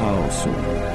chaosu. Welcome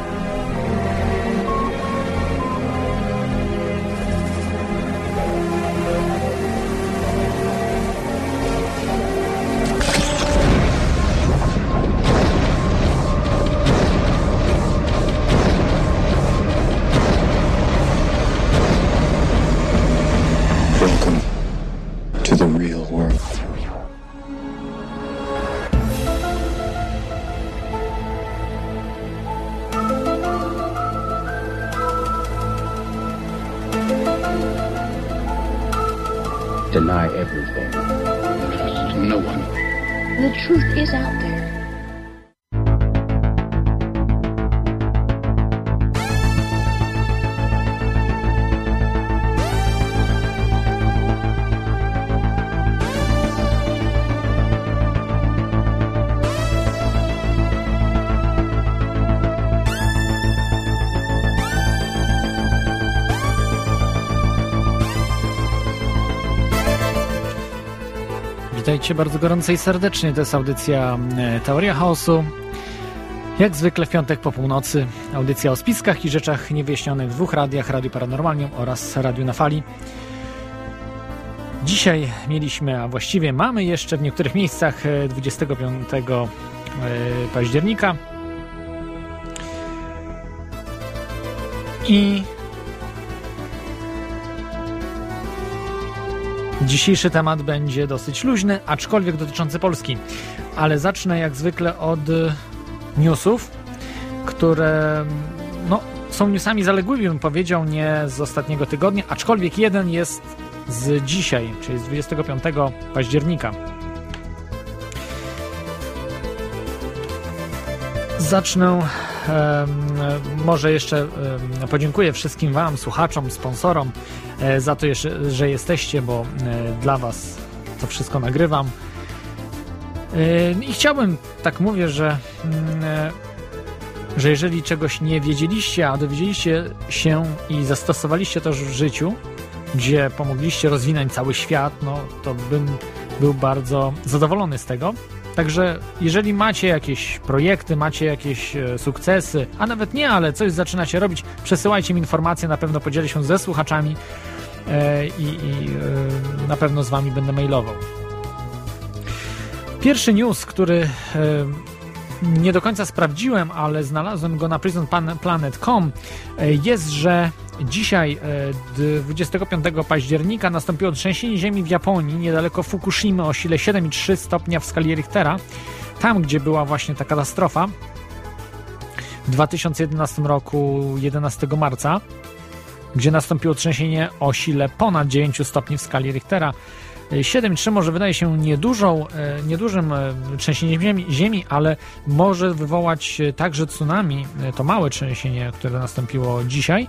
Witajcie bardzo gorąco i serdecznie. To jest audycja e, Teoria Chaosu. Jak zwykle w piątek po północy. Audycja o spiskach i rzeczach niewyjaśnionych w dwóch radiach, Radiu Paranormalnium oraz Radiu na Fali. Dzisiaj mieliśmy, a właściwie mamy jeszcze w niektórych miejscach e, 25 e, października. I Dzisiejszy temat będzie dosyć luźny, aczkolwiek dotyczący Polski. Ale zacznę jak zwykle od y, newsów, które no, są newsami zaległymi, bym powiedział, nie z ostatniego tygodnia, aczkolwiek jeden jest z dzisiaj, czyli z 25 października. Zacznę. Może jeszcze podziękuję wszystkim Wam, słuchaczom, sponsorom e, za to, że jesteście, bo e, dla Was to wszystko nagrywam. I chciałbym, tak mówię, że, mm, e, że jeżeli czegoś nie wiedzieliście, a dowiedzieliście się i zastosowaliście to w życiu, gdzie pomogliście rozwinąć cały świat, no to bym był bardzo zadowolony z tego. Także jeżeli macie jakieś projekty, macie jakieś e, sukcesy, a nawet nie, ale coś zaczynacie robić, przesyłajcie mi informacje, na pewno podzielę się ze słuchaczami e, i, i e, na pewno z wami będę mailował. Pierwszy news, który nie do końca sprawdziłem, ale znalazłem go na prisonplanet.com jest, że dzisiaj, e, 25 października, nastąpiło trzęsienie ziemi w Japonii, niedaleko Fukushimy o sile 7,3 stopnia w skali Richtera. Tam, gdzie była właśnie ta katastrofa w 2011 roku, 11 marca, gdzie nastąpiło trzęsienie o sile ponad 9 stopni w skali Richtera. E, 7,3 może wydaje się niedużą, e, niedużym e, trzęsieniem ziemi, ale może wywołać e, także tsunami, to małe trzęsienie, które nastąpiło dzisiaj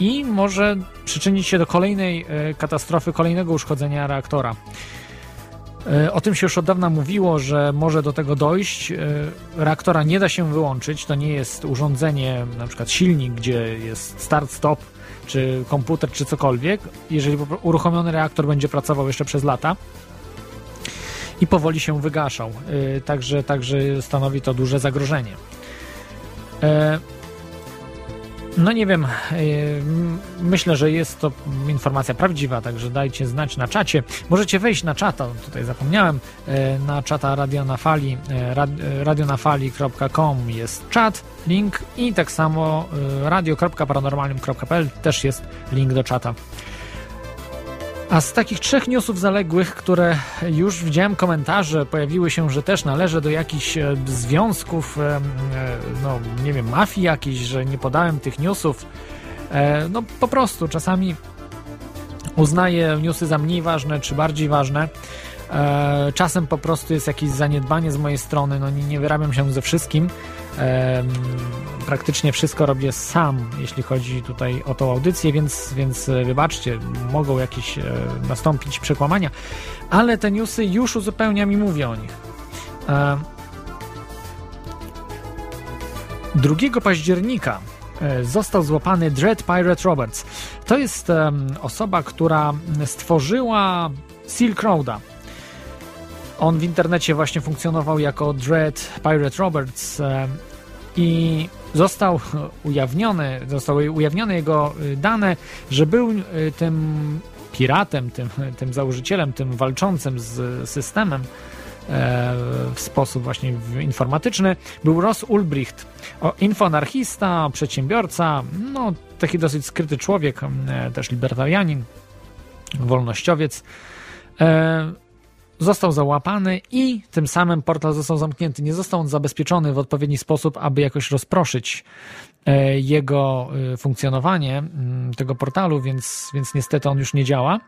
i może przyczynić się do kolejnej katastrofy, kolejnego uszkodzenia reaktora. O tym się już od dawna mówiło, że może do tego dojść. Reaktora nie da się wyłączyć. To nie jest urządzenie, na przykład silnik, gdzie jest start-stop, czy komputer, czy cokolwiek. Jeżeli uruchomiony reaktor będzie pracował jeszcze przez lata i powoli się wygaszał. E, Także, także stanowi to duże zagrożenie. No nie wiem, e, myślę, że jest to informacja prawdziwa, także dajcie znać na czacie. Możecie wejść na czata, tutaj zapomniałem, e, na czata Radio na Fali, e, rad- radionafali.com jest czat, link i tak samo radio.paranormalium.pl też jest link do czata. A z takich trzech newsów zaległych, które już widziałem komentarze, pojawiły się, że też należy do jakichś e, związków, e, e, no nie wiem, mafii jakiejś, że nie podałem tych newsów. No po prostu czasami uznaję newsy za mniej ważne czy bardziej ważne. Czasem po prostu jest jakieś zaniedbanie z mojej strony, no nie, nie wyrabiam się ze wszystkim. Praktycznie wszystko robię sam, jeśli chodzi tutaj o tą audycję, więc, więc e, wybaczcie, mogą jakieś e, nastąpić przekłamania, ale te newsy już uzupełniam i mówię o nich. E, 2 października e, został złapany Dread Pirate Roberts. To jest osoba, która stworzyła Silk Roada. On w internecie właśnie funkcjonował jako Dread Pirate Roberts i został ujawniony, zostały ujawnione jego dane, że był tym piratem, tym, tym założycielem, tym walczącym z systemem w sposób właśnie informatyczny, był Ross Ulbricht, infonarchista, przedsiębiorca, no taki dosyć skryty człowiek, też libertarianin, wolnościowiec. Został załapany i tym samym portal został zamknięty. Nie został on zabezpieczony w odpowiedni sposób, aby jakoś rozproszyć jego funkcjonowanie tego portalu, więc, więc niestety on już nie działa.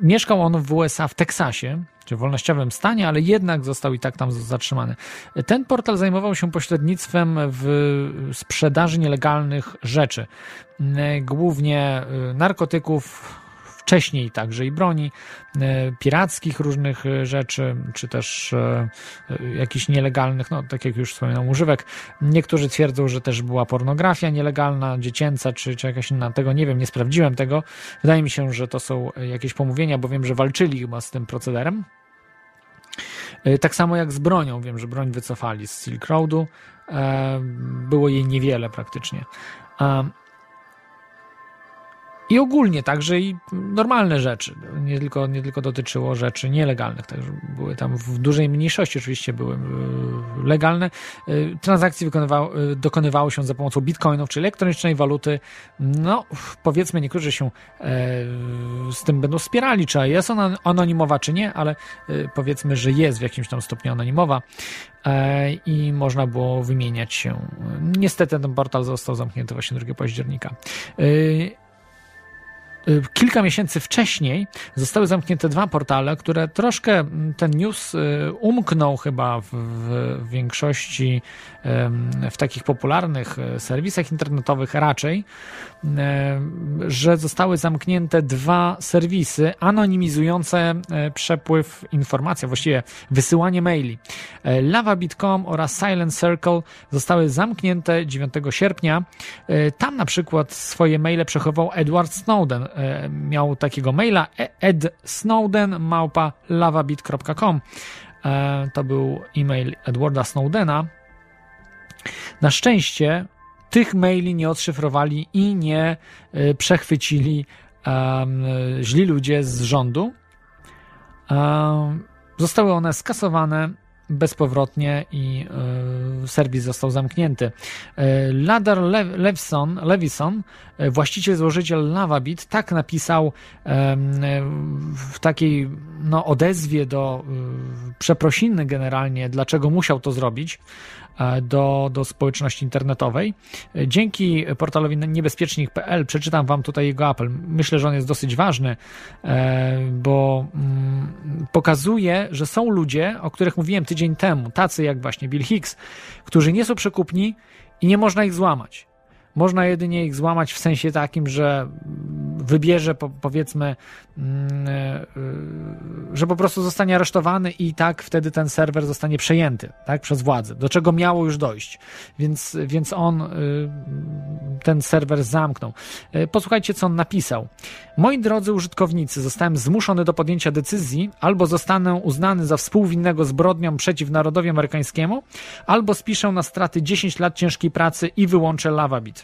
Mieszkał on w USA, w Teksasie, czy w wolnościowym stanie, ale jednak został i tak tam zatrzymany. Ten portal zajmował się pośrednictwem w sprzedaży nielegalnych rzeczy, głównie narkotyków, wcześniej także i broni, pirackich różnych rzeczy, czy też jakichś nielegalnych, no tak jak już wspominałem, używek. Niektórzy twierdzą, że też była pornografia nielegalna, dziecięca, czy, czy jakaś inna, tego nie wiem, nie sprawdziłem tego. Wydaje mi się, że to są jakieś pomówienia, bo wiem, że walczyli chyba z tym procederem. Tak samo jak z bronią. Wiem, że broń wycofali z Silk Roadu. Było jej niewiele praktycznie. I ogólnie także i normalne rzeczy. Nie tylko, nie tylko dotyczyło rzeczy nielegalnych, także były tam w dużej mniejszości oczywiście były legalne. Transakcje dokonywały się za pomocą bitcoinów, czyli elektronicznej waluty. No, powiedzmy, niektórzy się z tym będą wspierali, czy jest ona anonimowa, czy nie, ale powiedzmy, że jest w jakimś tam stopniu anonimowa i można było wymieniać się. Niestety ten portal został zamknięty właśnie 2 października. Kilka miesięcy wcześniej zostały zamknięte dwa portale, które troszkę ten news umknął chyba w, w większości, w takich popularnych serwisach internetowych raczej, że zostały zamknięte dwa serwisy anonimizujące przepływ informacji, właściwie wysyłanie maili. Lavabit.com oraz Silent Circle zostały zamknięte 9 sierpnia. Tam na przykład swoje maile przechował Edward Snowden. Miał takiego maila edsnowden małpa lavabit.com. To był e-mail Edwarda Snowdena. Na szczęście tych maili nie odszyfrowali i nie przechwycili um, źli ludzie z rządu. Um, zostały one skasowane bezpowrotnie i y, serwis został zamknięty. Y, Ladar Le Levison, y, właściciel, złożyciel Lavabit, tak napisał w takiej no, odezwie do przeprosiny generalnie, dlaczego musiał to zrobić do, do społeczności internetowej. Dzięki portalowi niebezpiecznik.pl przeczytam Wam tutaj jego apel. Myślę, że on jest dosyć ważny, bo mm, pokazuje, że są ludzie, o których mówiłem tydzień temu, tacy jak właśnie Bill Hicks, którzy nie są przekupni i nie można ich złamać. Można jedynie ich złamać w sensie takim, że wybierze powiedzmy, mm, e, że po prostu zostanie aresztowany i tak wtedy ten serwer zostanie przejęty tak, przez władzę, do czego miało już dojść. Więc, więc on y, ten serwer zamknął. E, posłuchajcie, co on napisał. Moi drodzy użytkownicy, zostałem zmuszony do podjęcia decyzji, albo zostanę uznany za współwinnego zbrodnią przeciw narodowi amerykańskiemu, albo spiszę na straty 10 lat ciężkiej pracy i wyłączę Lavabit.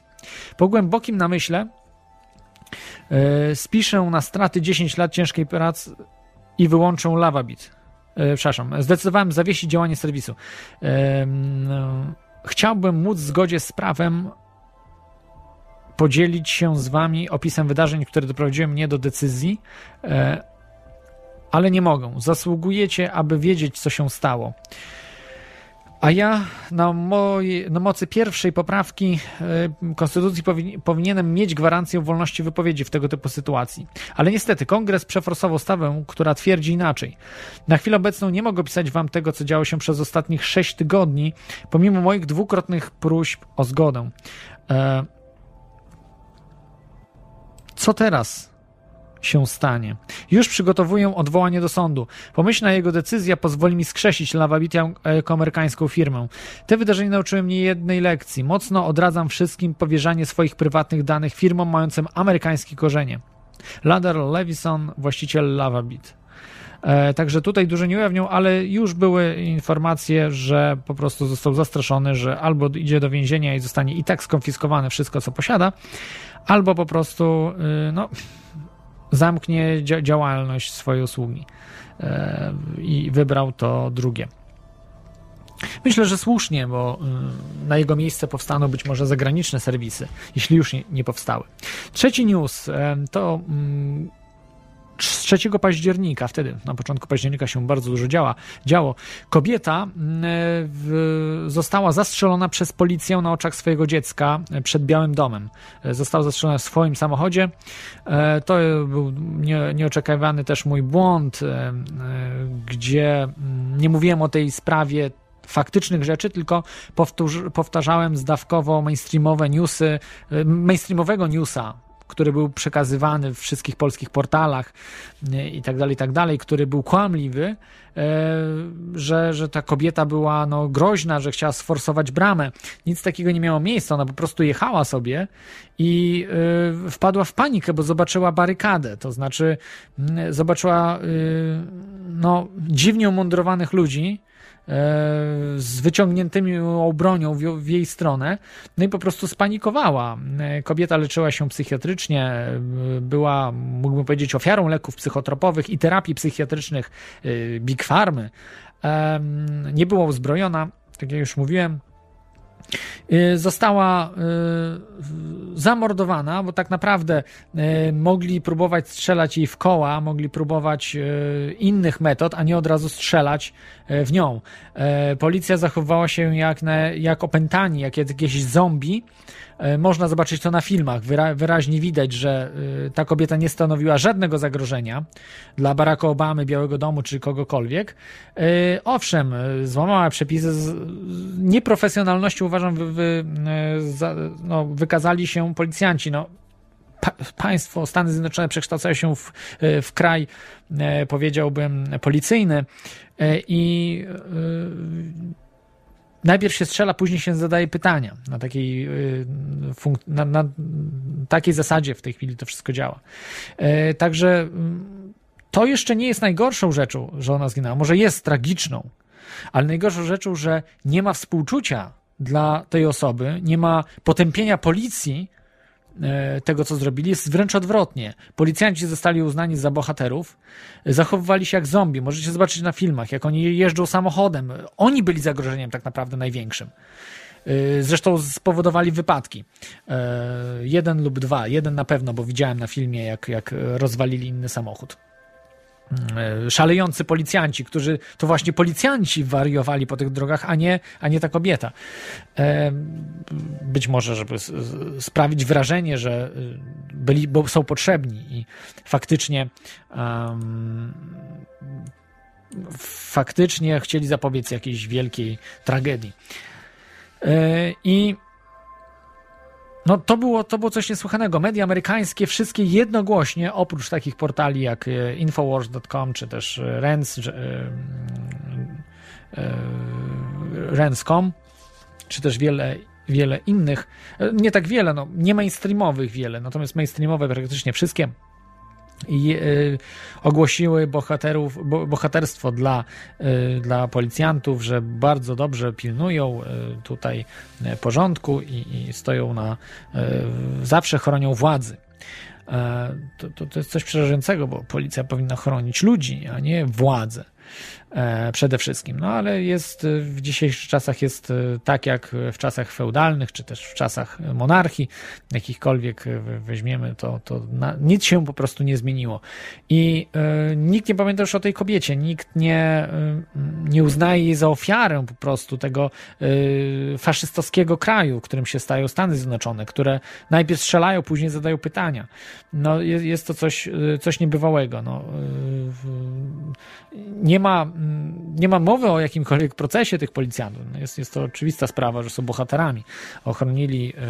Po głębokim namyśle yy, spiszę na straty 10 lat ciężkiej pracy i wyłączę Lavabit. Yy, przepraszam, zdecydowałem zawiesić działanie serwisu. Yy, chciałbym móc w zgodzie z prawem podzielić się z wami opisem wydarzeń, które doprowadziły mnie do decyzji, ale nie mogą. Zasługujecie, aby wiedzieć, co się stało. A ja na, na mocy pierwszej poprawki y, Konstytucji powin, powinienem mieć gwarancję wolności wypowiedzi w tego typu sytuacji. Ale niestety Kongres przeforsował stawę, która twierdzi inaczej. Na chwilę obecną nie mogę pisać wam tego, co działo się przez ostatnich sześć tygodni, pomimo moich dwukrotnych próśb o zgodę. E, co teraz? Się stanie. Już przygotowuję odwołanie do sądu. Pomyślna jego decyzja pozwoli mi skrzesić Lawabitę amerykańską firmę. Te wydarzenia nauczyły mnie jednej lekcji. Mocno odradzam wszystkim powierzanie swoich prywatnych danych firmom mającym amerykańskie korzenie. Ladar Levison, właściciel Lavabit. E, także tutaj dużo nie ujawnią, ale już były informacje, że po prostu został zastraszony, że albo idzie do więzienia i zostanie i tak skonfiskowane wszystko, co posiada, albo po prostu y, no, zamknie dzia działalność swojej usługi. E, I wybrał to drugie. Myślę, że słusznie, bo y, na jego miejsce powstaną być może zagraniczne serwisy, jeśli już nie, powstały. Trzeci news to mm, 3 października, wtedy na początku października się bardzo dużo działa, działo. Kobieta mm, w, została zastrzelona przez policję na oczach swojego dziecka przed Białym Domem. Została zastrzelona w swoim samochodzie. E, to był nie, nieoczekiwany też mój błąd, e, e, gdzie mm, nie mówiłem o tej sprawie faktycznych rzeczy, tylko powtarzałem zdawkowo mainstreamowe newsy, mainstreamowego newsa, który był przekazywany w wszystkich polskich portalach i tak dalej, i tak dalej, który był kłamliwy, że, że ta kobieta była no, groźna, że chciała sforsować bramę. Nic takiego nie miało miejsca, ona po prostu jechała sobie i wpadła w panikę, bo zobaczyła barykadę, to znaczy zobaczyła no, dziwnie umundrowanych ludzi, E, z wyciągniętymi bronią w, w, jej stronę, no i po prostu spanikowała. E, kobieta leczyła się psychiatrycznie, e, była, mógłbym powiedzieć, ofiarą leków psychotropowych i terapii psychiatrycznych Big Farmy. Nie była uzbrojona, tak jak już mówiłem, została y, zamordowana, bo tak naprawdę y, mogli próbować strzelać jej w koła, mogli próbować innych metod, a nie od razu strzelać w nią. Policja zachowywała się jak, na, jak opętani, jak jakieś zombie. Można zobaczyć to na filmach. Wyra wyraźnie widać, że ta kobieta nie stanowiła żadnego zagrożenia dla Baracka Obamy, Białego Domu czy kogokolwiek. Owszem, złamała przepisy. Nieprofesjonalnością uważam wy, wy, za, no, wykazali się policjanci. No, pa, państwo, Stany Zjednoczone przekształcają się w, w kraj, e, powiedziałbym, policyjny e, i e, najpierw się strzela, później się zadaje pytania. Na takiej, na, na takiej zasadzie w tej chwili to wszystko działa. Także mm, to jeszcze nie jest najgorszą rzeczą, że ona zginęła. Może jest tragiczną, ale najgorszą rzeczą, że nie ma współczucia dla tej osoby, nie ma potępienia policji e, tego, co zrobili, jest wręcz odwrotnie. Policjanci zostali uznani za bohaterów, zachowywali się jak zombie. Możecie zobaczyć na filmach, jak oni jeżdżą samochodem. Oni byli zagrożeniem tak naprawdę największym. E, zresztą spowodowali wypadki. E, jeden lub dwa. Jeden na pewno, bo widziałem na filmie, jak, jak rozwalili inny samochód. E, szalejący policjanci, którzy to właśnie policjanci wariowali po tych drogach, a nie, a nie ta kobieta. E, być może, żeby sprawić wrażenie, że y, byli, bo są potrzebni i faktycznie um, faktycznie chcieli zapobiec jakiejś wielkiej tragedii. E, I no to było, to było coś niesłychanego. Media amerykańskie wszystkie jednogłośnie, oprócz takich portali jak e, Infowars.com czy też e, Rens, Rens.com, e, czy też wiele, wiele innych, nie tak wiele, no, nie mainstreamowych wiele, natomiast mainstreamowe praktycznie wszystkie i y, ogłosiły bohaterów, bo, bohaterstwo dla, y, dla policjantów, że bardzo dobrze pilnują y, tutaj porządku i, i stoją na, zawsze chronią władzy. E, to, to, to jest coś przerażającego, bo policja powinna chronić ludzi, a nie władzę. E, przede wszystkim. No ale jest w dzisiejszych czasach jest e, tak jak w czasach feudalnych, czy też w czasach monarchii, jakichkolwiek weźmiemy, to, to na, nic się po prostu nie zmieniło. I y, nikt nie pamięta już o tej kobiecie, nikt nie, y, nie uznaje jej za ofiarę po prostu tego y, faszystowskiego kraju, którym się stają Stany Zjednoczone, które najpierw strzelają, później zadają pytania. No, jest, jest to coś, coś niebywałego. No, nie ma nie ma mowy o jakimkolwiek procesie tych policjantów. No, jest, jest to oczywista sprawa, że są bohaterami. Ochronili e,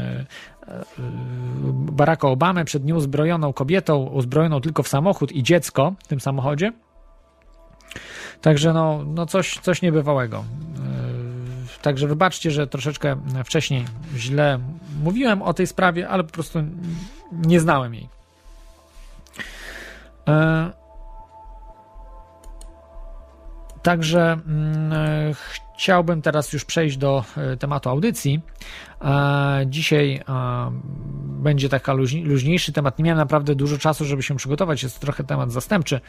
e, Baracka Obamę przed nieuzbrojoną kobietą, uzbrojoną tylko w samochód i dziecko w tym samochodzie. Także no, no coś, coś niebywałego. E, także wybaczcie, że troszeczkę wcześniej źle mówiłem o tej sprawie, ale po prostu nie znałem jej. Także mm, chciałbym teraz już przejść do e, tematu audycji. E, Dzisiaj e, będzie taka luźni- luźniejszy temat. Nie miałem naprawdę dużo czasu, żeby się przygotować. Jest trochę temat zastępczy.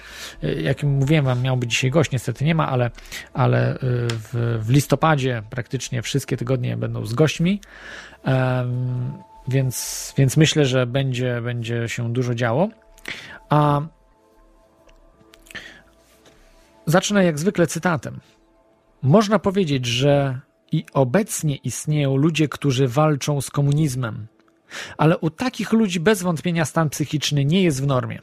Jak mówiłem wam, miał być dzisiaj gość, niestety nie ma, ale, ale w, w listopadzie praktycznie wszystkie tygodnie będą z gośćmi. Więc, więc myślę, że będzie, będzie się dużo działo. A zacznę jak zwykle cytatem. Można powiedzieć, że i obecnie istnieją ludzie, którzy walczą z komunizmem, ale u takich ludzi bez wątpienia stan psychiczny nie jest w normie.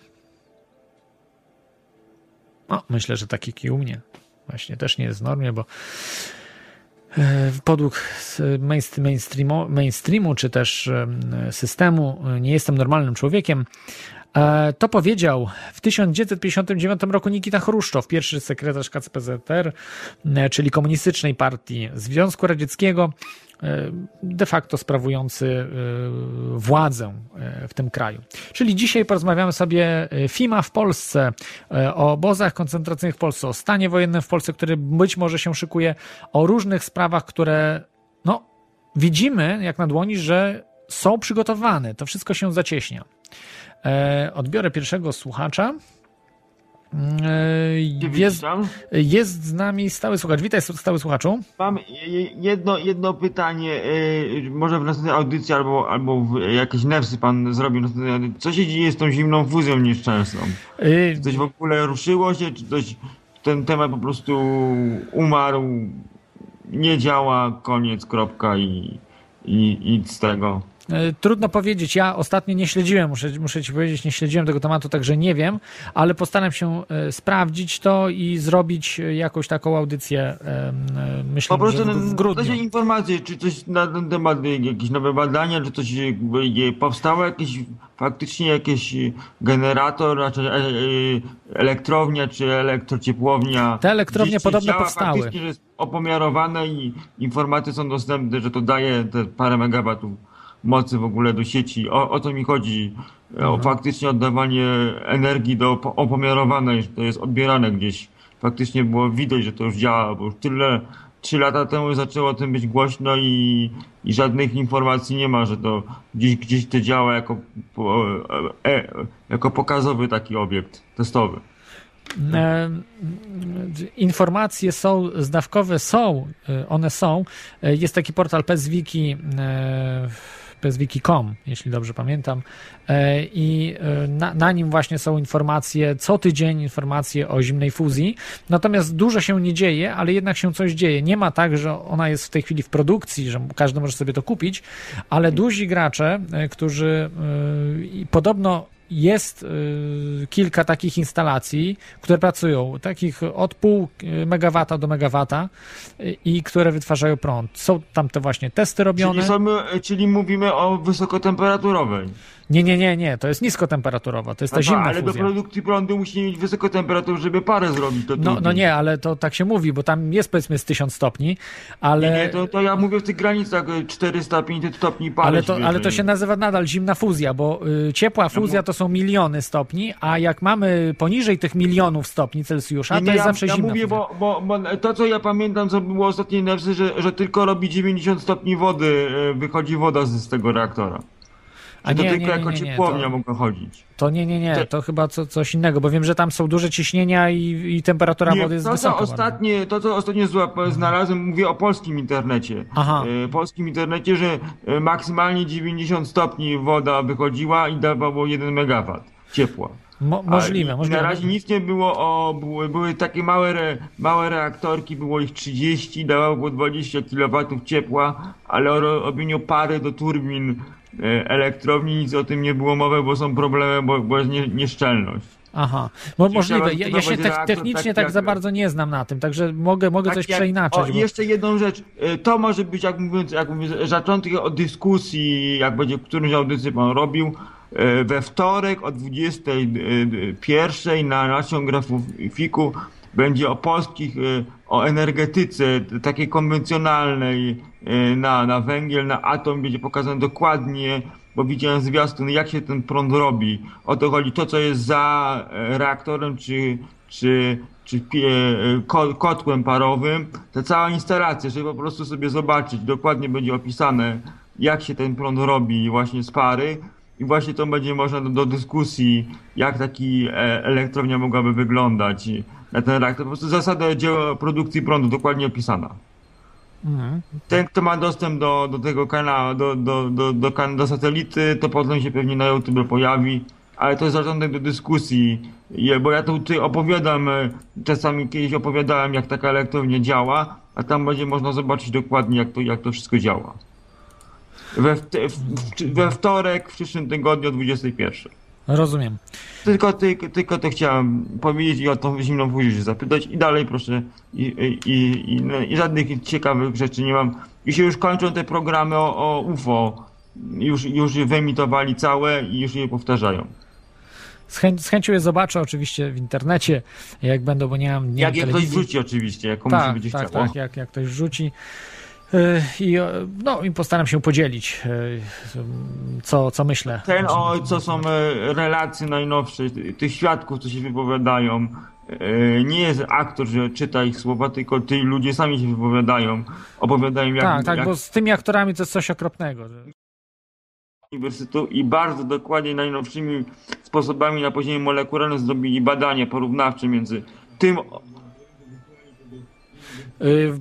No, myślę, że taki i u mnie właśnie też nie jest w normie, bo e, podług mainstreamu, mainstreamu czy też em, systemu e, nie jestem normalnym człowiekiem. E, To powiedział w 1959 roku Nikita Chruszczow, pierwszy sekretarz KCPZR, e, czyli Komunistycznej Partii Związku Radzieckiego, e, de facto sprawujący władzę w tym kraju. Czyli dzisiaj porozmawiamy sobie FIMA w Polsce, o obozach koncentracyjnych w Polsce, o stanie wojennym w Polsce, który być może się szykuje, o różnych sprawach, które no, widzimy jak na dłoni, że są przygotowane. To wszystko się zacieśnia. E, odbiorę pierwszego słuchacza. E, jest, jest z nami stały słuchacz. Witaj, stały słuchaczu. Mam je- jedno, jedno pytanie, e, może w następnej audycji albo, albo w jakieś newsy pan zrobił. Co się dzieje z tą zimną fuzją nieszczęsną? Czy coś w ogóle ruszyło się, czy coś, ten temat po prostu umarł, nie działa, koniec, kropka i, i, i z tego. E, Trudno powiedzieć. Ja ostatnio nie śledziłem, muszę, muszę ci powiedzieć, nie śledziłem tego tematu, także nie wiem, ale postaram się e, sprawdzić to i zrobić e, jakąś taką audycję. Myślę, Po prostu że w, grudniu. się informacje, czy coś na ten temat, jakieś nowe badania, czy coś powstało jakieś faktycznie jakiś generator, znaczy elektrownia, czy elektrociepłownia. Te elektrownie podobno działa powstały. Faktycznie, jest opomiarowane i informacje są dostępne, że to daje te parę megawatów mocy w ogóle do sieci. O, o to mi chodzi. Mhm. O faktycznie oddawanie energii do opo- opomiarowanej, że to jest odbierane gdzieś. Faktycznie było widać, że to już działa, bo już tyle, trzy lata temu zaczęło o tym być głośno i, i żadnych informacji nie ma, że to gdzieś, gdzieś to działa jako, e, jako pokazowy taki obiekt testowy. E, Informacje są, zdawkowe są, e, one są. E, Jest taki portal PSWiki, e, pswiki.com, jeśli dobrze pamiętam. E, I e, na, na nim właśnie są informacje, co tydzień informacje o zimnej fuzji. Natomiast dużo się nie dzieje, ale jednak się coś dzieje. Nie ma tak, że ona jest w tej chwili w produkcji, że każdy może sobie to kupić, ale duzi gracze, e, którzy podobno jest y, kilka takich instalacji, które pracują, takich od pół y, megawata do megawata y, i które wytwarzają prąd. Są tam te właśnie testy robione. Czyli, są, czyli mówimy o wysokotemperaturowej. Nie, nie, nie, nie, to jest niskotemperaturowa, to jest ta No zimna ale do fuzja. produkcji prądu musi mieć wysoką temperaturę, żeby parę zrobić. To No, no nie, ale to tak się mówi, bo tam jest powiedzmy z 1000 stopni, ale... Nie, nie, to, to ja mówię w tych granicach e, 400-500 stopni parę. Ale to, ale to się nazywa nadal zimna fuzja, bo y, ciepła fuzja to są miliony stopni, a jak mamy poniżej tych milionów stopni Celsjusza, Nie, to nie, jest ja, zawsze ja zimna mówię, bo, bo, bo to co ja pamiętam, co było ostatniej newsy, że, że tylko robi 90 stopni wody, e, wychodzi woda z, z tego reaktora. A to nie, tylko nie, nie, jako ciepłownia to- mogła chodzić. To nie, nie, nie, to chyba co, coś innego, bo wiem, że tam są duże ciśnienia i, i temperatura wody jest to, co wysoka. bardzo. ostatnie, to, co ostatnio złap, znalazłem, mówię o polskim internecie. Aha. E, polskim internecie, że e, maksymalnie 90 stopni woda wychodziła i dawało 1 megawat ciepła. Mo, możliwe, możliwe. Na razie nic nie było o. Były, były takie małe, re, małe reaktorki, było ich 30, dawało po 20 kW ciepła, ale o ro- robieniu pary do turbin elektrowni nic o tym nie było mowy, bo są problemy, bo, bo jest nie, nieszczelność. Aha, Mo, Czyli możliwe. Ja, ja się te, technicznie tak jak- za bardzo nie znam na tym, także mogę, mogę Tak coś jak- przeinaczyć. O, bo... jeszcze jedną rzecz. E, To może być, jak mówiąc, jak mówię, zaczątek od dyskusji, jak będzie którąś audycję pan robił. e, We wtorek o 21 na naszym grafiku będzie o polskich, e, o energetyce takiej konwencjonalnej e, na, na węgiel, na atom będzie pokazane dokładnie, bo widziałem zwiastun, jak się ten prąd robi. O to chodzi, to co jest za e, reaktorem, czy, czy, czy ko, kotłem parowym, ta cała instalacja, żeby po prostu sobie zobaczyć, dokładnie będzie opisane, jak się ten prąd robi właśnie z pary i właśnie to będzie można do, do dyskusji, jak taki e, elektrownia mogłaby wyglądać ten reaktor. Po prostu zasada dzieła produkcji prądu dokładnie opisana. Ten, kto ma dostęp do, do tego kanału, do, do, do, do, kan- do satelity, to potem się pewnie na YouTube pojawi, ale to jest zarządek do dyskusji, bo ja tu tutaj opowiadam, e, czasami kiedyś opowiadałem, jak taka elektrownia działa, a tam będzie można zobaczyć dokładnie, jak to, jak to wszystko działa. We, we wtorek, w przyszłym tygodniu o 21. Rozumiem. Tylko, tylko, tylko to chciałem powiedzieć i o tą zimną buzię się zapytać i dalej proszę i, i, i, no, i żadnych ciekawych rzeczy nie mam. I się już kończą te programy o, o UFO. Już, już je wyemitowali całe i już je powtarzają. Z, chęć, z chęcią je zobaczę oczywiście w internecie, jak będą, bo nie mam, nie Jak je ktoś wrzuci oczywiście, jak komuś tak, będzie tak, chciało. tak, jak, jak ktoś wrzuci. Yy, I, e, no, I postaram się podzielić, yy, co, co myślę. Ten o co są e, relacje najnowsze, ty- tych świadków, co się wypowiadają. e, Nie jest aktor, że czyta ich słowa, tylko ci ludzie sami się wypowiadają, opowiadają jak, tak, tak, jak bo z tymi aktorami to jest coś okropnego. uniwersytetu i bardzo dokładnie najnowszymi sposobami na poziomie molekularnym zrobili badania porównawcze między tym,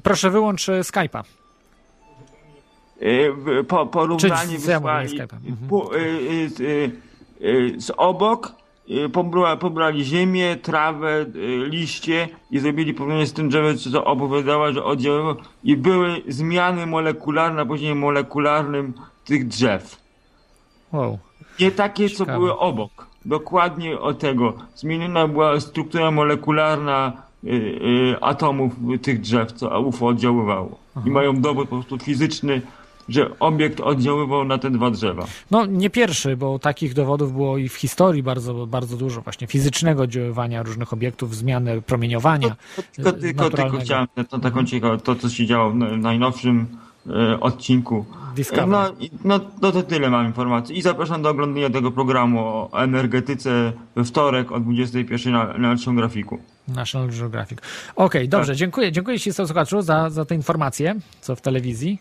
proszę wyłącz e, Skype'a. W- po, porównanie wysłali Skype'a. Mhm. po, e, e, z, obok e, pobra, pobrali ziemię, trawę, liście i zrobili porównanie z tym drzewem, co opowiadała, że oddziaływało i były zmiany molekularne na poziomie molekularnym tych drzew. Wow. Nie takie, co Ciekawe. były obok. Dokładnie od tego. Zmieniona była struktura molekularna y, y, atomów tych drzew, co UFO oddziaływało. I mają dowód po prostu fizyczny, że obiekt oddziaływał na te dwa drzewa. No nie pierwszy, bo takich dowodów było i w historii bardzo, bardzo dużo właśnie fizycznego oddziaływania różnych obiektów, zmiany promieniowania. Tylko, y, tylko, tylko naturalnego. chciałem to taką ciekawą, to co się działo w na- najnowszym e, odcinku. Discovery. No, no, no to tyle mam informacji. I zapraszam do oglądania tego programu o energetyce we wtorek o 21 na, na naszym grafiku. National Geographic. Okej, dobrze, Tak. dziękuję. Dziękuję Ci, słuchaczu, za, za te informacje, co w telewizji.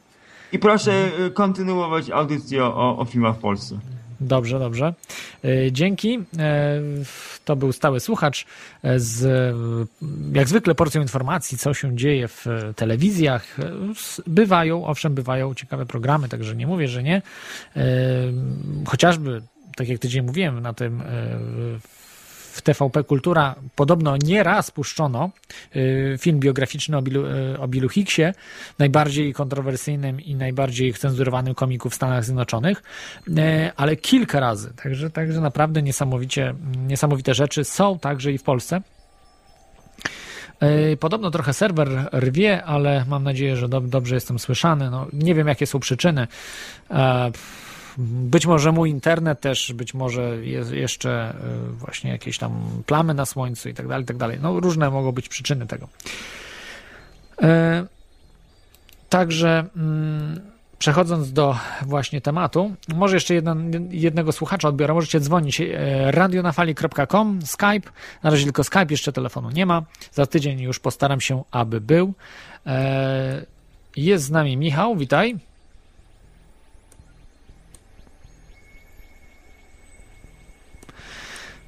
I proszę y, kontynuować audycję o, o filmach w Polsce. Dobrze, dobrze. E, Dzięki. E, To był stały słuchacz e, z, e, jak zwykle, porcją informacji, co się dzieje w e, telewizjach. E, Bywają, owszem, bywają ciekawe programy, także nie mówię, że nie. E, Chociażby, tak jak tydzień mówiłem, na tym e, w TVP Kultura podobno nieraz puszczono y, film biograficzny o Billu, y, o Hicksie, najbardziej kontrowersyjnym i najbardziej cenzurowanym komiku w Stanach Zjednoczonych, y, ale kilka razy. Także, także naprawdę niesamowicie, niesamowite rzeczy są także i w Polsce. Podobno trochę serwer rwie, ale mam nadzieję, że dob- dobrze jestem słyszany. No, nie wiem, jakie są przyczyny. E, być może mój internet też, być może jest jeszcze y, właśnie jakieś tam plamy na słońcu i tak dalej, tak dalej. No różne mogą być przyczyny tego. E, Także mm, przechodząc do właśnie tematu, może jeszcze jednego słuchacza odbiorę. Możecie dzwonić e, radionafali.com, Skype. Na razie tylko Skype, jeszcze telefonu nie ma. Za tydzień już postaram się, aby był. E, Jest z nami Michał, witaj.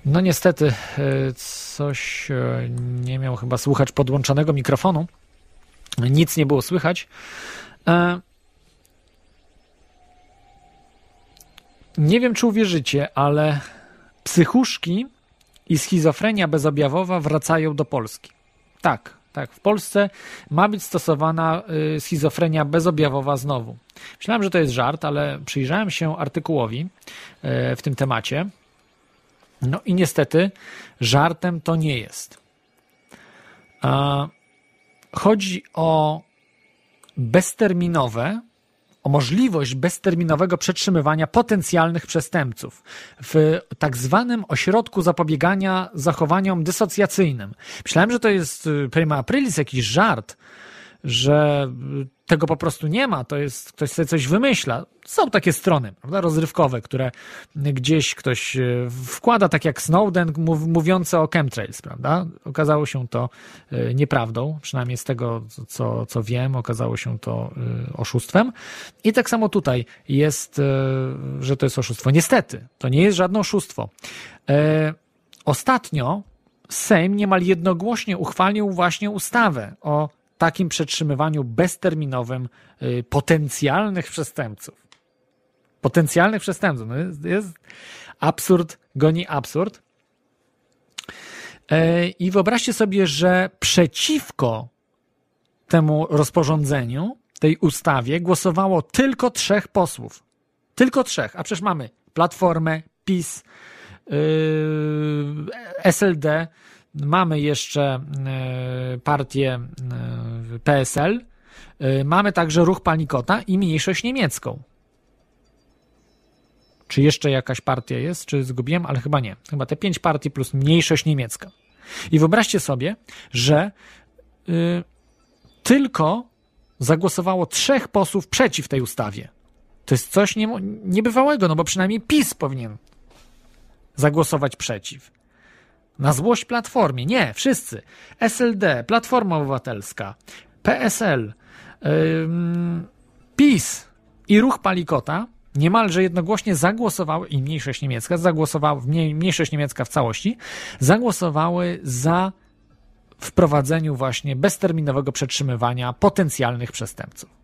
No niestety e, coś e, nie miał chyba słuchacz podłączonego mikrofonu. Nic nie było słychać. E, Nie wiem, czy uwierzycie, ale psychuszki i schizofrenia bezobjawowa wracają do Polski. Tak, tak. W Polsce ma być stosowana schizofrenia bezobjawowa znowu. Myślałem, że to jest żart, ale przyjrzałem się artykułowi w tym temacie. No i niestety żartem to nie jest. Chodzi o bezterminowe, o możliwość bezterminowego przetrzymywania potencjalnych przestępców w tak zwanym ośrodku zapobiegania zachowaniom dysocjacyjnym. Myślałem, że to jest y, prima aprilis, jakiś żart, że tego po prostu nie ma, to jest, ktoś sobie coś wymyśla. Są takie strony, prawda, rozrywkowe, które gdzieś ktoś e, wkłada, tak jak Snowden mów, mówiący o chemtrails, prawda? Okazało się to e, nieprawdą, przynajmniej z tego, co, co wiem, okazało się to e, oszustwem. I tak samo tutaj jest, że to jest oszustwo. Niestety, to nie jest żadne oszustwo. Ostatnio Sejm niemal jednogłośnie uchwalił właśnie ustawę o takim przetrzymywaniu bezterminowym y, potencjalnych przestępców. Potencjalnych przestępców. No jest, jest absurd, goni absurd. E, I wyobraźcie sobie, że przeciwko temu rozporządzeniu, tej ustawie, głosowało tylko trzech posłów. Tylko trzech. A przecież mamy Platformę, PiS, Yy, SLD, mamy jeszcze yy, partię yy, PSL, mamy także ruch Panikota i mniejszość niemiecką. Czy jeszcze jakaś partia jest, czy zgubiłem, ale chyba nie. Chyba te pięć partii plus mniejszość niemiecka. I wyobraźcie sobie, że y, tylko zagłosowało trzech posłów przeciw tej ustawie. To jest coś nie, niebywałego, no bo przynajmniej PiS powinien zagłosować przeciw. Na złość Platformie. Nie, wszyscy. SLD, Platforma Obywatelska, PSL, yy, PiS i Ruch Palikota niemalże jednogłośnie zagłosowały, i mniejszość niemiecka, zagłosowały, mniejszość niemiecka w całości, zagłosowały za wprowadzeniu właśnie bezterminowego przetrzymywania potencjalnych przestępców.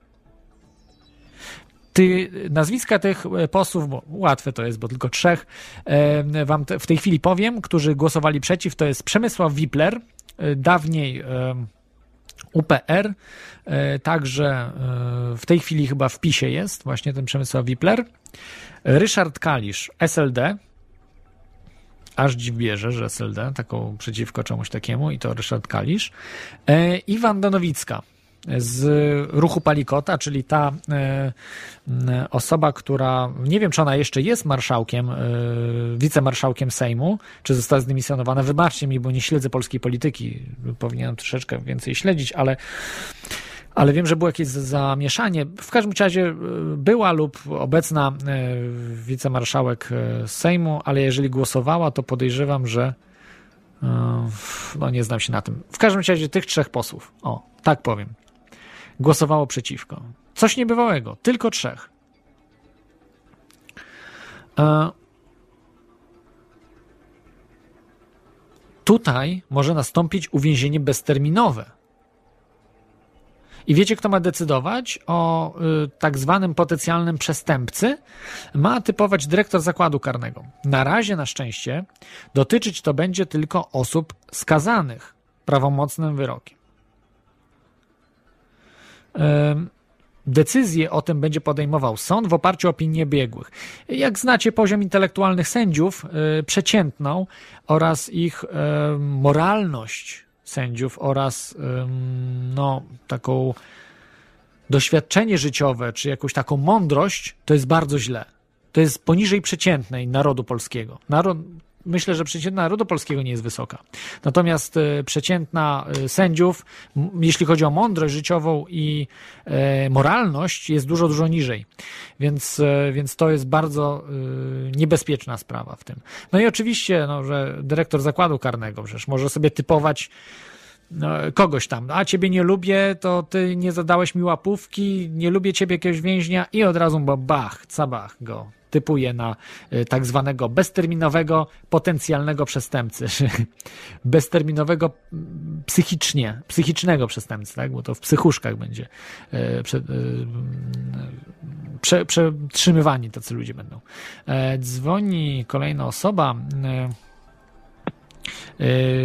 Ty, nazwiska tych e, posłów, bo łatwe to jest, bo tylko trzech, e, wam w tej chwili powiem, którzy głosowali przeciw, to jest Przemysław Wipler, e, dawniej UPR, także w tej chwili chyba w PiSie jest właśnie ten Przemysław Wipler, Ryszard Kalisz, SLD, aż dziw bierze, że SLD, taką przeciwko czemuś takiemu i to Ryszard Kalisz, i Wanda Nowicka, z ruchu Palikota, czyli ta e, osoba, która nie wiem, czy ona jeszcze jest marszałkiem, e, wicemarszałkiem Sejmu, czy została zdymisjonowana. Wybaczcie mi, bo nie śledzę polskiej polityki. Powinienem troszeczkę więcej śledzić, ale ale wiem, że było jakieś zamieszanie. W każdym razie e, była lub obecna wicemarszałek Sejmu, ale jeżeli głosowała, to podejrzewam, że no nie znam się na tym. W każdym razie tych trzech posłów, o, tak powiem głosowało przeciwko. Coś niebywałego, tylko trzech. E, tutaj może nastąpić uwięzienie bezterminowe. I wiecie, kto ma decydować o y, tak zwanym potencjalnym przestępcy? Ma typować dyrektor zakładu karnego. Na razie, na szczęście, dotyczyć to będzie tylko osób skazanych prawomocnym wyrokiem. Decyzję o tym będzie podejmował sąd w oparciu o opinię biegłych. Jak znacie poziom intelektualnych sędziów, e, przeciętną oraz ich moralność sędziów oraz no, taką doświadczenie życiowe, czy jakąś taką mądrość, to jest bardzo źle. To jest poniżej przeciętnej narodu polskiego. Narod, myślę, że przeciętna narodu polskiego nie jest wysoka. Natomiast e, przeciętna e, sędziów, jeśli chodzi o mądrość życiową i e, moralność, jest dużo, dużo niżej. Więc, więc to jest bardzo niebezpieczna sprawa w tym. No i oczywiście, no, że dyrektor zakładu karnego przecież może sobie typować no, kogoś tam. A ciebie nie lubię, to ty nie zadałeś mi łapówki, nie lubię ciebie jakiegoś więźnia i od razu bo bach, cabach go typuje na y, tak zwanego bezterminowego potencjalnego przestępcy, bezterminowego mm, psychicznie, psychicznego przestępcy, tak? bo to w psychuszkach będzie y, prze, y, prze, przetrzymywani tacy ludzie będą. E, dzwoni kolejna osoba.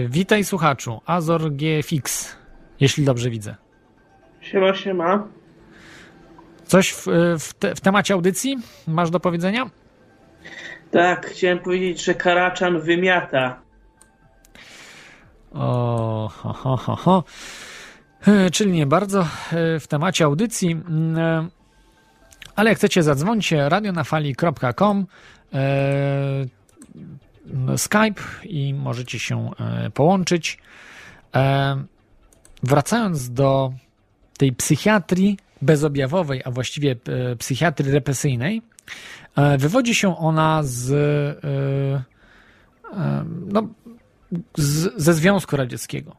Witaj słuchaczu, Azor GFX, jeśli dobrze widzę. Siema, siema. Coś w, w, te, w temacie audycji masz do powiedzenia? Tak, chciałem powiedzieć, że Karaczan wymiata. O, ho, ho, ho, ho. E, czyli nie bardzo e, w temacie audycji, e, ale jak chcecie zadzwońcie radionafali.com Skype i możecie się połączyć. Wracając do tej psychiatrii bezobjawowej, a właściwie e, psychiatrii represyjnej, e, wywodzi się ona z, e, no, z, ze Związku Radzieckiego.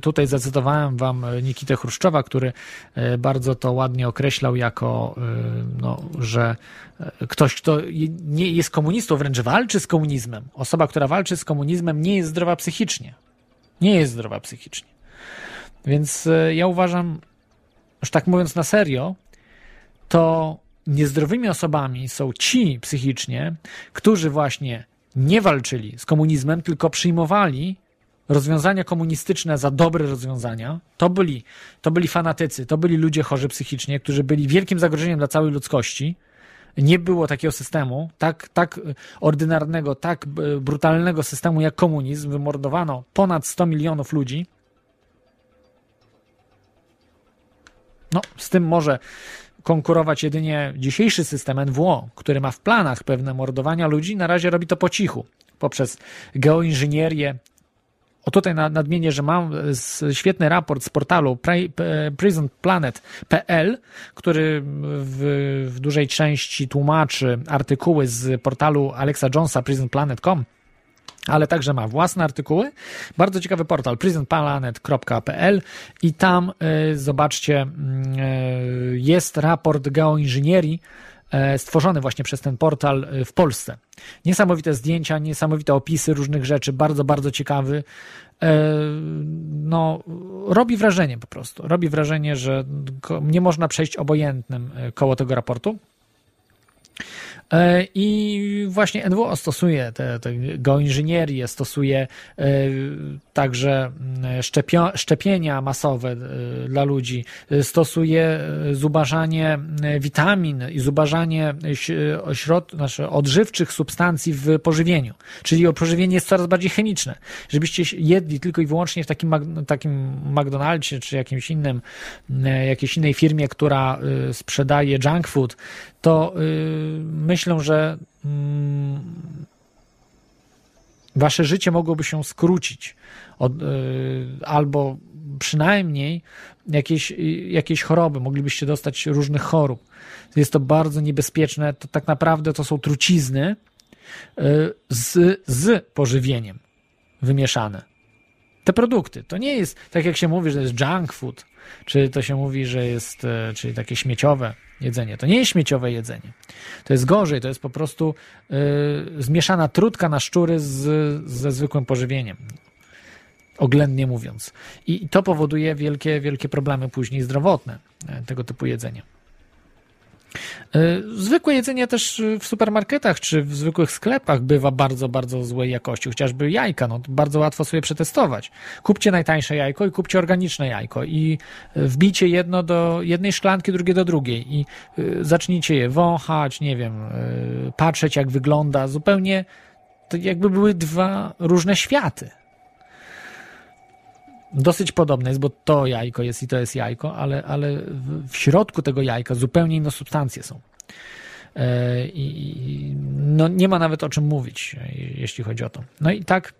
Tutaj zacytowałem wam Nikitę Chruszczowa, który bardzo to ładnie określał jako, no, że ktoś, kto nie jest komunistą, wręcz walczy z komunizmem. Osoba, która walczy z komunizmem, nie jest zdrowa psychicznie. Nie jest zdrowa psychicznie. Więc ja uważam, już tak mówiąc na serio, to niezdrowymi osobami są ci psychicznie, którzy właśnie nie walczyli z komunizmem, tylko przyjmowali rozwiązania komunistyczne za dobre rozwiązania. To byli, to byli fanatycy, to byli ludzie chorzy psychicznie, którzy byli wielkim zagrożeniem dla całej ludzkości. Nie było takiego systemu, tak, tak ordynarnego, tak e, brutalnego systemu jak komunizm. Wymordowano ponad 100 milionów ludzi. No, z tym może konkurować jedynie dzisiejszy system NWO, który ma w planach pewne mordowania ludzi. Na razie robi to po cichu, poprzez geoinżynierię. O tutaj na- nadmienię, że mam z- świetny raport z portalu p- prisonplanet.pl, który w, w dużej części tłumaczy artykuły z portalu Alexa Jonesa prisonplanet.com ale także ma własne artykuły. Bardzo ciekawy portal prisonplanet.pl i tam y, zobaczcie, mm, y, jest raport geoinżynierii e, stworzony właśnie przez ten portal w Polsce. Niesamowite zdjęcia, niesamowite opisy różnych rzeczy, bardzo, bardzo ciekawy. E, No, robi wrażenie po prostu. Robi wrażenie, że nie można przejść obojętnym e, koło tego raportu. E, I właśnie NWO stosuje te, te geoinżynierię, stosuje e, także mm, szczepio, szczepienia masowe e, dla ludzi, stosuje zubażanie witamin i zubażanie ś- ośrod, znaczy odżywczych substancji w pożywieniu. Czyli pożywienie jest coraz bardziej chemiczne. Żebyście jedli tylko i wyłącznie w takim, takim McDonaldzie czy jakimś innym, jakiejś innej firmie, która sprzedaje junk food, to y, myślę, że mm, wasze życie mogłoby się skrócić od, y, albo przynajmniej jakieś, y, jakieś choroby, moglibyście dostać różnych chorób. Jest to bardzo niebezpieczne, to tak naprawdę to są trucizny y, z, z pożywieniem wymieszane. Te produkty, to nie jest tak jak się mówi, że to jest junk food, czy to się mówi, że jest, e, czyli takie śmieciowe jedzenie. To nie jest śmieciowe jedzenie. To jest gorzej, to jest po prostu y, zmieszana trutka na szczury z, ze zwykłym pożywieniem. Oględnie mówiąc. I to powoduje wielkie, wielkie problemy później zdrowotne e, tego typu jedzenia. Y, Zwykłe jedzenie też y, w supermarketach czy w zwykłych sklepach bywa bardzo, bardzo złej jakości. Chociażby jajka, no bardzo łatwo sobie przetestować. Kupcie najtańsze jajko i kupcie organiczne jajko i y, wbijcie jedno do jednej szklanki, drugie do drugiej i zacznijcie je wąchać, nie wiem, patrzeć jak wygląda. Zupełnie to jakby były dwa różne światy. Dosyć podobne jest, bo to jajko jest i to jest jajko, ale, ale w, środku tego jajka zupełnie inne substancje są. E, I no, nie ma nawet o czym mówić, jeśli chodzi o to. No i tak.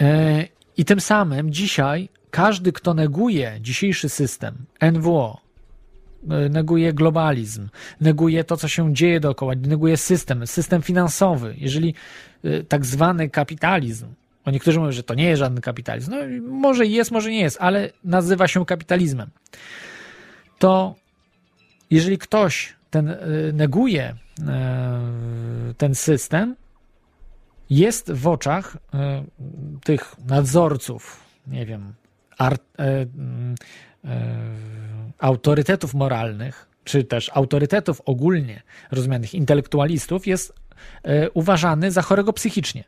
E, I tym samym dzisiaj każdy, kto neguje dzisiejszy system NWO, e, neguje globalizm, neguje to, co się dzieje dookoła, neguje system, system finansowy. Jeżeli tak zwany kapitalizm, bo niektórzy mówią, że to nie jest żaden kapitalizm, no może jest, może nie jest, ale nazywa się kapitalizmem, to jeżeli ktoś ten e, neguje e, ten system, jest w oczach e, tych nadzorców, nie wiem, art, autorytetów moralnych, czy też autorytetów ogólnie rozumianych intelektualistów, jest uważany za chorego psychicznie.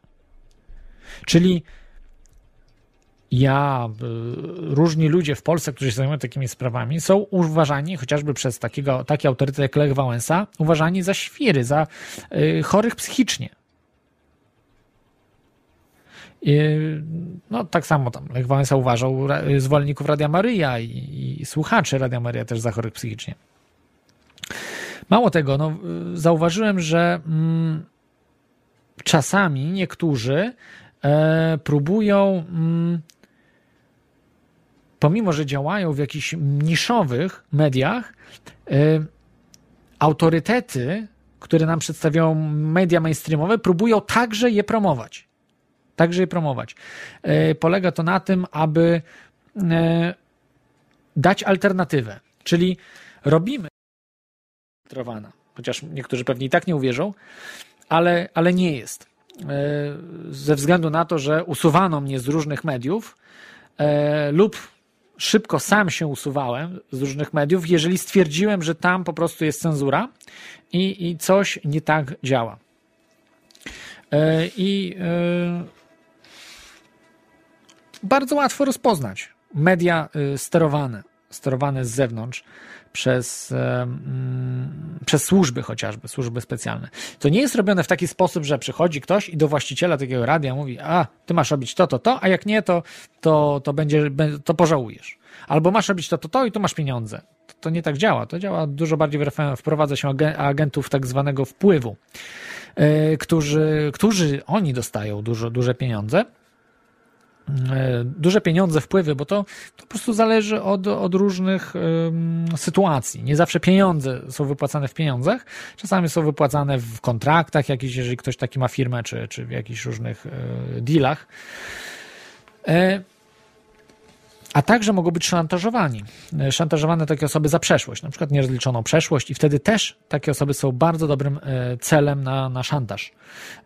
Czyli ja, y, różni ludzie w Polsce, którzy się zajmują takimi sprawami, są uważani, chociażby przez takiego, taki autorytet jak Lech Wałęsa, uważani za świry, za y, chorych psychicznie. I, no tak samo tam Lech Wałęsa uważał zwolenników Radia Maryja i, i słuchaczy Radia Maryja też za chorych psychicznie. Mało tego, no, zauważyłem, że mm, czasami niektórzy e, próbują mm, pomimo że działają w jakichś niszowych mediach, y, autorytety, które nam przedstawiają media mainstreamowe, próbują także je promować. Także je promować. Y, Polega to na tym, aby dać alternatywę. Czyli robimy filtrowana, chociaż niektórzy pewnie i tak nie uwierzą, ale, ale nie jest. E, Ze względu na to, że usuwano mnie z różnych mediów e, lub szybko sam się usuwałem z różnych mediów, jeżeli stwierdziłem, że tam po prostu jest cenzura i, i coś nie tak działa. E, I bardzo łatwo rozpoznać media sterowane, sterowane z zewnątrz przez, em, mm, przez służby chociażby, służby specjalne. To nie jest robione w taki sposób, że przychodzi ktoś i do właściciela takiego radia mówi, a ty masz robić to, to, to, a jak nie, to, to, to będzie, bę- to pożałujesz. Albo masz robić to, to, to i tu masz pieniądze. To, to nie tak działa. To działa dużo bardziej, wprowadza się agen- agentów tak zwanego wpływu, y, którzy, którzy oni dostają dużo, duże pieniądze e, duże pieniądze, wpływy, bo to, to po prostu zależy od, od różnych em, sytuacji. Nie zawsze pieniądze są wypłacane w pieniądzach, czasami są wypłacane w kontraktach jakichś, jeżeli ktoś taki ma firmę, czy, czy w jakichś różnych e, dealach. E, a także mogą być szantażowani. E, Szantażowane takie osoby za przeszłość, na przykład nierozliczoną przeszłość, i wtedy też takie osoby są bardzo dobrym e, celem na, na szantaż.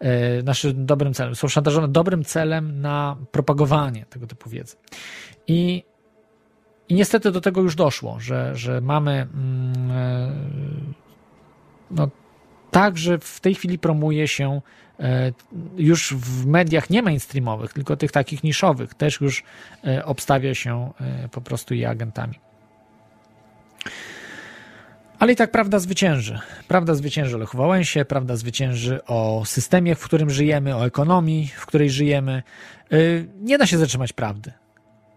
E, Naszym dobrym celem. Są szantażowane dobrym celem na propagowanie tego typu wiedzy. I, i niestety do tego już doszło, że, że mamy mm, no, także w tej chwili promuje się już w mediach nie mainstreamowych, tylko tych takich niszowych, też już e, obstawia się e, po prostu je agentami. Ale i tak prawda zwycięży. Prawda zwycięży o Lechu Wałęsie, prawda zwycięży o systemie, w którym żyjemy, o ekonomii, w której żyjemy. Nie da się zatrzymać prawdy.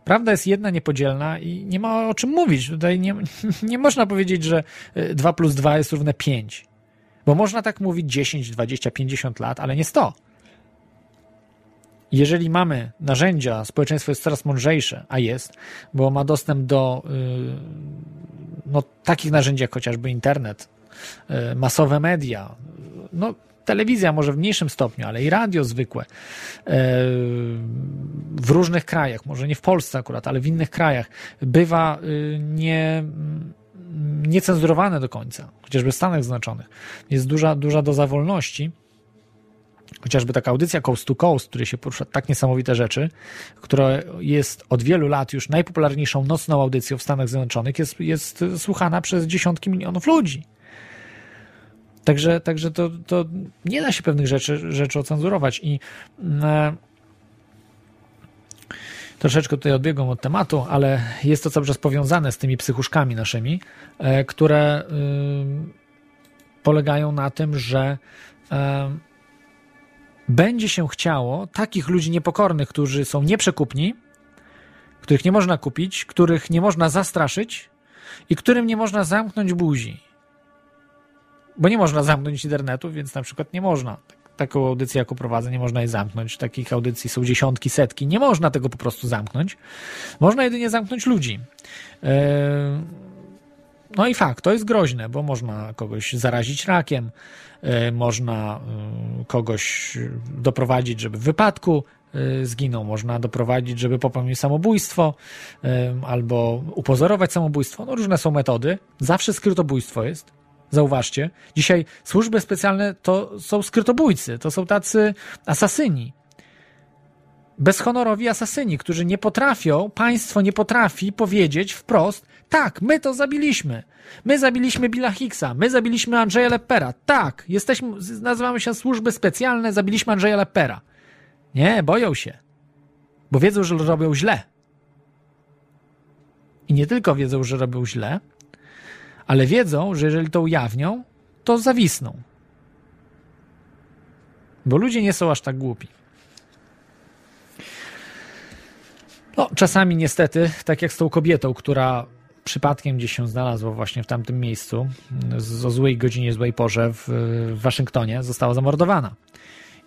Prawda jest jedna, niepodzielna i nie ma o czym mówić. Tutaj nie, nie można powiedzieć, że 2 plus 2 jest równe 5. Bo można tak mówić 10, 20, 50 lat, ale nie 100. Jeżeli mamy narzędzia, społeczeństwo jest coraz mądrzejsze, a jest, bo ma dostęp do y, no, takich narzędzi jak chociażby internet, y, masowe media, no, telewizja może w mniejszym stopniu, ale i radio zwykłe y, w różnych krajach, może nie w Polsce akurat, ale w innych krajach, bywa nie, niecenzurowane do końca, chociażby w Stanach Zjednoczonych. Jest duża, duża doza wolności. Chociażby taka audycja Coast to Coast, w której się porusza tak niesamowite rzeczy, która jest od wielu lat już najpopularniejszą nocną audycją w Stanach Zjednoczonych, jest, jest słuchana przez dziesiątki milionów ludzi. Także, także to, to nie da się pewnych rzeczy, rzeczy ocenzurować i e, troszeczkę tutaj odbiegłem od tematu, ale jest to cały czas powiązane z tymi psychuszkami naszymi, e, które y, polegają na tym, że e, będzie się chciało takich ludzi niepokornych, którzy są nieprzekupni, których nie można kupić, których nie można zastraszyć i którym nie można zamknąć buzi. Bo nie można zamknąć internetu, więc na przykład nie można. Taką audycję, jaką prowadzę, nie można jej zamknąć. Takich audycji są dziesiątki, setki. Nie można tego po prostu zamknąć. Można jedynie zamknąć ludzi. Yy, no i fakt, to jest groźne, bo można kogoś zarazić rakiem, yy, można yy, kogoś doprowadzić, żeby w wypadku zginął, można doprowadzić, żeby popełnił samobójstwo albo upozorować samobójstwo. No różne są metody. Zawsze skrytobójstwo jest. Zauważcie, dzisiaj służby specjalne to są skrytobójcy, to są tacy asasyni. Bezhonorowi asasyni, którzy nie potrafią, państwo nie potrafi powiedzieć wprost, tak, my to zabiliśmy. My zabiliśmy Billa Hicksa, my zabiliśmy Andrzeja Lepera. Tak, jesteśmy, nazywamy się służby specjalne, zabiliśmy Andrzeja Lepera. Nie, boją się, bo wiedzą, że robią źle. I nie tylko wiedzą, że robią źle, ale wiedzą, że jeżeli to ujawnią, to zawisną. Bo ludzie nie są aż tak głupi. No, czasami niestety, tak jak z tą kobietą, która przypadkiem gdzieś się znalazła właśnie w tamtym miejscu, o złej godzinie, złej porze w, w Waszyngtonie, została zamordowana.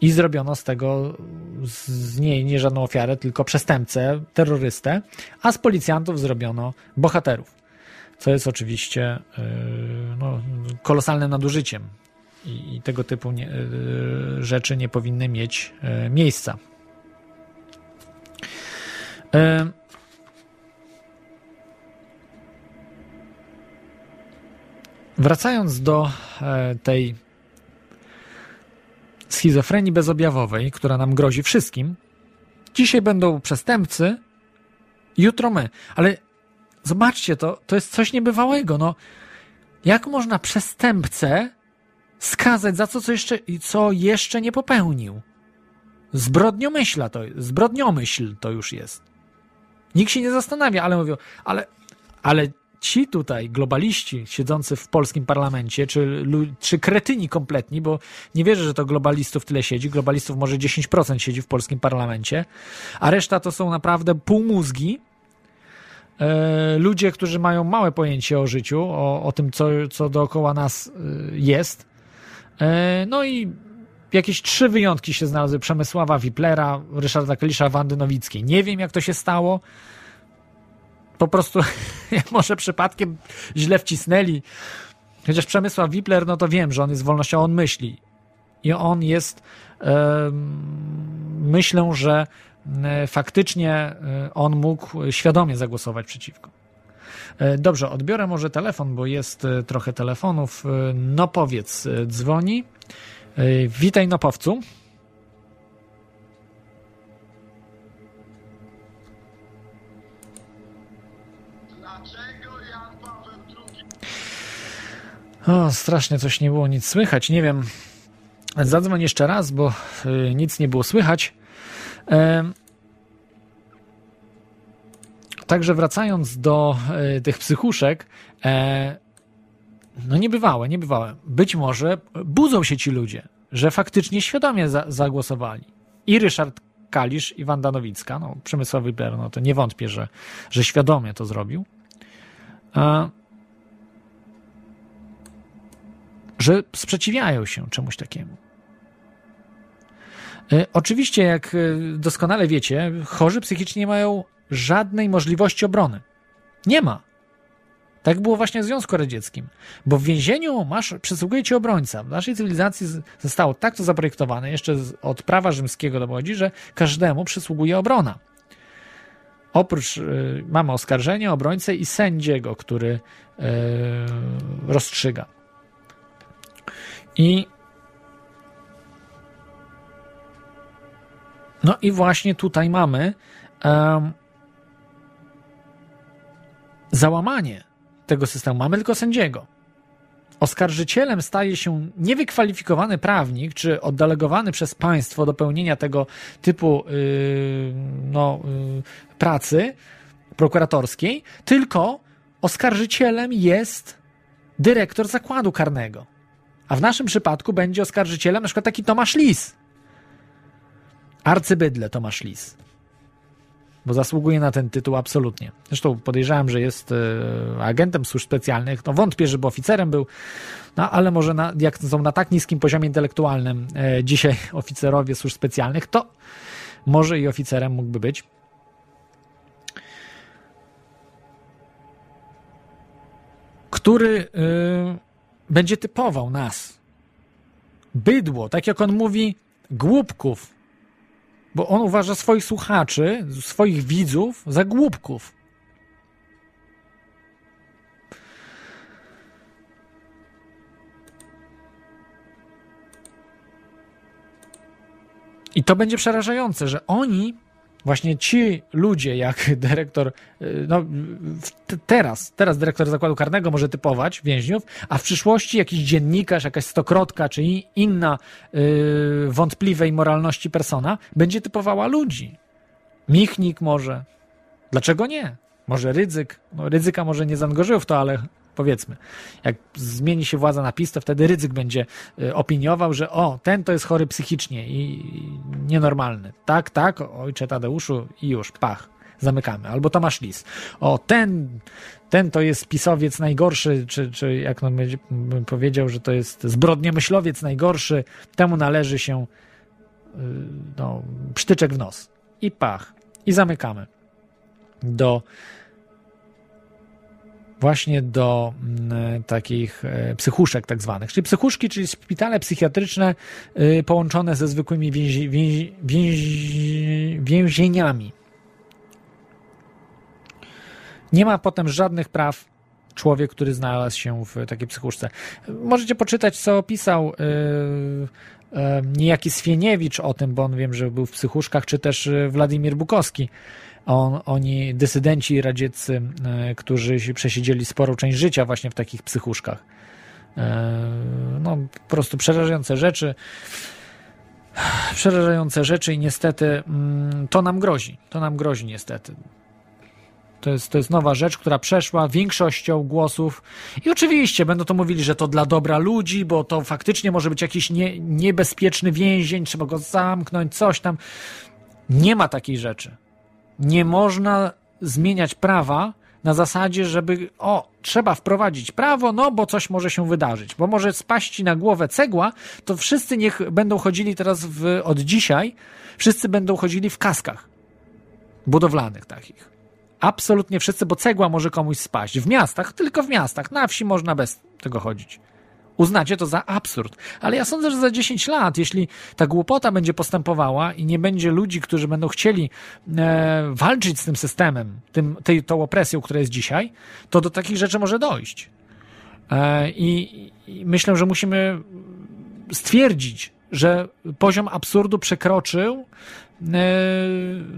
i zrobiono z tego z niej nie żadną ofiarę, tylko przestępcę, terrorystę, a z policjantów zrobiono bohaterów. Co jest oczywiście yy, no, kolosalnym nadużyciem i, i tego typu nie, yy, rzeczy nie powinny mieć yy, miejsca. Wracając do e, tej schizofrenii bezobjawowej, która nam grozi wszystkim, dzisiaj będą przestępcy, jutro my. Ale zobaczcie, to, to jest coś niebywałego. No, jak można przestępcę skazać za to, co jeszcze, co jeszcze nie popełnił? Zbrodniomyśla to, zbrodniomyśl to już jest. Nikt się nie zastanawia, ale mówią, ale, ale ci tutaj globaliści siedzący w polskim parlamencie, czy, czy kretyni kompletni, bo nie wierzę, że to globalistów tyle siedzi, globalistów może 10% siedzi w polskim parlamencie, a reszta to są naprawdę półmózgi, ludzie, którzy mają małe pojęcie o życiu, o, o tym, co, co dookoła nas e, jest. E, no i jakieś trzy wyjątki się znalazły. Przemysława Wiplera, Ryszarda Klisza, Wandy Nowickiej. Nie wiem, jak to się stało po prostu może przypadkiem źle wcisnęli. Chociaż Przemysław Wipler, no to wiem, że on jest wolnością, on myśli. I on jest, em, myślę, że e, faktycznie e, on mógł świadomie zagłosować przeciwko. E, Dobrze, odbiorę może telefon, bo jest e, trochę telefonów. E, No powiedz, e, dzwoni. E, Witaj, Nopowcu. O, strasznie coś nie było nic słychać. Nie wiem. Zadzwoń jeszcze raz, bo nic nie było słychać. Także wracając do y, tych psychuszek, e, no niebywałe, niebywałe. Być może budzą się ci ludzie, że faktycznie świadomie za, zagłosowali. I Ryszard Kalisz, i Wanda Nowicka, no Przemysław Wyber, no to nie wątpię, że, że świadomie to zrobił. A, że sprzeciwiają się czemuś takiemu. E, Oczywiście, jak e, doskonale wiecie, chorzy psychicznie nie mają żadnej możliwości obrony. Nie ma. Tak było właśnie w Związku Radzieckim. Bo w więzieniu masz, przysługuje ci obrońca. W naszej cywilizacji zostało tak to zaprojektowane, jeszcze od prawa rzymskiego dochodzi, że każdemu przysługuje obrona. Oprócz y, mamy oskarżenie, obrońcę i sędziego, który y, rozstrzyga. I no i właśnie tutaj mamy em, załamanie tego systemu. Mamy tylko sędziego. Oskarżycielem staje się niewykwalifikowany prawnik, czy oddelegowany przez państwo do pełnienia tego typu yy, no, yy, pracy prokuratorskiej, tylko oskarżycielem jest dyrektor zakładu karnego. A w naszym przypadku będzie oskarżycielem na przykład taki Tomasz Lis. Arcybydle Tomasz Lis. Bo zasługuje na ten tytuł absolutnie. Zresztą podejrzewam, że jest e, agentem służb specjalnych. No wątpię, żeby oficerem był, no ale może na, jak są na tak niskim poziomie intelektualnym e, dzisiaj oficerowie służb specjalnych, to może i oficerem mógłby być. Który e, będzie typował nas. Bydło, tak jak on mówi, głupków, bo on uważa swoich słuchaczy, swoich widzów za głupków. I to będzie przerażające, że oni, właśnie ci ludzie, jak dyrektor, y, no teraz, teraz dyrektor zakładu karnego może typować więźniów, a w przyszłości jakiś dziennikarz, jakaś stokrotka, czy inna y, wątpliwej moralności persona będzie typowała ludzi. Michnik może. Dlaczego nie? Może Rydzyk. No, Rydzyka może nie zaangażują w to, ale powiedzmy, jak zmieni się władza na PiS, to wtedy Rydzyk będzie y, opiniował, że o, ten to jest chory psychicznie i, nienormalny. Tak, tak, ojcze Tadeuszu i już, pach, zamykamy. Albo Tomasz Lis. O, ten, ten to jest pisowiec najgorszy, czy, czy jak on będzie, bym powiedział, że to jest zbrodniomyślowiec najgorszy, temu należy się no, psztyczek w nos. I pach. I zamykamy. Do właśnie do mm, takich e, psychuszek tak zwanych. Czyli psychuszki, czyli szpitale psychiatryczne y, połączone ze zwykłymi więzi, więzi, więzi, więzieniami. Nie ma potem żadnych praw człowiek, który znalazł się w takiej psychuszce. Możecie poczytać, co opisał yy, yy, niejaki Swieniewicz o tym, bo on wiem, że był w psychuszkach, czy też Władimir Bukowski. On, oni, dysydenci radzieccy, yy, którzy przesiedzieli sporą część życia właśnie w takich psychuszkach. Yy, no, po prostu przerażające rzeczy. Przerażające rzeczy i niestety mm, to nam grozi. To nam grozi niestety. To jest, to jest nowa rzecz, która przeszła większością głosów. I oczywiście będą to mówili, że to dla dobra ludzi, bo to faktycznie może być jakiś nie, niebezpieczny więzień, trzeba go zamknąć, coś tam. Nie ma takiej rzeczy. Nie można zmieniać prawa na zasadzie, żeby o, trzeba wprowadzić prawo, no bo coś może się wydarzyć, bo może spaść na głowę cegła, to wszyscy niech będą chodzili teraz w, od dzisiaj, wszyscy będą chodzili w kaskach budowlanych takich. Absolutnie wszyscy, bo cegła może komuś spaść. W miastach, tylko w miastach. Na wsi można bez tego chodzić. Uznacie to za absurd. Ale ja sądzę, że za 10 lat, jeśli ta głupota będzie postępowała i nie będzie ludzi, którzy będą chcieli e, walczyć z tym systemem, tym, tej, tą opresją, która jest dzisiaj, to do takich rzeczy może dojść. E, i, I myślę, że musimy stwierdzić, że poziom absurdu przekroczył e,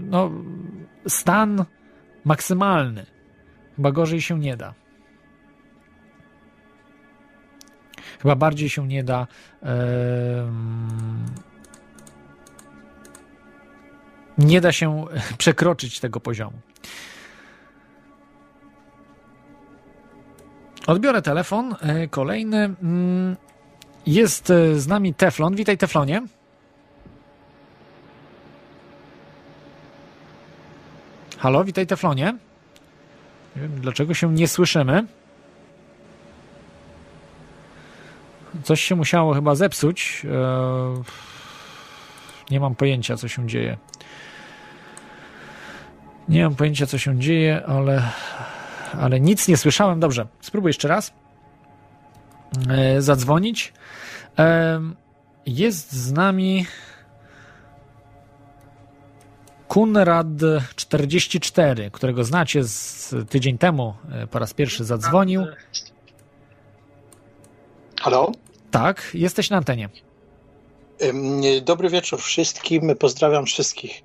no, stan maksymalny. Chyba gorzej się nie da. Chyba bardziej się nie da. Nie da się przekroczyć tego poziomu. Odbiorę telefon. E, kolejny. Mm, jest e, z nami Teflon. Witaj, Teflonie. Halo, witaj Teflonie. Nie wiem, dlaczego się nie słyszymy. Coś się musiało chyba zepsuć. Eee, nie mam pojęcia, co się dzieje. Nie mam pojęcia, co się dzieje, ale, ale nic nie słyszałem. Dobrze, spróbuj jeszcze raz eee, zadzwonić. Eee, jest z nami Kunrad44, którego znacie z tydzień temu, e, po raz pierwszy zadzwonił. Halo? Tak, jesteś na antenie. Dobry wieczór wszystkim. Pozdrawiam wszystkich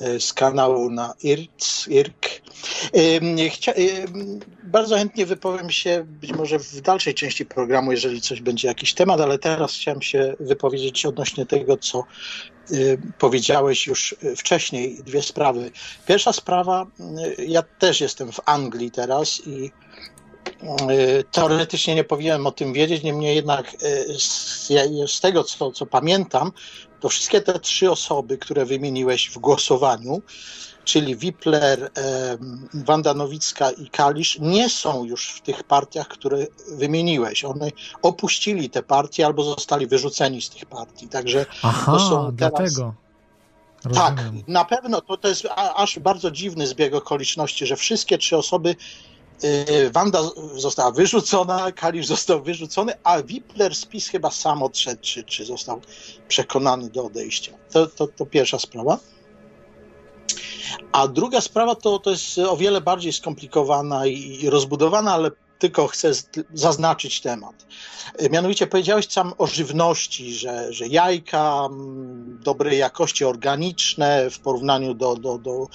e, z kanału na IRC, IRK. Chcia, bardzo chętnie wypowiem się być może w dalszej części programu, jeżeli coś będzie jakiś temat, ale teraz chciałem się wypowiedzieć odnośnie tego, co Y, powiedziałeś już wcześniej dwie sprawy. Pierwsza sprawa, ja też jestem w Anglii teraz i teoretycznie nie powinienem o tym wiedzieć, niemniej jednak z, z tego, co, co pamiętam, to wszystkie te trzy osoby, które wymieniłeś w głosowaniu, czyli Wipler, Wanda Nowicka i Kalisz, nie są już w tych partiach, które wymieniłeś. One opuścili te partie albo zostali wyrzuceni z tych partii. Także Aha, to są teraz... dlatego. Tak, na pewno to, to jest aż bardzo dziwny zbieg okoliczności, że wszystkie trzy osoby y, Wanda została wyrzucona, Kalisz został wyrzucony, a Wipler z PiS chyba sam odszedł, czy, czy został przekonany do odejścia. To, to, to pierwsza sprawa. A druga sprawa to, to jest o wiele bardziej skomplikowana i rozbudowana, ale tylko chcę zaznaczyć temat. Mianowicie powiedziałeś sam o żywności, że, że jajka mm, dobrej jakości, organiczne w porównaniu do, do, do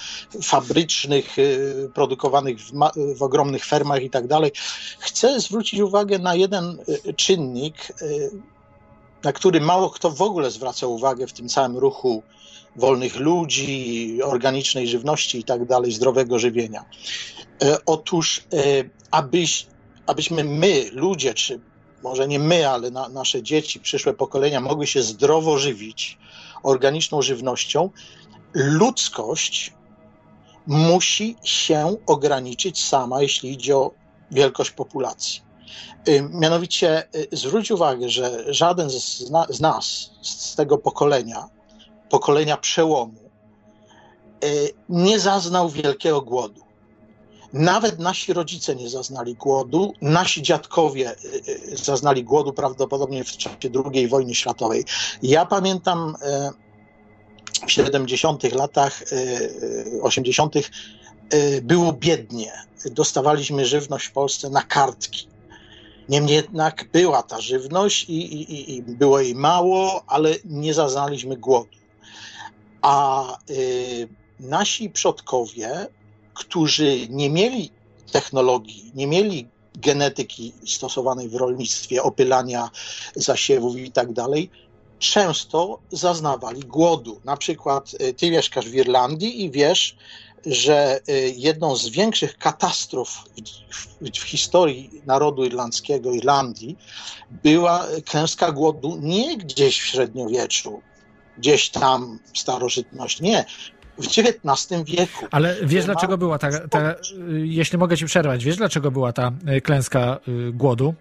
fabrycznych, y, produkowanych w, w ogromnych fermach i tak dalej. Chcę zwrócić uwagę na jeden y, czynnik, y, na który mało kto w ogóle zwraca uwagę w tym całym ruchu wolnych ludzi, organicznej żywności i tak dalej, zdrowego żywienia. Otóż, abyś, abyśmy my, ludzie, czy może nie my, ale na, nasze dzieci, przyszłe pokolenia mogły się zdrowo żywić organiczną żywnością, ludzkość musi się ograniczyć sama, jeśli idzie o wielkość populacji. E, mianowicie zwróć uwagę, że żaden z, z nas, z tego pokolenia, pokolenia przełomu, e, nie zaznał wielkiego głodu. Nawet nasi rodzice nie zaznali głodu, nasi dziadkowie e, e, zaznali głodu prawdopodobnie w czasie II wojny światowej. Ja pamiętam e, w 70 latach, e, 80 e, było biednie. Dostawaliśmy żywność w Polsce na kartki. Niemniej jednak była ta żywność i, i- i było jej mało, ale nie zaznaliśmy głodu. A y, nasi przodkowie, którzy nie mieli technologii, nie mieli genetyki stosowanej w rolnictwie, opylania zasiewów i tak dalej, często zaznawali głodu. Na przykład y, ty mieszkasz w Irlandii i wiesz, że y, jedną z większych katastrof w, w, w historii narodu irlandzkiego, Irlandii, była klęska głodu nie gdzieś w średniowieczu, gdzieś tam starożytność, nie. W XIX wieku. Ale wiesz, dlaczego była ta, ta, jeśli mogę ci przerwać, wiesz, dlaczego była ta y, klęska y, głodu?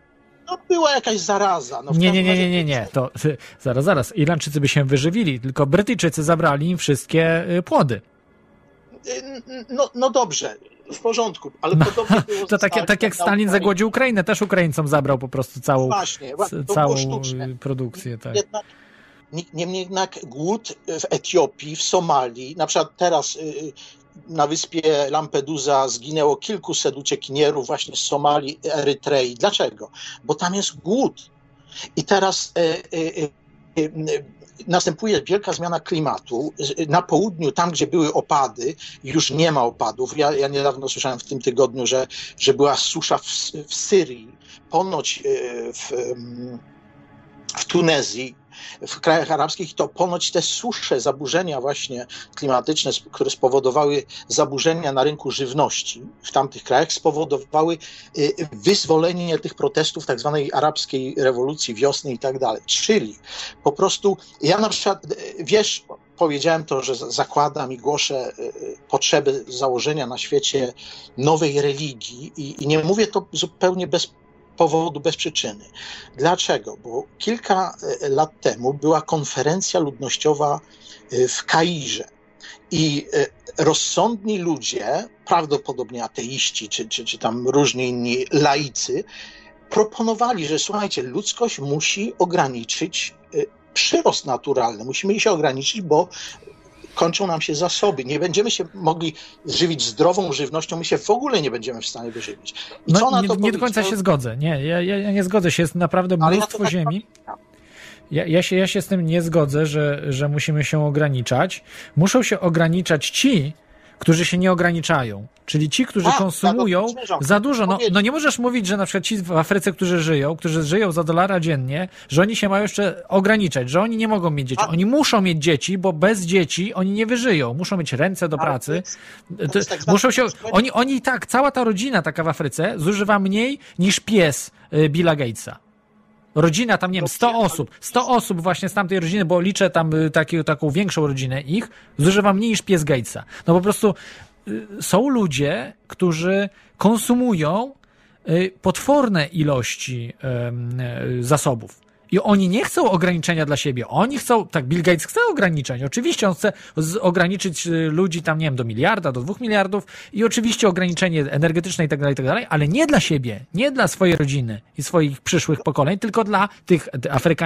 No, była jakaś zaraza. No, Nie, nie, nie, nie, nie, nie. To zaraz, zaraz. Irlandczycy by się wyżywili, tylko Brytyjczycy zabrali im wszystkie y, płody. Y, No, no dobrze, w porządku, ale No, podobnie było To tak, tak jak Stalin zagłodził Ukrainę, też Ukraińcom zabrał po prostu całą, Właśnie, całą y, produkcję. Tak. Jednak, niemniej jednak głód w Etiopii, w Somalii, na przykład teraz y, y, na wyspie Lampedusa zginęło kilkuset uciekinierów właśnie z Somalii, Erytrei. Dlaczego? Bo tam jest głód. I teraz y, następuje wielka zmiana klimatu. Na południu, tam gdzie były opady, już nie ma opadów. Ja, ja niedawno słyszałem w tym tygodniu, że, że była susza w, w Syrii, ponoć w, ym, w Tunezji, w krajach arabskich, to ponoć te susze, zaburzenia właśnie klimatyczne, które spowodowały zaburzenia na rynku żywności w tamtych krajach, spowodowały y, wyzwolenie tych protestów tak zwanej arabskiej rewolucji wiosny i tak dalej. Czyli po prostu ja na przykład, y, wiesz, powiedziałem to, że za- zakładam i głoszę y, potrzeby założenia na świecie nowej religii i, i nie mówię to zupełnie bez powodu, bez przyczyny. Dlaczego? Bo kilka e, lat temu była konferencja ludnościowa e, w Kairze i e, rozsądni ludzie, prawdopodobnie ateiści, czy, czy, czy tam różni inni laicy, proponowali, że słuchajcie, ludzkość musi ograniczyć przyrost naturalny, musimy się ograniczyć, bo kończą nam się zasoby. Nie będziemy się mogli żywić zdrową żywnością, my się w ogóle nie będziemy w stanie wyżywić. I co No, na nie, to nie do końca się zgodzę. Nie, ja, ja, ja nie zgodzę się. Jest naprawdę ja mnóstwo to tak ziemi. Ja, ja, się, ja się z tym nie zgodzę, że, że musimy się ograniczać. Muszą się ograniczać ci, którzy się nie ograniczają. Czyli ci, którzy A, konsumują za dużo. No, no nie możesz mówić, że na przykład ci w Afryce, którzy żyją, którzy żyją za dolara dziennie, że oni się mają jeszcze ograniczać, że oni nie mogą mieć dzieci. A- Oni muszą mieć dzieci, bo bez dzieci oni nie wyżyją. Muszą mieć ręce do to pracy. jest- to To- jest tak muszą się, oni, oni tak, cała ta rodzina taka w Afryce zużywa mniej niż pies y, Billa Gatesa. Rodzina tam, nie wiem, 100 Dobrze, ale- osób. 100 osób właśnie z tamtej rodziny, bo liczę tam y, taki, taką większą rodzinę ich, zużywa mniej niż pies Gatesa. No po prostu y, są ludzie, którzy konsumują y, potworne ilości y, zasobów. I oni nie chcą ograniczenia dla siebie. Oni chcą, tak, Bill Gates chce ograniczeń. Oczywiście on chce ograniczyć y, ludzi tam, nie wiem, do miliarda, do dwóch miliardów i oczywiście ograniczenie energetyczne i tak dalej, i tak dalej, ale nie dla siebie, nie dla swojej rodziny i swoich przyszłych pokoleń, tylko dla tych Afryka,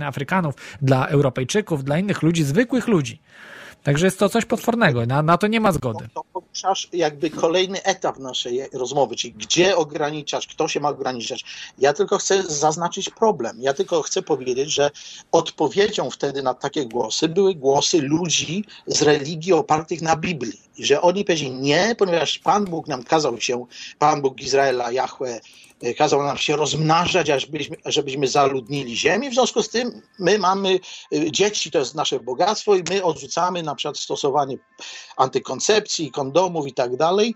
Afrykanów, dla Europejczyków, dla innych ludzi, zwykłych ludzi. Także jest to coś potwornego. Na, na to nie ma zgody. To poruszasz jakby kolejny etap naszej rozmowy, czyli gdzie ograniczać, kto się ma ograniczać. Ja tylko chcę zaznaczyć problem. Ja tylko chcę powiedzieć, że odpowiedzią wtedy na takie głosy były głosy ludzi z religii opartych na Biblii. Że oni powiedzieli nie, ponieważ Pan Bóg nam kazał się, Pan Bóg Izraela, Jahwe, e, kazał nam się rozmnażać, ażbyśmy, żebyśmy zaludnili ziemię. W związku z tym my mamy y, dzieci, to jest nasze bogactwo i my odrzucamy na przykład stosowanie antykoncepcji, kondomów i tak dalej.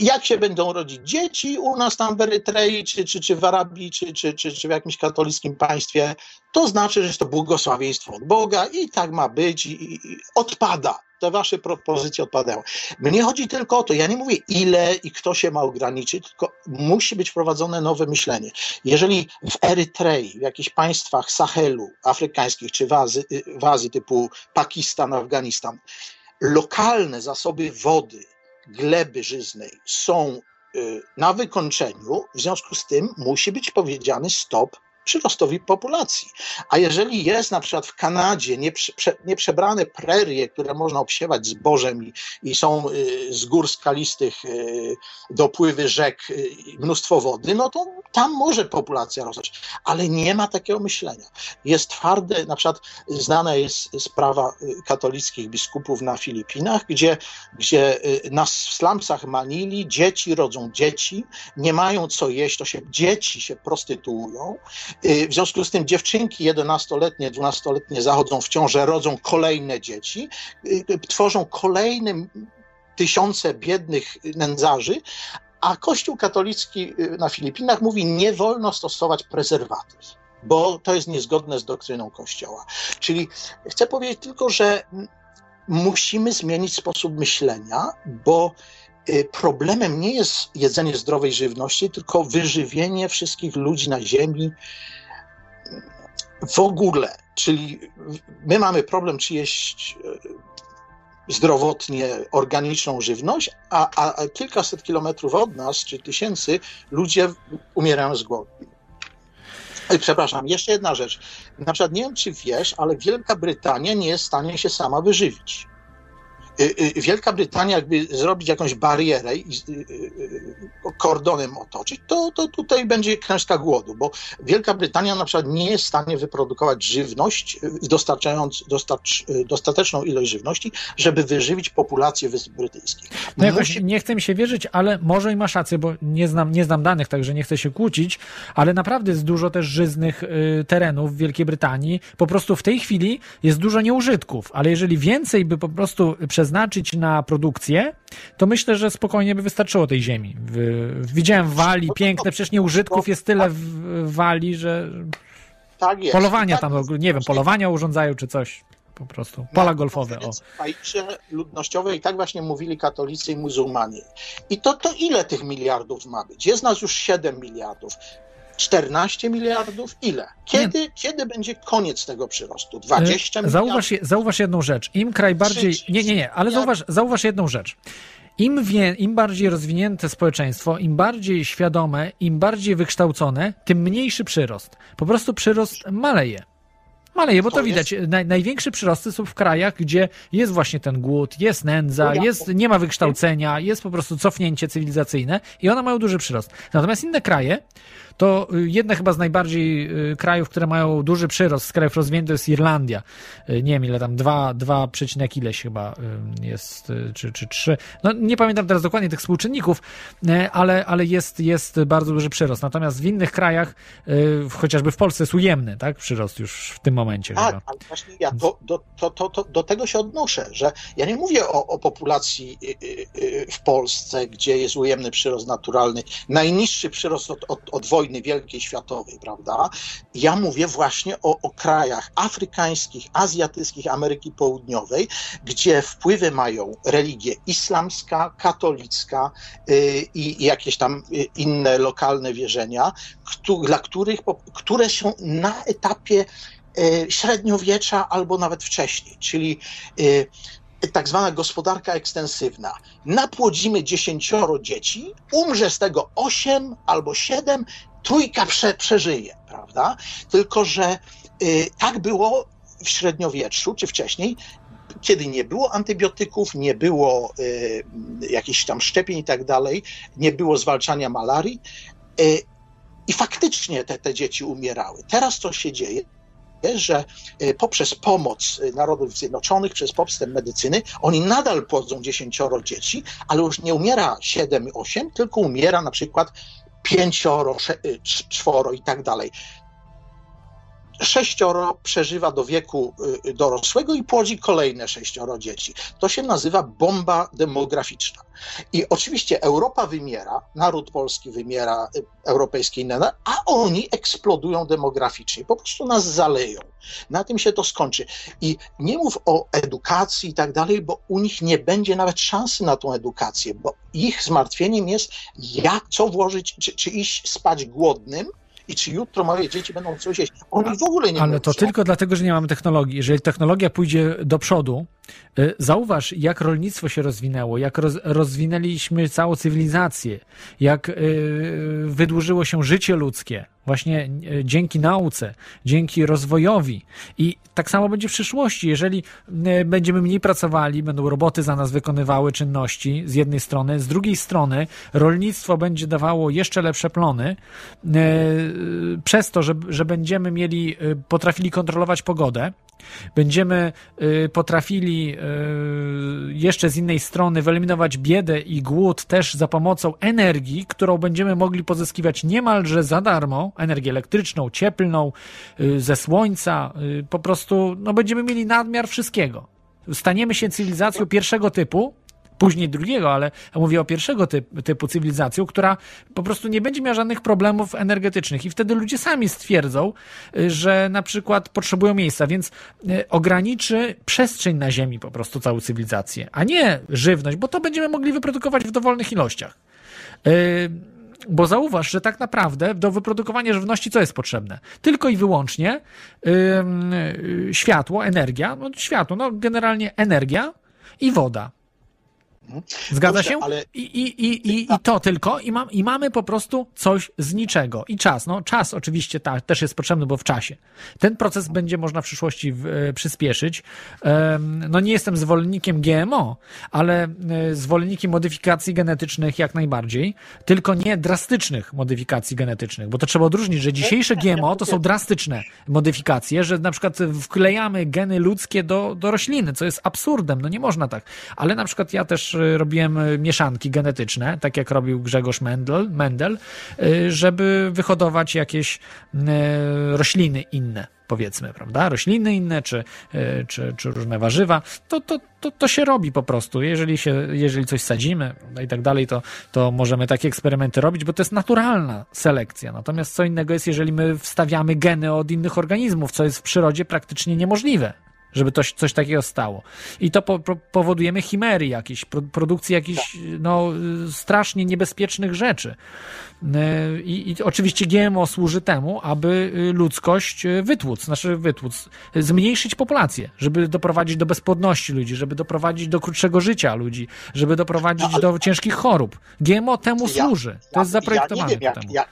Jak się będą rodzić dzieci u nas tam w Erytrei, czy, czy, czy w Arabii, czy, czy, czy, czy w jakimś katolickim państwie, to znaczy, że jest to błogosławieństwo od Boga i tak ma być i, i, odpada. Te wasze propozycje odpadają. Mnie chodzi tylko o to, ja nie mówię ile i kto się ma ograniczyć, tylko musi być wprowadzone nowe myślenie. Jeżeli w Erytrei, w jakichś państwach Sahelu afrykańskich, czy w Azji, w Azji typu Pakistan, Afganistan, lokalne zasoby wody, gleby żyznej są y, na wykończeniu, w związku z tym musi być powiedziany stop przyrostowi populacji. A jeżeli jest na przykład w Kanadzie nieprze, nieprzebrane prerie, które można obsiewać zbożem i, i są y, z gór skalistych y, dopływy rzek y, mnóstwo wody, no to tam może populacja rosnąć, ale nie ma takiego myślenia. Jest twarde, na przykład znana jest sprawa katolickich biskupów na Filipinach, gdzie, gdzie na slumsach Manili dzieci rodzą dzieci, nie mają co jeść, to się dzieci się prostytuują, w związku z tym dziewczynki 11-letnie, 12-letnie zachodzą w ciążę, rodzą kolejne dzieci, tworzą kolejne tysiące biednych nędzarzy, a Kościół katolicki na Filipinach mówi, nie wolno stosować prezerwatyw, bo to jest niezgodne z doktryną Kościoła. Czyli chcę powiedzieć tylko, że musimy zmienić sposób myślenia, bo problemem nie jest jedzenie zdrowej żywności, tylko wyżywienie wszystkich ludzi na Ziemi w ogóle. Czyli my mamy problem, czy jeść zdrowotnie organiczną żywność, a, a kilkaset kilometrów od nas, czy tysięcy, ludzie umierają z głodu. Przepraszam, jeszcze jedna rzecz. Na przykład nie wiem, czy wiesz, ale Wielka Brytania nie jest w stanie się sama wyżywić. Wielka Brytania jakby zrobić jakąś barierę i kordonem otoczyć, to, to tutaj będzie klęska głodu, bo Wielka Brytania na przykład nie jest w stanie wyprodukować żywność, dostarczając dostarcz, dostateczną ilość żywności, żeby wyżywić populację Wysp Brytyjskich. No jakoś Musi... nie chcę mi się wierzyć, ale może i masz rację, bo nie znam, nie znam danych, także nie chcę się kłócić, ale naprawdę jest dużo też żyznych y, terenów w Wielkiej Brytanii. Po prostu w tej chwili jest dużo nieużytków, ale jeżeli więcej by po prostu przeznaczyć na produkcję, to myślę, że spokojnie by wystarczyło tej ziemi. Widziałem w Walii piękne, przecież nieużytków jest tyle w Walii, że tak jest. polowania tak tam, nie wiem, polowania urządzają czy coś. Po prostu. Pola golfowe. O. Fajcze ludnościowe i tak właśnie mówili katolicy i muzułmanie. I to, to ile tych miliardów ma być? Jest nas już 7 miliardów. 14 miliardów? Ile? Kiedy, kiedy będzie koniec tego przyrostu? 20 miliardów? Zauważ, zauważ jedną rzecz. Im kraj bardziej. Nie, nie, nie, ale zauważ, zauważ jedną rzecz. Im, wie, Im bardziej rozwinięte społeczeństwo, im bardziej świadome, im bardziej wykształcone, tym mniejszy przyrost. Po prostu przyrost maleje. Maleje, bo to, to widać. Naj, największe przyrosty są w krajach, gdzie jest właśnie ten głód, jest nędza, jest, nie ma wykształcenia, jest po prostu cofnięcie cywilizacyjne i one mają duży przyrost. Natomiast inne kraje, to jedne chyba z najbardziej krajów, które mają duży przyrost z krajów rozwiniętych jest Irlandia. Nie wiem ile tam, 2, 2, ileś chyba jest, czy, czy 3. No nie pamiętam teraz dokładnie tych współczynników, ale, ale jest, jest bardzo duży przyrost. Natomiast w innych krajach, chociażby w Polsce jest ujemny, tak, przyrost już w tym momencie. Tak, ale właśnie ja do, do, to, to, to, do tego się odnoszę, że ja nie mówię o, o populacji w Polsce, gdzie jest ujemny przyrost naturalny, najniższy przyrost od, od, od wojny wielkiej światowej, prawda? Ja mówię właśnie o, o krajach afrykańskich, azjatyckich, Ameryki Południowej, gdzie wpływy mają religie islamska, katolicka yy, i jakieś tam yy, inne lokalne wierzenia, któ dla których, które są na etapie średniowiecza albo nawet wcześniej, czyli tak zwana gospodarka ekstensywna. Napłodzimy dziesięcioro dzieci, umrze z tego osiem albo siedem, trójka prze, przeżyje, prawda? Tylko, że y, tak było w średniowieczu czy wcześniej, kiedy nie było antybiotyków, nie było y, jakichś tam szczepień i tak dalej, nie było zwalczania malarii y, i faktycznie te, te dzieci umierały. Teraz co się dzieje? Że poprzez pomoc Narodów Zjednoczonych, przez postęp medycyny, oni nadal płodzą dziesięcioro dzieci, ale już nie umiera 7-8, tylko umiera na przykład pięcioro, czworo i tak dalej. Sześcioro przeżywa do wieku y, dorosłego i płodzi kolejne sześcioro dzieci. To się nazywa bomba demograficzna. I oczywiście Europa wymiera, naród polski wymiera, y, europejski inne, a oni eksplodują demograficznie, po prostu nas zaleją. Na tym się to skończy. I nie mów o edukacji i tak dalej, bo u nich nie będzie nawet szansy na tą edukację, bo ich zmartwieniem jest, jak co włożyć, czy, czy iść spać głodnym, i czy jutro moje dzieci będą coś jeść. Oni w ogóle nie Ale to tylko dlatego, że nie mamy technologii. Jeżeli technologia pójdzie do przodu, y, zauważ, jak rolnictwo się rozwinęło, jak roz, rozwinęliśmy całą cywilizację, jak y, wydłużyło się życie ludzkie, właśnie y, dzięki nauce, dzięki rozwojowi. I tak samo będzie w przyszłości. Jeżeli y, będziemy mniej pracowali, będą roboty za nas wykonywały czynności z jednej strony, z drugiej strony rolnictwo będzie dawało jeszcze lepsze plony, y, przez to, że, że będziemy mieli, potrafili kontrolować pogodę, będziemy y, potrafili y, jeszcze z innej strony wyeliminować biedę i głód też za pomocą energii, którą będziemy mogli pozyskiwać niemalże za darmo, energię elektryczną, cieplną, y, ze słońca, po prostu no, będziemy mieli nadmiar wszystkiego. Staniemy się cywilizacją pierwszego typu, później drugiego, ale mówię o pierwszego typ, typu cywilizacją, która po prostu nie będzie miała żadnych problemów energetycznych i wtedy ludzie sami stwierdzą, y, że na przykład potrzebują miejsca, więc y, ograniczy przestrzeń na Ziemi po prostu całą cywilizację, a nie żywność, bo to będziemy mogli wyprodukować w dowolnych ilościach. Y, Bo zauważ, że tak naprawdę do wyprodukowania żywności co jest potrzebne? Tylko i wyłącznie światło, energia, no światło, no generalnie energia i woda. Zgadza Dobrze, się? ale- I, i, i, i, I to tylko, i, mam, i mamy po prostu coś z niczego. I czas. No, czas oczywiście ta, też jest potrzebny, bo w czasie. Ten proces będzie można w przyszłości w, e, przyspieszyć. Em, no, nie jestem zwolennikiem GMO, ale e, zwolennikiem modyfikacji genetycznych jak najbardziej, tylko nie drastycznych modyfikacji genetycznych, bo to trzeba odróżnić, że dzisiejsze GMO to są drastyczne modyfikacje, że na przykład wklejamy geny ludzkie do, do rośliny, co jest absurdem, no nie można tak. Ale na przykład ja też robiłem y, mieszanki genetyczne, tak jak robił Grzegorz Mendel, Mendel y, żeby wyhodować jakieś y, rośliny inne. Powiedzmy, prawda? Rośliny inne, czy, czy, czy różne warzywa, to, to, to, to się robi po prostu. Jeżeli, się, jeżeli coś sadzimy no i tak dalej, to, to możemy takie eksperymenty robić, bo to jest naturalna selekcja. Natomiast co innego jest, jeżeli my wstawiamy geny od innych organizmów, co jest w przyrodzie praktycznie niemożliwe żeby coś, coś takiego stało. I to po, po, powodujemy chimery jakieś, pro, produkcję jakichś no, strasznie niebezpiecznych rzeczy. Y, I, I oczywiście GMO służy temu, aby y, ludzkość y, wytłuc, znaczy wytłuc, zmniejszyć populację, żeby doprowadzić do bezpłodności ludzi, żeby doprowadzić do krótszego życia ludzi, żeby doprowadzić No, do ciężkich chorób. GMO temu Ja- służy. To jest zaprojektowane Ja nie wiem, jak, temu. jak,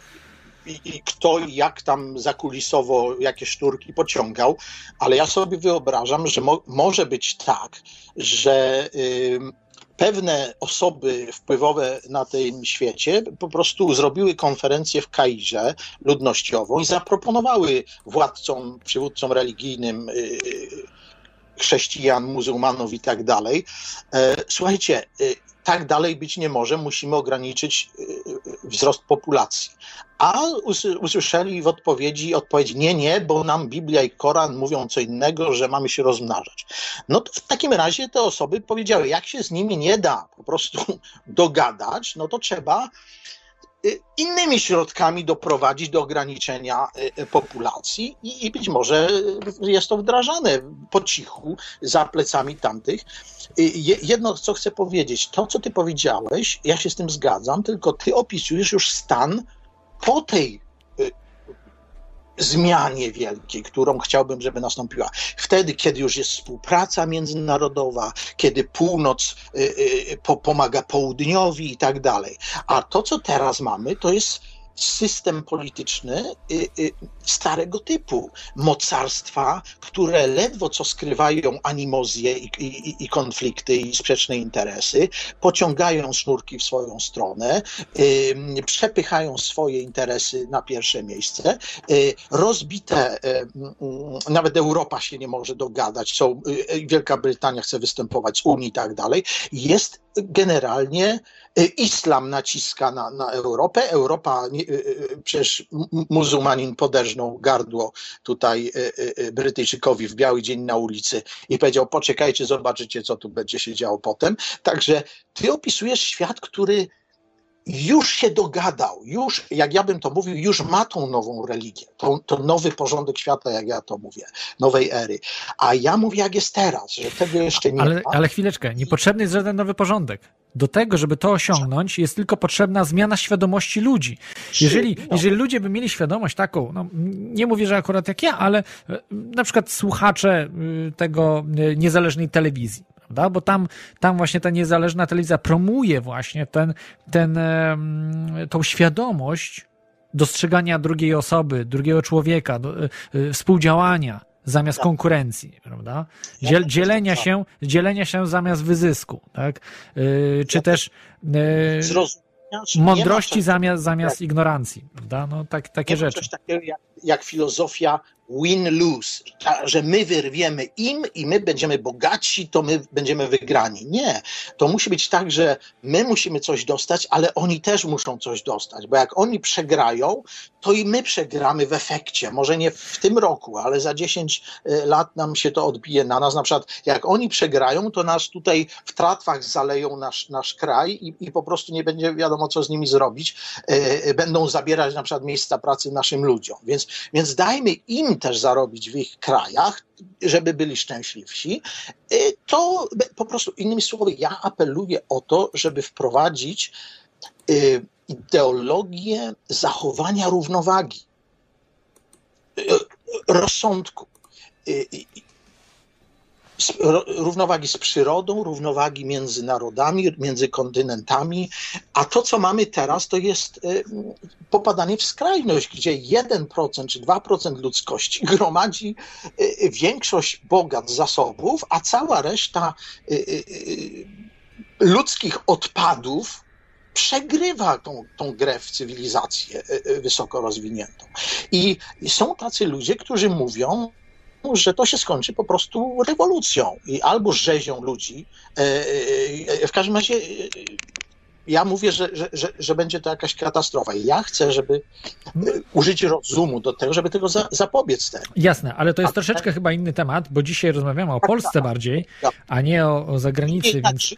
i, i kto i jak tam zakulisowo jakie szturki pociągał, ale ja sobie wyobrażam, że mo, może być tak, że ym, pewne osoby wpływowe na tym świecie po prostu zrobiły konferencję w Kairze ludnościową i zaproponowały władcom, przywódcom religijnym yy, chrześcijan, muzułmanów i tak dalej. E, Słuchajcie, e, tak dalej być nie może, musimy ograniczyć e, wzrost populacji. A usłyszeli w odpowiedzi odpowiedź nie, nie, bo nam Biblia i Koran mówią co innego, że mamy się rozmnażać. No to w takim razie te osoby powiedziały, jak się z nimi nie da po prostu dogadać, no to trzeba y, innymi środkami doprowadzić do ograniczenia y, y, populacji i, i być może y, jest to wdrażane po cichu za plecami tamtych. Y, je- Jedno, co chcę powiedzieć, to co ty powiedziałeś, ja się z tym zgadzam, tylko ty opisujesz już stan po tej y, zmianie wielkiej, którą chciałbym, żeby nastąpiła. Wtedy, kiedy już jest współpraca międzynarodowa, kiedy północ y, y, po, pomaga południowi i tak dalej. A to, co teraz mamy, to jest system polityczny y, y, starego typu. Mocarstwa, które ledwo co skrywają animozje i, i, i konflikty i sprzeczne interesy, pociągają sznurki w swoją stronę, przepychają swoje interesy na pierwsze miejsce. Y, rozbite, y, nawet Europa się nie może dogadać, są, Wielka Brytania chce występować z Unii i tak dalej. Jest generalnie y, islam naciska na, na Europę. Europa, y, y, przecież muzułmanin poderżnął gardło tutaj Brytyjczykowi w biały dzień na ulicy i powiedział: Poczekajcie, zobaczycie, co tu będzie się działo potem. Także ty opisujesz świat, który już się dogadał, już, jak ja bym to mówił, już ma tą nową religię, tą, to nowy porządek świata, jak ja to mówię, nowej ery. A ja mówię, jak jest teraz, że tego jeszcze nie Ale, ma. ale chwileczkę, niepotrzebny jest żaden nowy porządek. Do tego, żeby to osiągnąć, jest tylko potrzebna zmiana świadomości ludzi. Jeżeli, no. jeżeli ludzie by mieli świadomość taką, no, nie mówię, że akurat jak ja, ale e, na przykład słuchacze y, tego y, niezależnej telewizji, prawda? Bo tam, tam właśnie ta niezależna telewizja promuje właśnie ten, ten, tą świadomość dostrzegania drugiej osoby, drugiego człowieka, y, y, współdziałania zamiast konkurencji, prawda? Dziel, dzielenia się, dzielenia się zamiast wyzysku, tak? Y, czy też mądrości zamiast, zamiast ignorancji, prawda? No tak, takie nie rzeczy. coś takiego jak, jak filozofia win-lose, że my wyrwiemy im i my będziemy bogatsi, to my będziemy wygrani. Nie. To musi być tak, że my musimy coś dostać, ale oni też muszą coś dostać, bo jak oni przegrają, to i my przegramy w efekcie. Może nie w tym roku, ale za 10 lat nam się to odbije na nas. Na przykład, jak oni przegrają, to nas tutaj w tratwach zaleją nasz, nasz kraj i, i po prostu nie będzie wiadomo, co z nimi zrobić. E, e, Będą zabierać na przykład miejsca pracy naszym ludziom. Więc, więc dajmy im też zarobić w ich krajach, żeby byli szczęśliwsi. E, To po prostu, innymi słowy, ja apeluję o to, żeby wprowadzić e, ideologię zachowania równowagi, e, rozsądku. Równowagi z przyrodą, równowagi między narodami, między kontynentami, a to, co mamy teraz, to jest y, popadanie w skrajność, gdzie 1% czy 2% ludzkości gromadzi y, większość bogactw zasobów, a cała reszta y, y, y, ludzkich odpadów przegrywa tą, tą grę w cywilizację y, y, wysoko rozwiniętą. I są tacy ludzie, którzy mówią, że to się skończy po prostu rewolucją i albo rzezią ludzi. e, e, W każdym razie e, ja mówię, że, że, że, że będzie to jakaś katastrofa. I ja chcę, żeby e, użyć rozumu do tego, żeby tego za, zapobiec temu. Jasne, ale to jest A- troszeczkę chyba inny temat, bo dzisiaj rozmawiamy o Polsce bardziej, Tak. a nie o, o zagranicy, I więc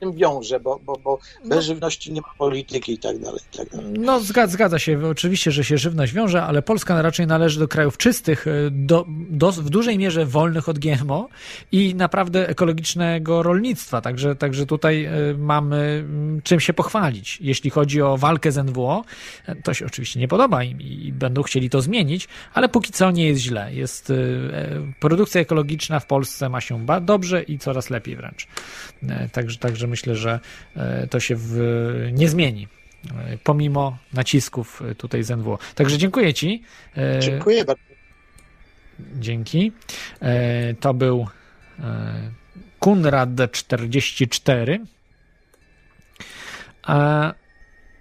tym wiąże, bo, bo, bo bez żywności nie ma polityki i tak dalej. I tak dalej. No, zgadza, zgadza się, oczywiście, że się żywność wiąże, ale Polska raczej należy do krajów czystych, y, do, do, w dużej mierze wolnych od GMO i naprawdę ekologicznego rolnictwa. Także, także tutaj y, mamy mm, czym się pochwalić. Jeśli chodzi o walkę z NWO, y, to się oczywiście nie podoba im i, będą chcieli to zmienić, ale póki co nie jest źle. Jest, e, produkcja ekologiczna w Polsce ma się dobrze i coraz lepiej wręcz. E, Także, także myślę, że e, to się w, nie zmieni e, pomimo nacisków e, tutaj z NWO. Także dziękuję Ci. Dziękuję bardzo. Dzięki. To był Kunrad 44. A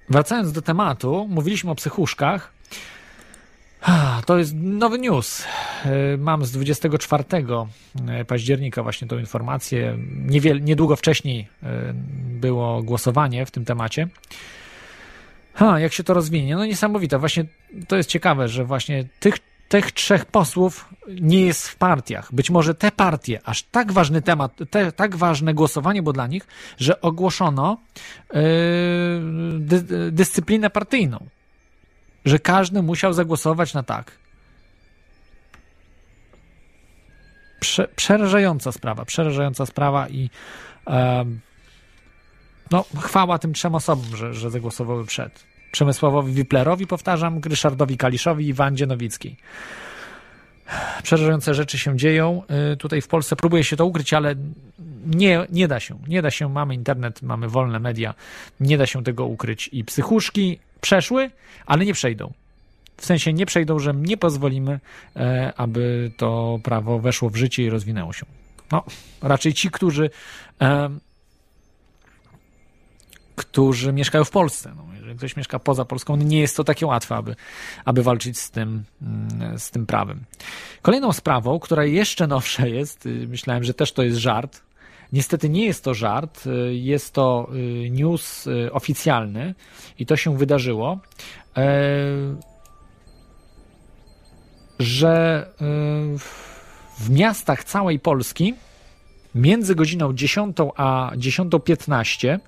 Wracając do tematu, mówiliśmy o psychuszkach. To jest nowy news. E, Mam z 24 października właśnie tą informację. Niewiel, niedługo wcześniej e, było głosowanie w tym temacie. Ha, jak się to rozwinie? No niesamowite. Właśnie to jest ciekawe, że właśnie tych, tych trzech posłów nie jest w partiach. Być może te partie, aż tak ważny temat, te, tak ważne głosowanie było dla nich, że ogłoszono yy, dy, dyscyplinę partyjną. Że każdy musiał zagłosować na tak. Prze, przerażająca sprawa, przerażająca sprawa i em, no, chwała tym trzem osobom, że, że zagłosowały przed. Przemysławowi Wiplerowi, powtarzam, Ryszardowi Kaliszowi i Wandzie Nowickiej. Przerażające rzeczy się dzieją. Y, Tutaj w Polsce próbuje się to ukryć, ale nie, nie da się. Nie da się. Mamy internet, mamy wolne media. Nie da się tego ukryć. I psychuszki przeszły, ale nie przejdą. W sensie nie przejdą, że nie pozwolimy, e, aby to prawo weszło w życie i rozwinęło się. No, raczej ci, którzy em, którzy mieszkają w Polsce. No, jeżeli ktoś mieszka poza Polską, no nie jest to takie łatwe, aby, aby walczyć z tym, mm, z tym prawem. Kolejną sprawą, która jeszcze nowsza jest, y, myślałem, że też to jest żart, Niestety nie jest to żart, y, jest to y, news y, oficjalny i to się wydarzyło, e, że w miastach całej Polski między godziną 10 a 10.15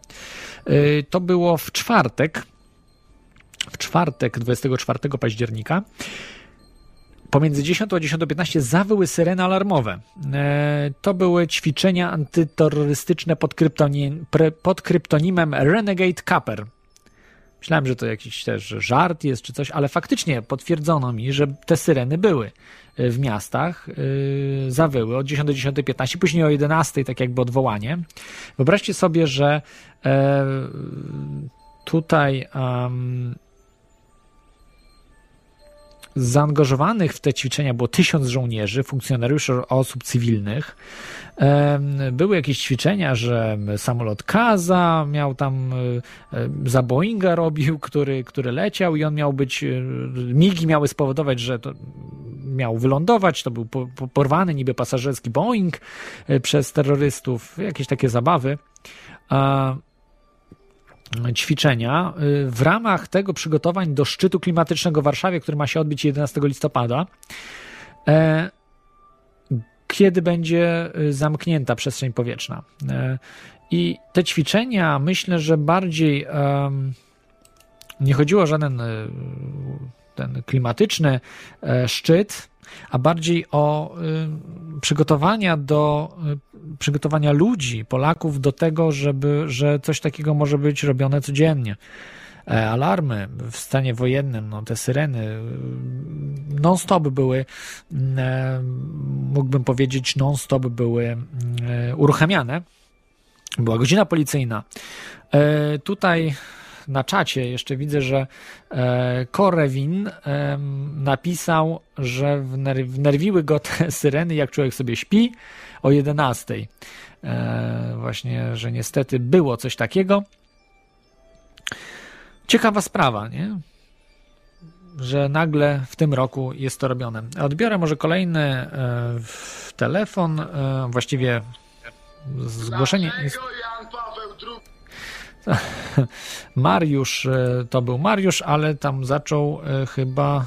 y, to było w czwartek, w czwartek 24 października, pomiędzy 10 a 10.15 zawyły syreny alarmowe. E, To były ćwiczenia antyterrorystyczne pod, kryptonim, pod kryptonimem Renegade Capper. Myślałem, że to jakiś też żart jest czy coś, ale faktycznie potwierdzono mi, że te syreny były e, w miastach, yy, zawyły od 10 do 10.15, później o 11, tak jakby odwołanie. Wyobraźcie sobie, że e, tutaj em, zaangażowanych w te ćwiczenia było tysiąc żołnierzy, funkcjonariuszy, osób cywilnych. Były jakieś ćwiczenia, że samolot Kaza miał tam e, za Boeinga robił, który, który leciał i on miał być, e, migi miały spowodować, że to miał wylądować, to był po- po- porwany niby pasażerski Boeing e, przez terrorystów, jakieś takie zabawy. Ćwiczenia y, w ramach tego przygotowań do szczytu klimatycznego w Warszawie, który ma się odbyć 11 listopada, e, kiedy będzie y, zamknięta przestrzeń powietrzna. E, I te ćwiczenia myślę, że bardziej nie chodziło o żaden y, ten klimatyczny e, szczyt, a bardziej o y, przygotowania do y, przygotowania ludzi, Polaków do tego, żeby, że coś takiego może być robione codziennie. E, Alarmy w stanie wojennym, no te syreny y, non-stop były, mógłbym powiedzieć, non-stop były uruchamiane. Była godzina policyjna. E, Tutaj na czacie jeszcze widzę, że e, Korewin napisał, że wner- wnerwiły go te syreny, jak człowiek sobie śpi, o 11. E, właśnie, że niestety było coś takiego. Ciekawa sprawa, nie? Że nagle w tym roku jest to robione. Odbiorę może kolejny e, telefon, właściwie zgłoszenie. Mariusz e, to był Mariusz, ale tam zaczął e, chyba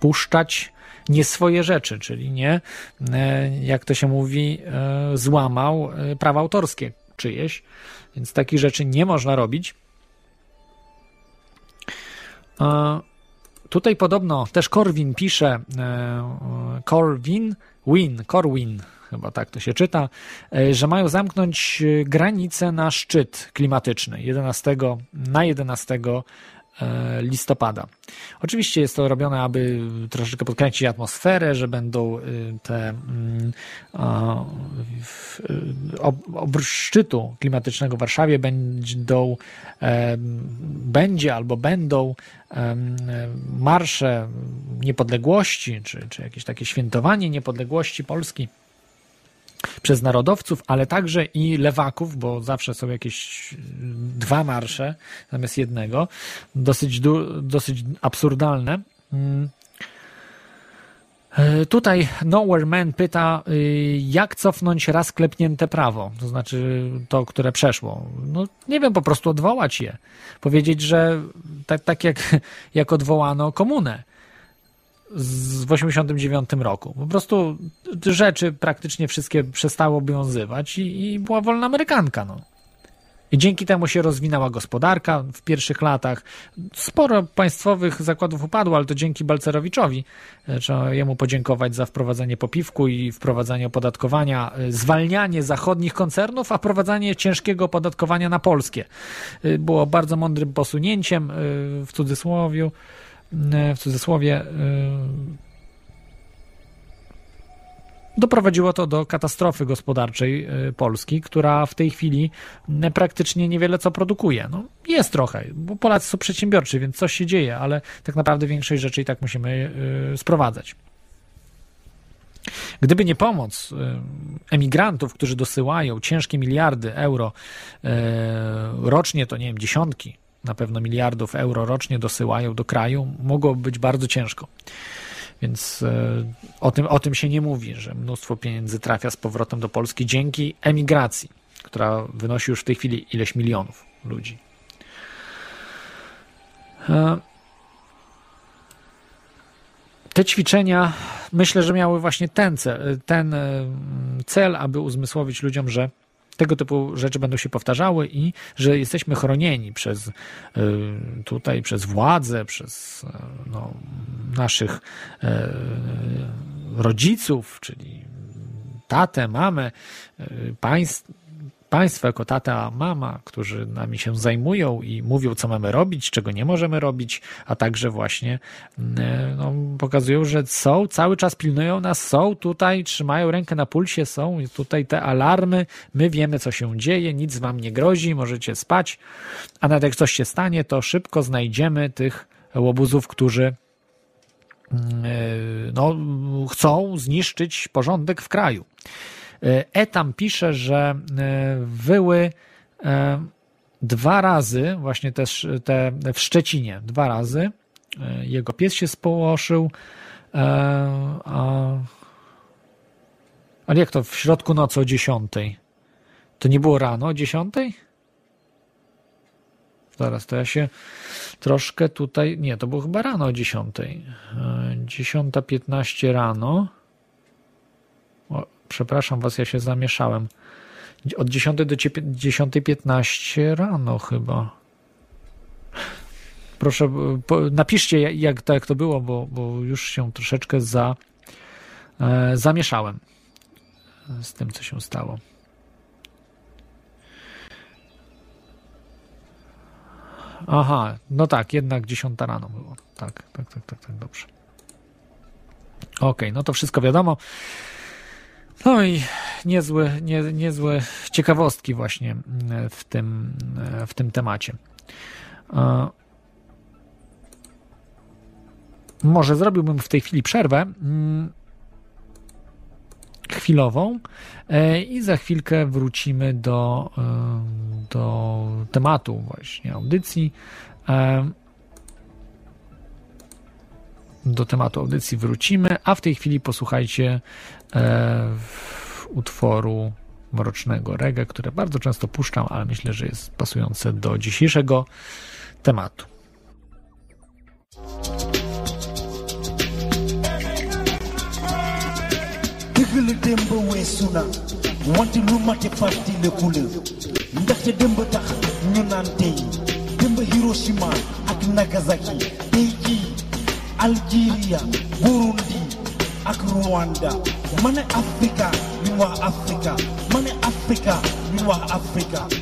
puszczać nie swoje rzeczy, czyli nie, e, jak to się mówi, złamał prawa autorskie czyjeś, więc takich rzeczy nie można robić. Tutaj podobno też Korwin pisze, Korwin, Win, Corwin, chyba tak to się czyta, e, że mają zamknąć e, granice na szczyt klimatyczny 11, na 11 e, listopada. Oczywiście jest to robione, aby troszeczkę podkręcić atmosferę, że będą te mm, obrót szczytu klimatycznego w Warszawie będą, będzie albo będą marsze niepodległości, czy, czy jakieś takie świętowanie niepodległości Polski przez narodowców, ale także i lewaków, bo zawsze są jakieś dwa marsze zamiast jednego, dosyć, dosyć absurdalne. Mm. E, Tutaj Nowhere Man pyta, y, jak cofnąć raz klepnięte prawo, to znaczy to, które przeszło. No nie wiem, po prostu odwołać je. Powiedzieć, że tak, tak jak, jak odwołano komunę z- w 89 roku. Po prostu rzeczy praktycznie wszystkie przestały obowiązywać i, i była wolna amerykanka. No. I dzięki temu się rozwinęła gospodarka w pierwszych latach. Sporo państwowych zakładów upadło, ale to dzięki Balcerowiczowi. E, Trzeba jemu podziękować za wprowadzenie popiwku i wprowadzanie opodatkowania, e, zwalnianie zachodnich koncernów, a wprowadzanie ciężkiego opodatkowania na polskie. E, Było bardzo mądrym posunięciem w cudzysłowie w cudzysłowie, y, doprowadziło to do katastrofy gospodarczej y, Polski, która w tej chwili praktycznie niewiele co produkuje. No, jest trochę, bo Polacy są przedsiębiorczy, więc coś się dzieje, ale tak naprawdę większość rzeczy i tak musimy sprowadzać. Gdyby nie pomoc emigrantów, którzy dosyłają ciężkie miliardy euro rocznie, to nie wiem, dziesiątki na pewno miliardów euro rocznie dosyłają do kraju, mogłoby być bardzo ciężko. Więc e, o tym, o tym się nie mówi, że mnóstwo pieniędzy trafia z powrotem do Polski dzięki emigracji. która wynosi już w tej chwili ileś milionów ludzi. E, Te ćwiczenia myślę, że miały właśnie ten cel, ten e, cel, aby uzmysłowić ludziom, że tego typu rzeczy będą się powtarzały i że jesteśmy chronieni przez y, tutaj, przez władzę, przez e, no, naszych e, rodziców, czyli tatę, mamę, y, państw, państwo jako tata, mama, którzy nami się zajmują i mówią, co mamy robić, czego nie możemy robić, a także właśnie y, no, pokazują, że są, cały czas pilnują nas, są tutaj, trzymają rękę na pulsie, są tutaj te alarmy, my wiemy, co się dzieje, nic wam nie grozi, możecie spać, a nawet jak coś się stanie, to szybko znajdziemy tych łobuzów, którzy no, chcą zniszczyć porządek w kraju. Etam pisze, że wyły e, dwa razy, właśnie też te w Szczecinie, dwa razy. E, Jego pies się społoszył. e, ale jak to w środku nocy o 10? To nie było rano o 10? Zaraz, to ja się troszkę tutaj. Nie, to było chyba rano o 10. E, 10.15 rano. Przepraszam was, ja się zamieszałem. Od 10 do 10.15 rano chyba. Proszę, napiszcie jak to, jak to było, bo, bo już się troszeczkę za, e, zamieszałem z tym, co się stało. Aha, no tak, jednak 10 rano było. Tak, tak, tak, tak, tak, dobrze. Okej, no to wszystko wiadomo. No i niezłe, nie, niezłe ciekawostki właśnie w tym, w tym temacie. E, Może zrobiłbym w tej chwili przerwę mm, chwilową e, i za chwilkę wrócimy do, e, do tematu właśnie audycji. E, Do tematu audycji wrócimy, a w tej chwili posłuchajcie e, utworu mrocznego reggae, które bardzo często puszczam, ale myślę, że jest pasujące do dzisiejszego tematu. dëgg la démb weesu na wante lu mate fàttaliku la ndaxte démb tax ñu naan tey démb Hiroshima ak Nagasaki tey jii Algeria Burundi ak Rwanda Africa you are Africa. Ma Africa you are Africa.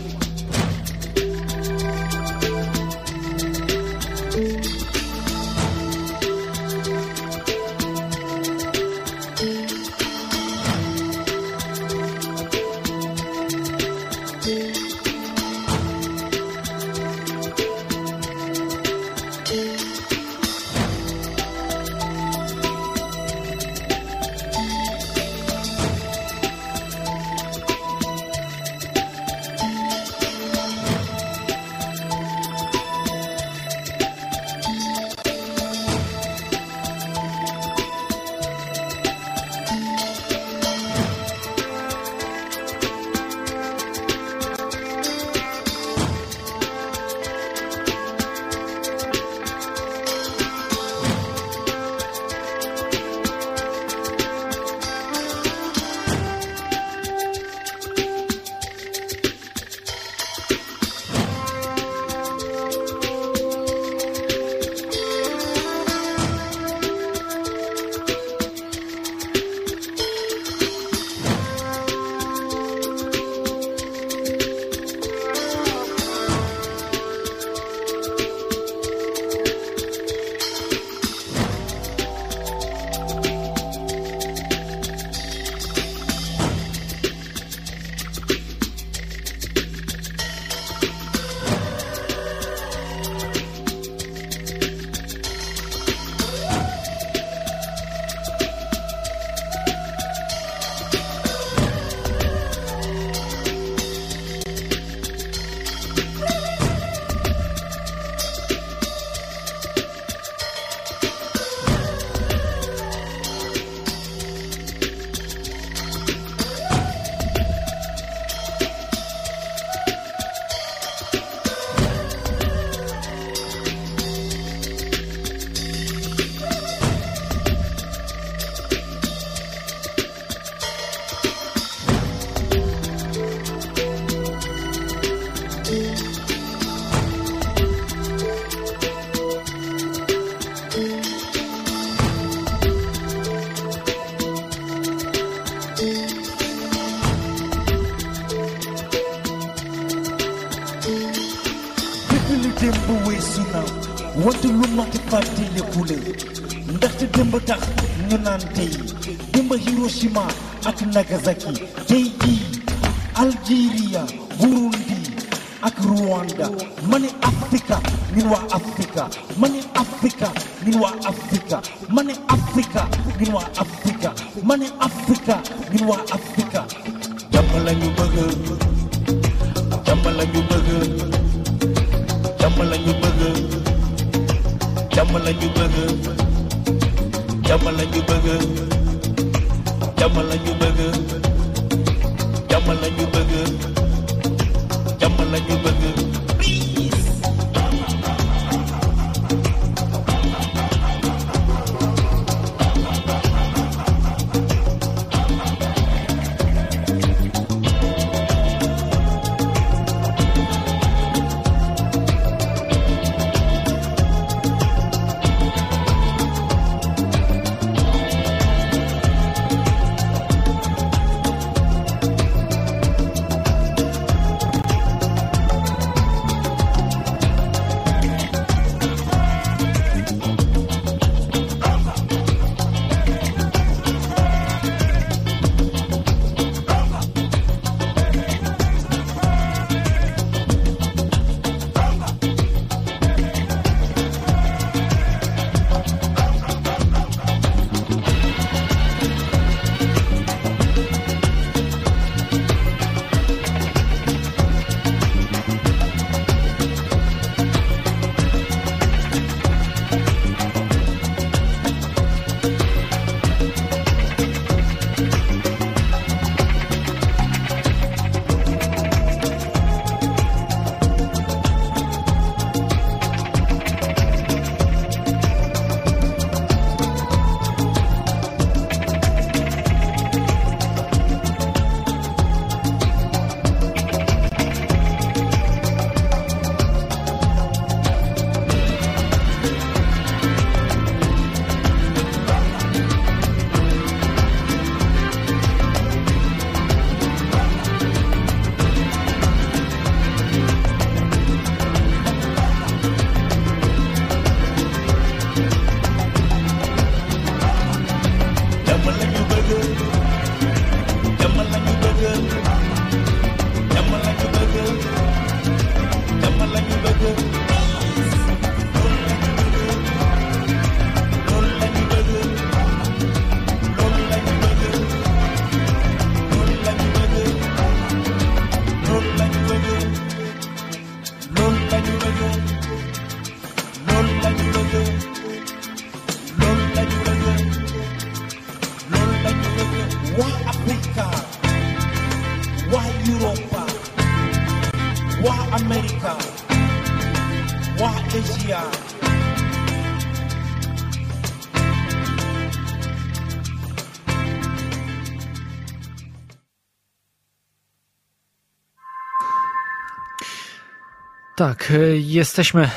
Tak, y, jesteśmy.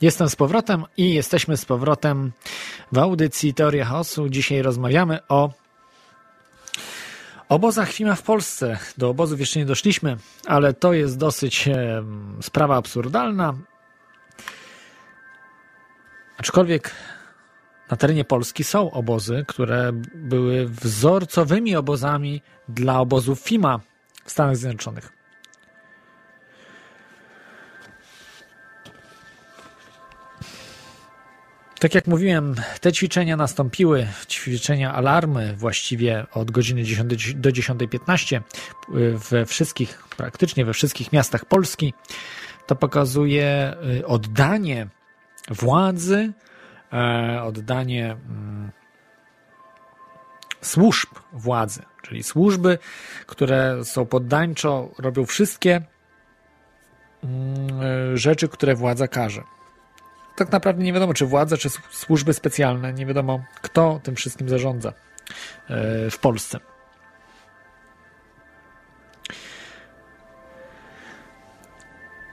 Jestem z powrotem i jesteśmy z powrotem w audycji Teoria Chaosu. Dzisiaj rozmawiamy o obozach FIMA w Polsce. Do obozów jeszcze nie doszliśmy, ale to jest dosyć sprawa absurdalna. Aczkolwiek na terenie Polski są obozy, które były wzorcowymi obozami dla obozów FIMA w Stanach Zjednoczonych. Tak jak mówiłem, te ćwiczenia nastąpiły, ćwiczenia alarmy właściwie od godziny 10 do 10.15 we wszystkich, praktycznie we wszystkich miastach Polski. To pokazuje y, oddanie władzy, e, oddanie mm, służb władzy, czyli służby, które są poddańczo, robią wszystkie mm, y, rzeczy, które władza każe tak naprawdę nie wiadomo, czy władza, czy służby specjalne, nie wiadomo, kto tym wszystkim zarządza e, w Polsce.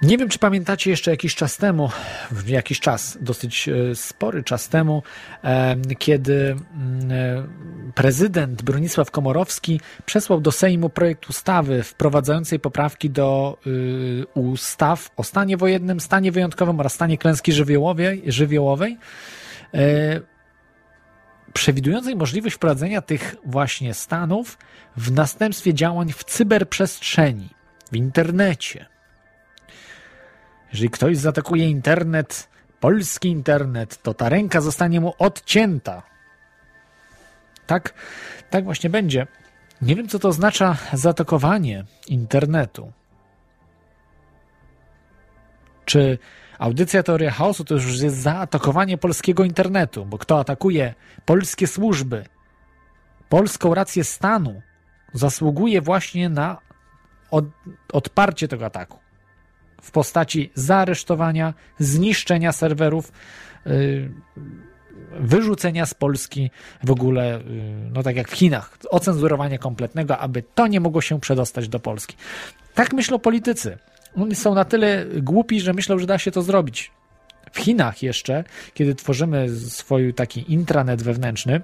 Nie wiem, czy pamiętacie jeszcze jakiś czas temu, jakiś czas, dosyć e, spory czas temu, e, kiedy mm, prezydent Bronisław Komorowski przesłał do Sejmu projekt ustawy wprowadzającej poprawki do y, ustaw o stanie wojennym, stanie wyjątkowym oraz stanie klęski żywiołowej, żywiołowej e, przewidującej możliwość wprowadzenia tych właśnie stanów w następstwie działań w cyberprzestrzeni, w internecie. Jeżeli ktoś zaatakuje internet, polski internet, to ta ręka zostanie mu odcięta. Tak, tak właśnie będzie. Nie wiem, co to oznacza zaatakowanie internetu. Czy audycja Teoria Chaosu to już jest zaatakowanie polskiego internetu? Bo kto atakuje polskie służby, polską rację stanu, zasługuje właśnie na od, odparcie tego ataku w postaci zaaresztowania, zniszczenia serwerów, yy, wyrzucenia z Polski w ogóle, yy, no tak jak w Chinach, ocenzurowania kompletnego, aby to nie mogło się przedostać do Polski. Tak myślą politycy. Oni są na tyle głupi, że myślą, że da się to zrobić. W Chinach jeszcze, kiedy tworzymy swój taki intranet wewnętrzny,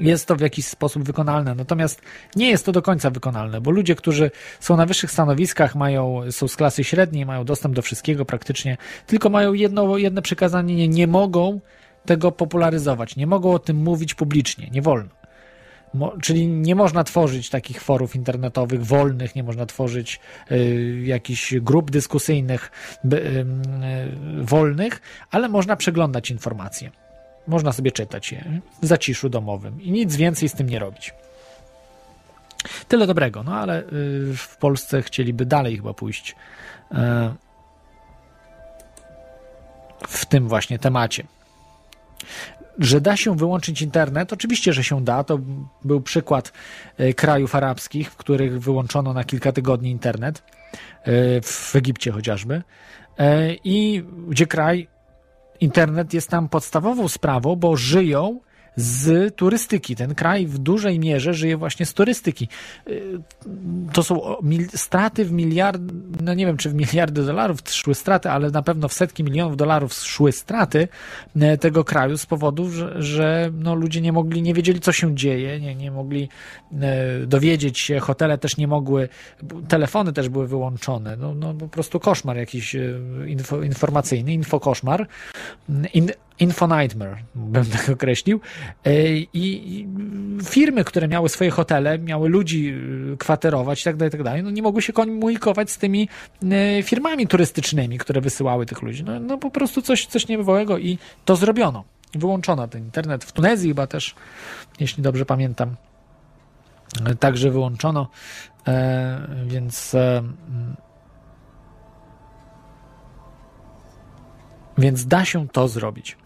jest to w jakiś sposób wykonalne. Natomiast nie jest to do końca wykonalne, bo ludzie, którzy są na wyższych stanowiskach, mają, są z klasy średniej, mają dostęp do wszystkiego praktycznie, tylko mają jedno, jedno przykazanie, nie, nie mogą tego popularyzować, nie mogą o tym mówić publicznie, nie wolno. Mo, czyli nie można tworzyć takich forów internetowych wolnych, nie można tworzyć y, jakichś grup dyskusyjnych y, y, wolnych, ale można przeglądać informacje. Można sobie czytać je w zaciszu domowym i nic więcej z tym nie robić. Tyle dobrego, no ale y, w Polsce chcieliby dalej chyba pójść y, w tym właśnie temacie. Że da się wyłączyć internet? Oczywiście, że się da. To był przykład y, krajów arabskich, w których wyłączono na kilka tygodni internet, w Egipcie chociażby, i gdzie kraj internet jest tam podstawową sprawą, bo żyją z turystyki. Ten kraj w dużej mierze żyje właśnie z turystyki. Y, to są straty w miliard, no nie wiem czy w miliardy dolarów szły straty, ale na pewno w setki milionów dolarów szły straty y, tego kraju z powodu, że, że no ludzie nie mogli, nie wiedzieli co się dzieje, nie, nie mogli y, dowiedzieć się, hotele też nie mogły, telefony też były wyłączone. No, no po prostu koszmar jakiś info, informacyjny, infokoszmar. In, Info Nightmare, bym tak określił. E, I firmy, które miały swoje hotele, miały ludzi e, kwaterować i tak dalej, tak dalej, no nie mogły się komunikować z tymi e, firmami turystycznymi, które wysyłały tych ludzi. No, no po prostu coś, coś niebywałego i to zrobiono. Wyłączono ten internet. W Tunezji chyba też, jeśli dobrze pamiętam, także wyłączono. Więc Więc da się to zrobić.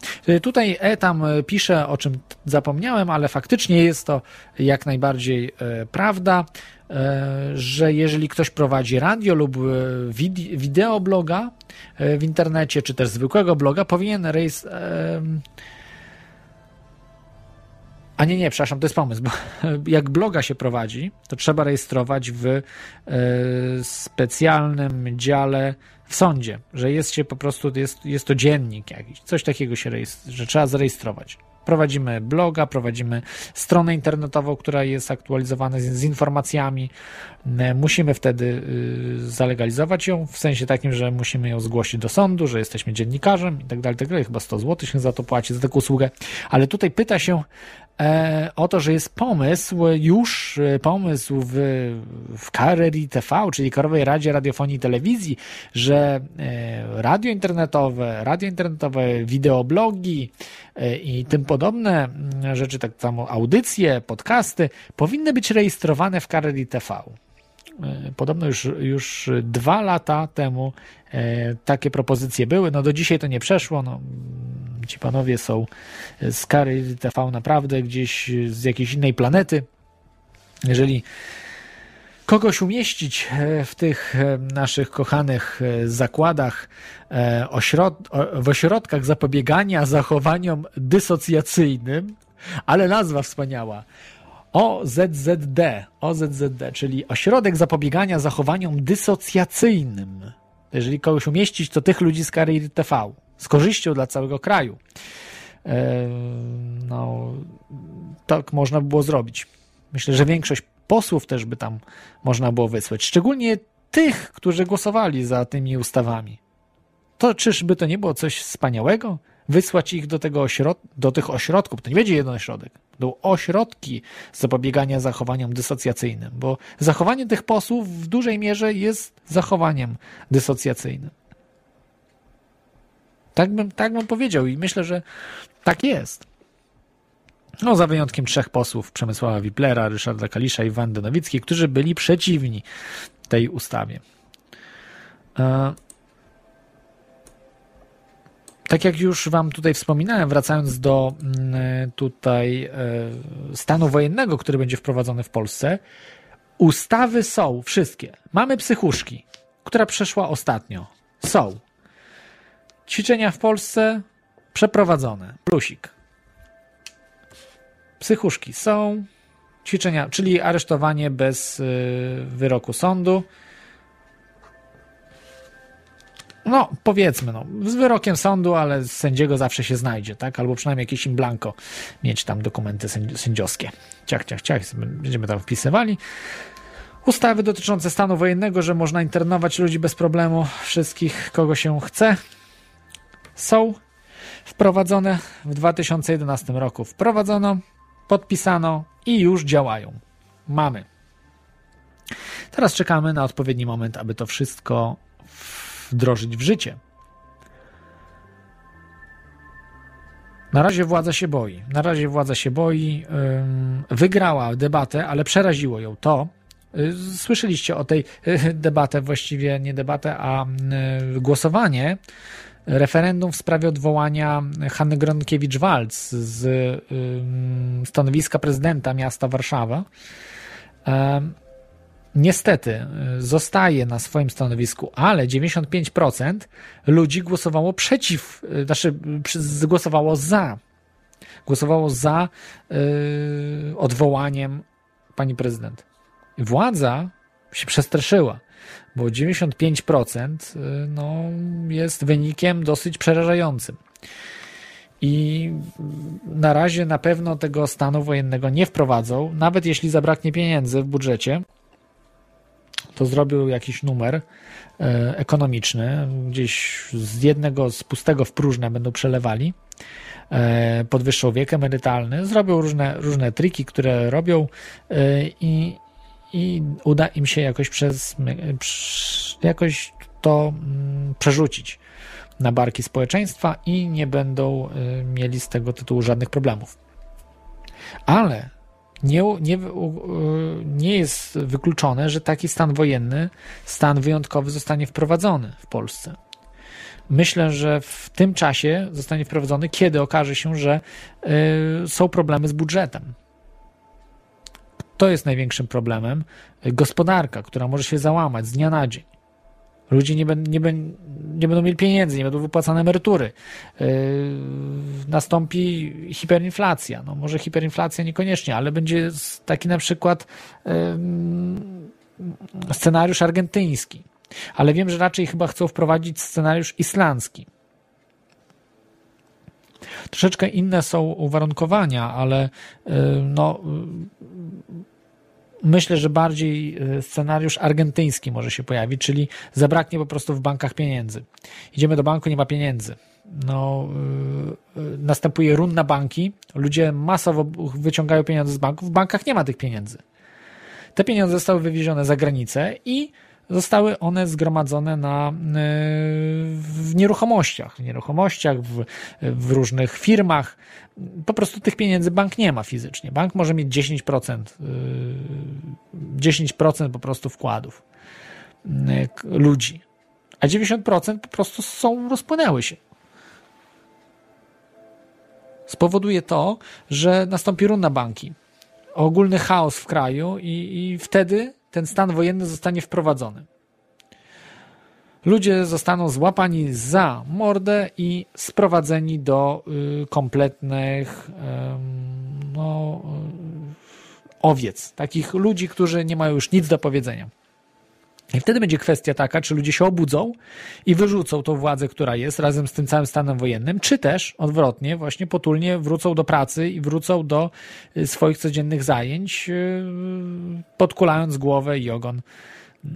Tutaj E tam pisze, o czym zapomniałem, ale faktycznie jest to jak najbardziej e, prawda, e, że jeżeli ktoś prowadzi radio lub e, wid- wideobloga e, w internecie, czy też zwykłego bloga, powinien rejs. A nie, nie, przepraszam, to jest pomysł, bo jak bloga się prowadzi, to trzeba rejestrować w e, specjalnym dziale w sądzie, że jest się po prostu, jest, jest to dziennik jakiś, coś takiego się że trzeba zarejestrować. Prowadzimy bloga, prowadzimy stronę internetową, która jest aktualizowana z, z informacjami. Musimy wtedy y, zalegalizować ją, w sensie takim, że musimy ją zgłosić do sądu, że jesteśmy dziennikarzem i tak dalej, tak dalej. Chyba 100 zł się za to płaci, za taką usługę. Ale tutaj pyta się o to, że jest pomysł, już e, pomysł w, w KRRI TV, czyli Krajowej Radzie Radiofonii i Telewizji, że e, radio internetowe, radio internetowe, wideoblogi e, i tym podobne mm, rzeczy, tak samo audycje, podcasty, powinny być rejestrowane w KRRI TV. E, podobno już, już dwa lata temu e, takie propozycje były. No do dzisiaj to nie przeszło. No, ci panowie są z Kary TV naprawdę gdzieś z jakiejś innej planety. Jeżeli kogoś umieścić e, w tych e, naszych kochanych e, zakładach, w ośrodkach zapobiegania zachowaniom dysocjacyjnym, ale nazwa wspaniała. OZZD, OZZD, czyli Ośrodek Zapobiegania Zachowaniom Dysocjacyjnym. Jeżeli kogoś umieścić, to tych ludzi z Kary TV z korzyścią dla całego kraju. E, no, tak można by było zrobić. Myślę, że większość posłów też by tam można było wysłać. Szczególnie tych, którzy głosowali za tymi ustawami. To czyżby to nie było coś wspaniałego? Wysłać ich do, tego ośrod- do tych ośrodków. To nie będzie jeden ośrodek. Będą ośrodki zapobiegania zachowaniom dysocjacyjnym, bo zachowanie tych posłów w dużej mierze jest zachowaniem dysocjacyjnym. Tak bym, tak bym powiedział i myślę, że tak jest. No, za wyjątkiem trzech posłów Przemysława Wiplera, Ryszarda Kalisza i Wandy Nowickiej, którzy byli przeciwni tej ustawie. E, tak jak już Wam tutaj wspominałem, wracając do mm, tutaj e, stanu wojennego, który będzie wprowadzony w Polsce, ustawy są wszystkie. Mamy psychuszki, która przeszła ostatnio. Są. Ćwiczenia w Polsce przeprowadzone. Plusik. Psychuszki są. Ćwiczenia, czyli aresztowanie bez y, wyroku sądu. No, powiedzmy, no, z wyrokiem sądu, ale sędziego zawsze się znajdzie, tak? Albo przynajmniej jakieś im blanko mieć tam dokumenty sędzi- sędziowskie. Ciach, ciach, ciach, będziemy tam wpisywali. Ustawy dotyczące stanu wojennego, że można internować ludzi bez problemu, wszystkich, kogo się chce, są wprowadzone w 2011 roku. Wprowadzono, podpisano i już działają. Mamy. Teraz czekamy na odpowiedni moment, aby to wszystko wdrożyć w życie. Na razie władza się boi. Na razie władza się boi. Wygrała debatę, ale przeraziło ją to. y, Słyszeliście o tej y, debatę, właściwie nie debatę, a y, głosowanie referendum w sprawie odwołania Hanny Gronkiewicz-Waltz z stanowiska prezydenta miasta Warszawa. Niestety y, zostaje na swoim stanowisku, ale 95% ludzi głosowało przeciw, y, znaczy y, głosowało za. Głosowało za y, odwołaniem pani prezydent. Władza się przestraszyła, bo 95% y, no, jest wynikiem dosyć przerażającym. I na razie na pewno tego stanu wojennego nie wprowadzą, nawet jeśli zabraknie pieniędzy w budżecie, to zrobił jakiś numer e, ekonomiczny, gdzieś z jednego, z pustego w próżne będą przelewali, e, podwyższą wiek emerytalny, zrobią różne, różne triki, które robią e, i, i uda im się jakoś przez, jakoś to mm, przerzucić na barki społeczeństwa i nie będą mieli z tego tytułu żadnych problemów. Ale nie, nie, nie jest wykluczone, że taki stan wojenny, stan wyjątkowy zostanie wprowadzony w Polsce. Myślę, że w tym czasie zostanie wprowadzony, kiedy okaże się, że y, są problemy z budżetem. To jest największym problemem. Gospodarka, która może się załamać z dnia na dzień. Ludzie nie, ben, nie, ben, nie będą mieli pieniędzy, nie będą wypłacane emerytury. Yy, nastąpi hiperinflacja. No może hiperinflacja niekoniecznie, ale będzie taki na przykład yy, scenariusz argentyński. Ale wiem, że raczej chyba chcą wprowadzić scenariusz islandzki. Troszeczkę inne są uwarunkowania, ale yy, no, myślę, że bardziej y, scenariusz argentyński może się pojawić, czyli zabraknie po prostu w bankach pieniędzy. Idziemy do banku, nie ma pieniędzy. No, y, y, następuje run na banki, ludzie masowo wyciągają pieniądze z banków, w bankach nie ma tych pieniędzy. Te pieniądze zostały wywiezione za granicę i zostały one zgromadzone na, y, w nieruchomościach, w nieruchomościach, w, w różnych firmach. Po prostu tych pieniędzy bank nie ma fizycznie. Bank może mieć 10%, y, 10% po prostu wkładów k- ludzi, a 90% po prostu są, rozpłynęły się. Spowoduje to, że nastąpi run na banki, ogólny chaos w kraju i, i wtedy ten stan wojenny zostanie wprowadzony. Ludzie zostaną złapani za mordę i sprowadzeni do y, kompletnych no, y, owiec, takich ludzi, którzy nie mają już nic do powiedzenia. I wtedy będzie kwestia taka, czy ludzie się obudzą i wyrzucą tą władzę, która jest, razem z tym całym stanem wojennym, czy też odwrotnie, właśnie potulnie wrócą do pracy i wrócą do y, swoich codziennych zajęć, y, podkulając głowę i ogon y,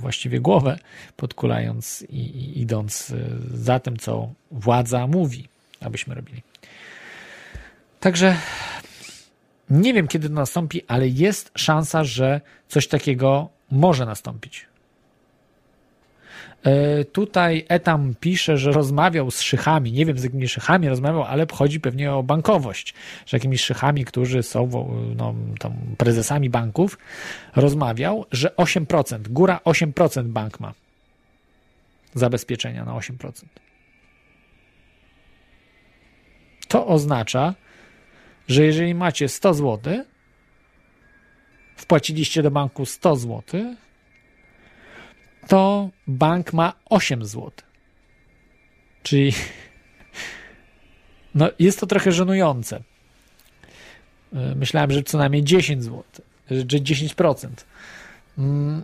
właściwie głowę podkulając i, idąc za tym, co władza mówi, abyśmy robili. Także nie wiem, kiedy to nastąpi, ale jest szansa, że coś takiego może nastąpić. E, Tutaj Etam pisze, że rozmawiał z szychami. Nie wiem z jakimi szychami rozmawiał, ale chodzi pewnie o bankowość. Że jakimiś szychami, którzy są no, prezesami banków, rozmawiał, że 8%, góra 8% bank ma zabezpieczenia na 8%. To oznacza, że jeżeli macie 100 zł, wpłaciliście do banku 100 zł, to bank ma 8 zł. Czyli no, jest to trochę żenujące. E, Myślałem, że co najmniej 10 zł, że 10%. Mm,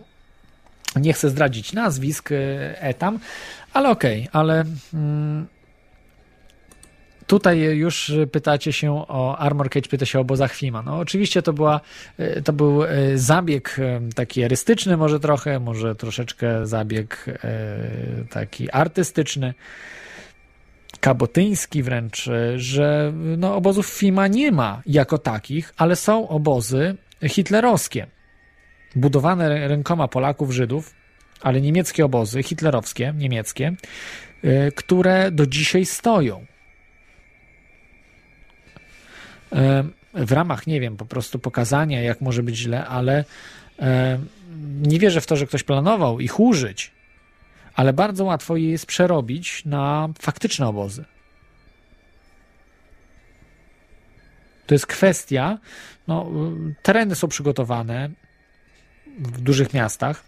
Nie chcę zdradzić nazwisk e, etam, ale okej, ale mm, Tutaj już pytacie się o Armor Cage, pyta się o obozach FIMA. No oczywiście to była, e, to był e, zabieg e, taki erystyczny może trochę, może troszeczkę zabieg taki artystyczny, kabotyński wręcz, że no, obozów FIMA nie ma jako takich, ale są obozy hitlerowskie, budowane rękoma Polaków, Żydów, ale niemieckie obozy, hitlerowskie, niemieckie, które do dzisiaj stoją w ramach, nie wiem, po prostu pokazania, jak może być źle, ale e, nie wierzę w to, że ktoś planował ich użyć, ale bardzo łatwo je jest przerobić na faktyczne obozy. To jest kwestia, no, tereny są przygotowane w dużych miastach,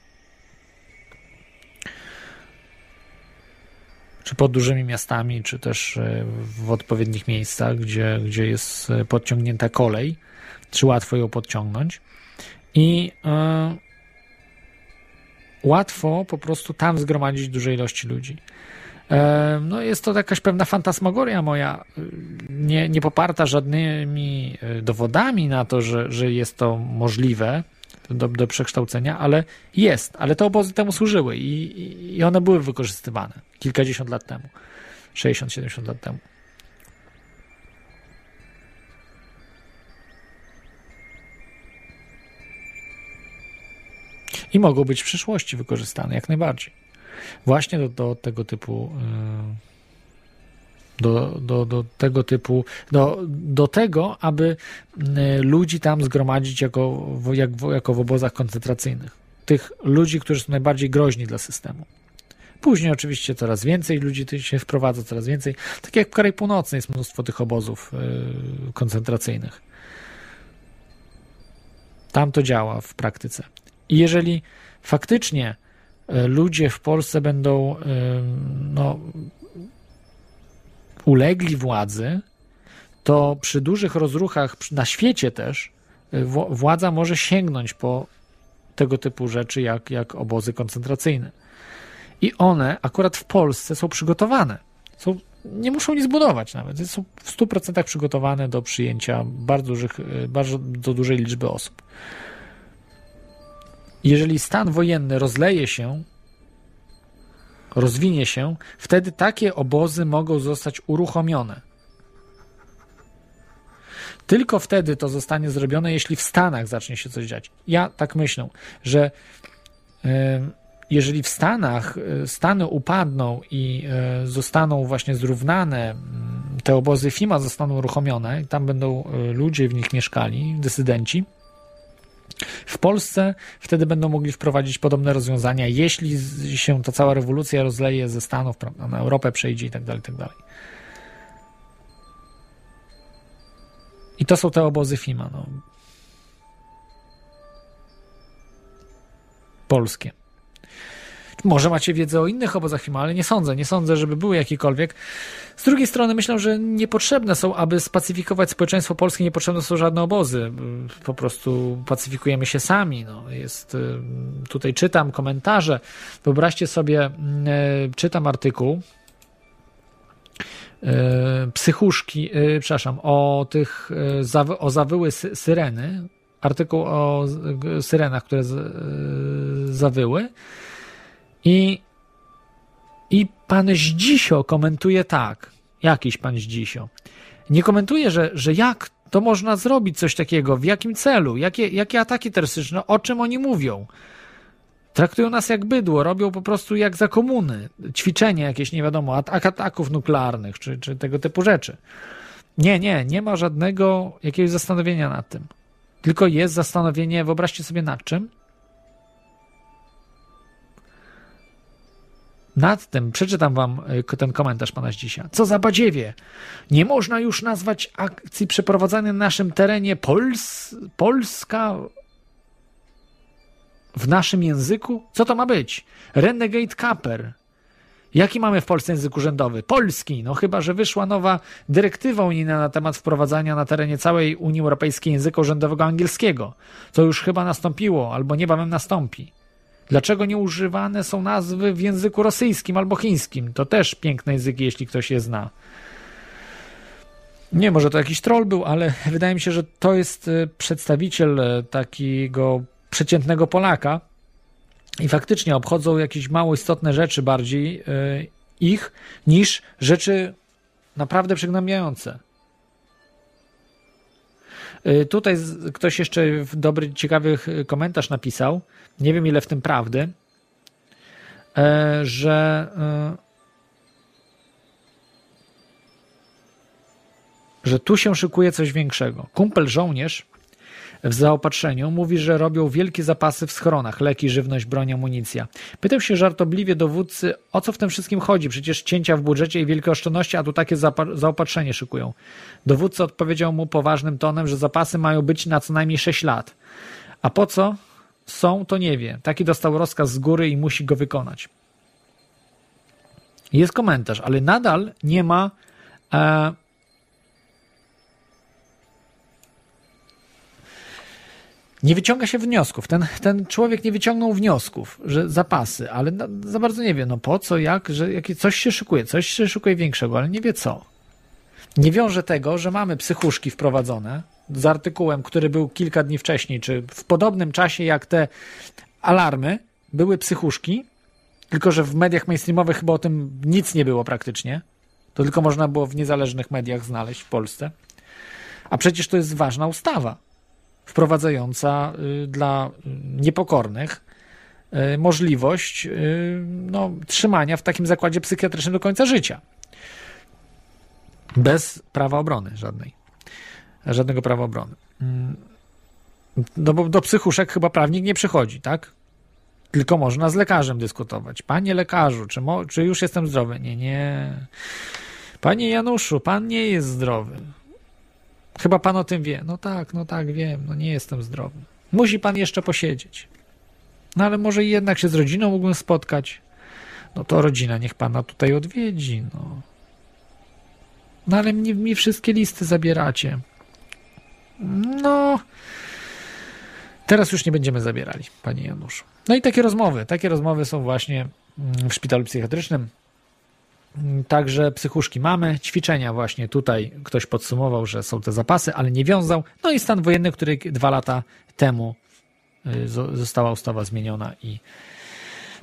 czy pod dużymi miastami, czy też e, w odpowiednich miejscach, gdzie, gdzie jest e, podciągnięta kolej, czy łatwo ją podciągnąć. I e, łatwo po prostu tam zgromadzić duże ilości ludzi. No jest to jakaś pewna fantasmagoria moja, nie, nie poparta żadnymi dowodami na to, że, że jest to możliwe do, do przekształcenia, ale jest, ale te obozy temu służyły i, i- one były wykorzystywane kilkadziesiąt lat temu, 60-70 lat temu. I mogą być w przyszłości wykorzystane jak najbardziej. Właśnie do, do tego typu y, do, do, do tego typu, do, do tego, aby y, ludzi tam zgromadzić jako, jak, jako w obozach koncentracyjnych. Tych ludzi, którzy są najbardziej groźni dla systemu. Później oczywiście coraz więcej ludzi się wprowadza, coraz więcej. Tak jak w Korei Północnej jest mnóstwo tych obozów y, koncentracyjnych. Tam to działa w praktyce. I jeżeli faktycznie y, ludzie w Polsce będą no, ulegli władzy, to przy dużych rozruchach na świecie też y, wła- władza może sięgnąć po tego typu rzeczy jak, jak obozy koncentracyjne. I one akurat w Polsce są przygotowane. Są, nie muszą nic budować nawet. Są w 100% przygotowane do przyjęcia bardzo, dużych, y, bardzo dużej liczby osób. Jeżeli stan wojenny rozleje się, rozwinie się, wtedy takie obozy mogą zostać uruchomione. Tylko wtedy to zostanie zrobione, jeśli w Stanach zacznie się coś dziać. Ja tak myślę, że em, jeżeli w Stanach e, Stany upadną i e, zostaną właśnie zrównane, te obozy FIMA zostaną uruchomione, i tam będą e, ludzie w nich mieszkali, dysydenci, w Polsce wtedy będą mogli wprowadzić podobne rozwiązania, jeśli się ta cała rewolucja rozleje ze Stanów, prawda, na Europę przejdzie i tak dalej, tak dalej. I to są te obozy FIMA, no. Polskie. Może macie wiedzę o innych obozach FIMA, ale nie sądzę, nie sądzę, żeby były jakiekolwiek. Z drugiej strony myślę, że niepotrzebne są, aby spacyfikować społeczeństwo polskie, niepotrzebne są żadne obozy. Po prostu pacyfikujemy się sami. No. Jest, y, tutaj czytam komentarze. Wyobraźcie sobie, y, czytam artykuł y, psychuszki, przepraszam, o tych, o zawyły sy- syreny, artykuł o syrenach, które zawyły I, I pan Zdzisio komentuje tak, jakiś pan Zdzisio. Nie komentuje, że, że jak to można zrobić coś takiego, w jakim celu, jakie, jakie ataki terrorystyczne, o czym oni mówią. Traktują nas jak bydło, robią po prostu jak za komuny. Ćwiczenia jakieś, nie wiadomo, atak ataków nuklearnych, czy, czy tego typu rzeczy. Nie, nie, nie ma żadnego jakiegoś zastanowienia nad tym. Tylko jest zastanowienie, wyobraźcie sobie nad czym? Nad tym, przeczytam wam y, ten komentarz pana Zdzisia. Co za badziewie! Nie można już nazwać akcji przeprowadzanej na naszym terenie Pols Polska w naszym języku? Co to ma być? Renegade Caper. Jaki mamy w Polsce język urzędowy? Polski. No chyba, że wyszła nowa dyrektywa unijna na temat wprowadzania na terenie całej Unii Europejskiej języka urzędowego angielskiego. To już chyba nastąpiło, albo niebawem nastąpi. Dlaczego nie używane są nazwy w języku rosyjskim albo chińskim? To też piękne języki, jeśli ktoś je zna. Nie, może to jakiś troll był, ale wydaje mi się, że to jest y, przedstawiciel y, takiego przeciętnego Polaka i faktycznie obchodzą jakieś mało istotne rzeczy bardziej y, ich niż rzeczy naprawdę przygnębiające. Tutaj ktoś jeszcze dobry, ciekawy komentarz napisał. Nie wiem, ile w tym prawdy, e, że że tu się szykuje coś większego. Kumpel żołnierz w zaopatrzeniu mówi, że robią wielkie zapasy w schronach, leki, żywność, broń, amunicja. Pytał się żartobliwie dowódcy, o co w tym wszystkim chodzi, przecież cięcia w budżecie i wielkie oszczędności, a tu takie zaopatrzenie szykują. Dowódca odpowiedział mu poważnym tonem, że zapasy mają być na co najmniej 6 lat. A po co? Są, to nie wie. Taki dostał rozkaz z góry i musi go wykonać. Jest komentarz, ale nadal nie ma e, nie wyciąga się wniosków. Ten, ten człowiek nie wyciągnął wniosków, że zapasy, ale na, za bardzo nie wie, no po co, jak, że jakie, coś się szykuje, coś się szykuje większego, ale nie wie co. Nie wiąże tego, że mamy psychuszki wprowadzone z artykułem, który był kilka dni wcześniej, czy w podobnym czasie jak te alarmy, były psychuszki, tylko że w mediach mainstreamowych chyba o tym nic nie było praktycznie. To tylko można było w niezależnych mediach znaleźć w Polsce. A przecież to jest ważna ustawa wprowadzająca y, dla niepokornych y, możliwość y, no, trzymania w takim zakładzie psychiatrycznym do końca życia. Bez prawa obrony żadnej. Żadnego prawa obrony. Mm. No bo do psychuszek chyba prawnik nie przychodzi, tak? Tylko można z lekarzem dyskutować. Panie lekarzu, czy, mo, czy już jestem zdrowy? Nie, nie. Panie Januszu, pan nie jest zdrowy. Chyba pan o tym wie. No tak, no tak, wiem, no nie jestem zdrowy. Musi pan jeszcze posiedzieć. No ale może jednak się z rodziną mógłbym spotkać. No to rodzina niech pana tutaj odwiedzi, no. No ale mi, mi wszystkie listy zabieracie. No. Teraz już nie będziemy zabierali, panie Januszu. No i takie rozmowy. Takie rozmowy są właśnie w szpitalu psychiatrycznym. Także psychuszki mamy, ćwiczenia właśnie tutaj ktoś podsumował, że są te zapasy, ale nie wiązał. No i stan wojenny, który dwa lata temu y, została ustawa zmieniona i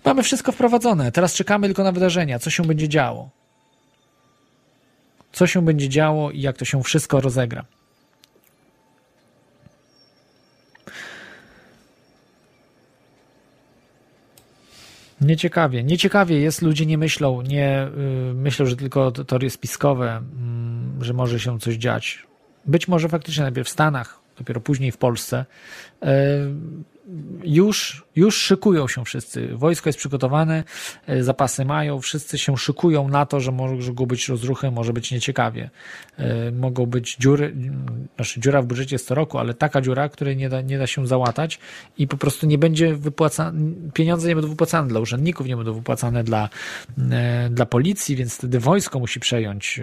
mamy wszystko wprowadzone. Teraz czekamy tylko na wydarzenia, co się będzie działo. Co się będzie działo i jak to się wszystko rozegra. Nieciekawie. Nieciekawie jest, ludzie nie myślą, nie y, myślą, że tylko teorie spiskowe, y, że może się coś dziać. Być może faktycznie najpierw w Stanach, dopiero później w Polsce. Y, już, już szykują się wszyscy. Wojsko jest przygotowane, e, zapasy mają, wszyscy się szykują na to, że mogą być rozruchy, może być nieciekawie. E, mogą być dziury, znaczy dziura w budżecie jest co roku, ale taka dziura, której nie da, nie da się załatać i po prostu nie będzie wypłacane, pieniądze nie będą wypłacane dla urzędników, nie będą wypłacane dla, e, dla policji, więc wtedy wojsko musi przejąć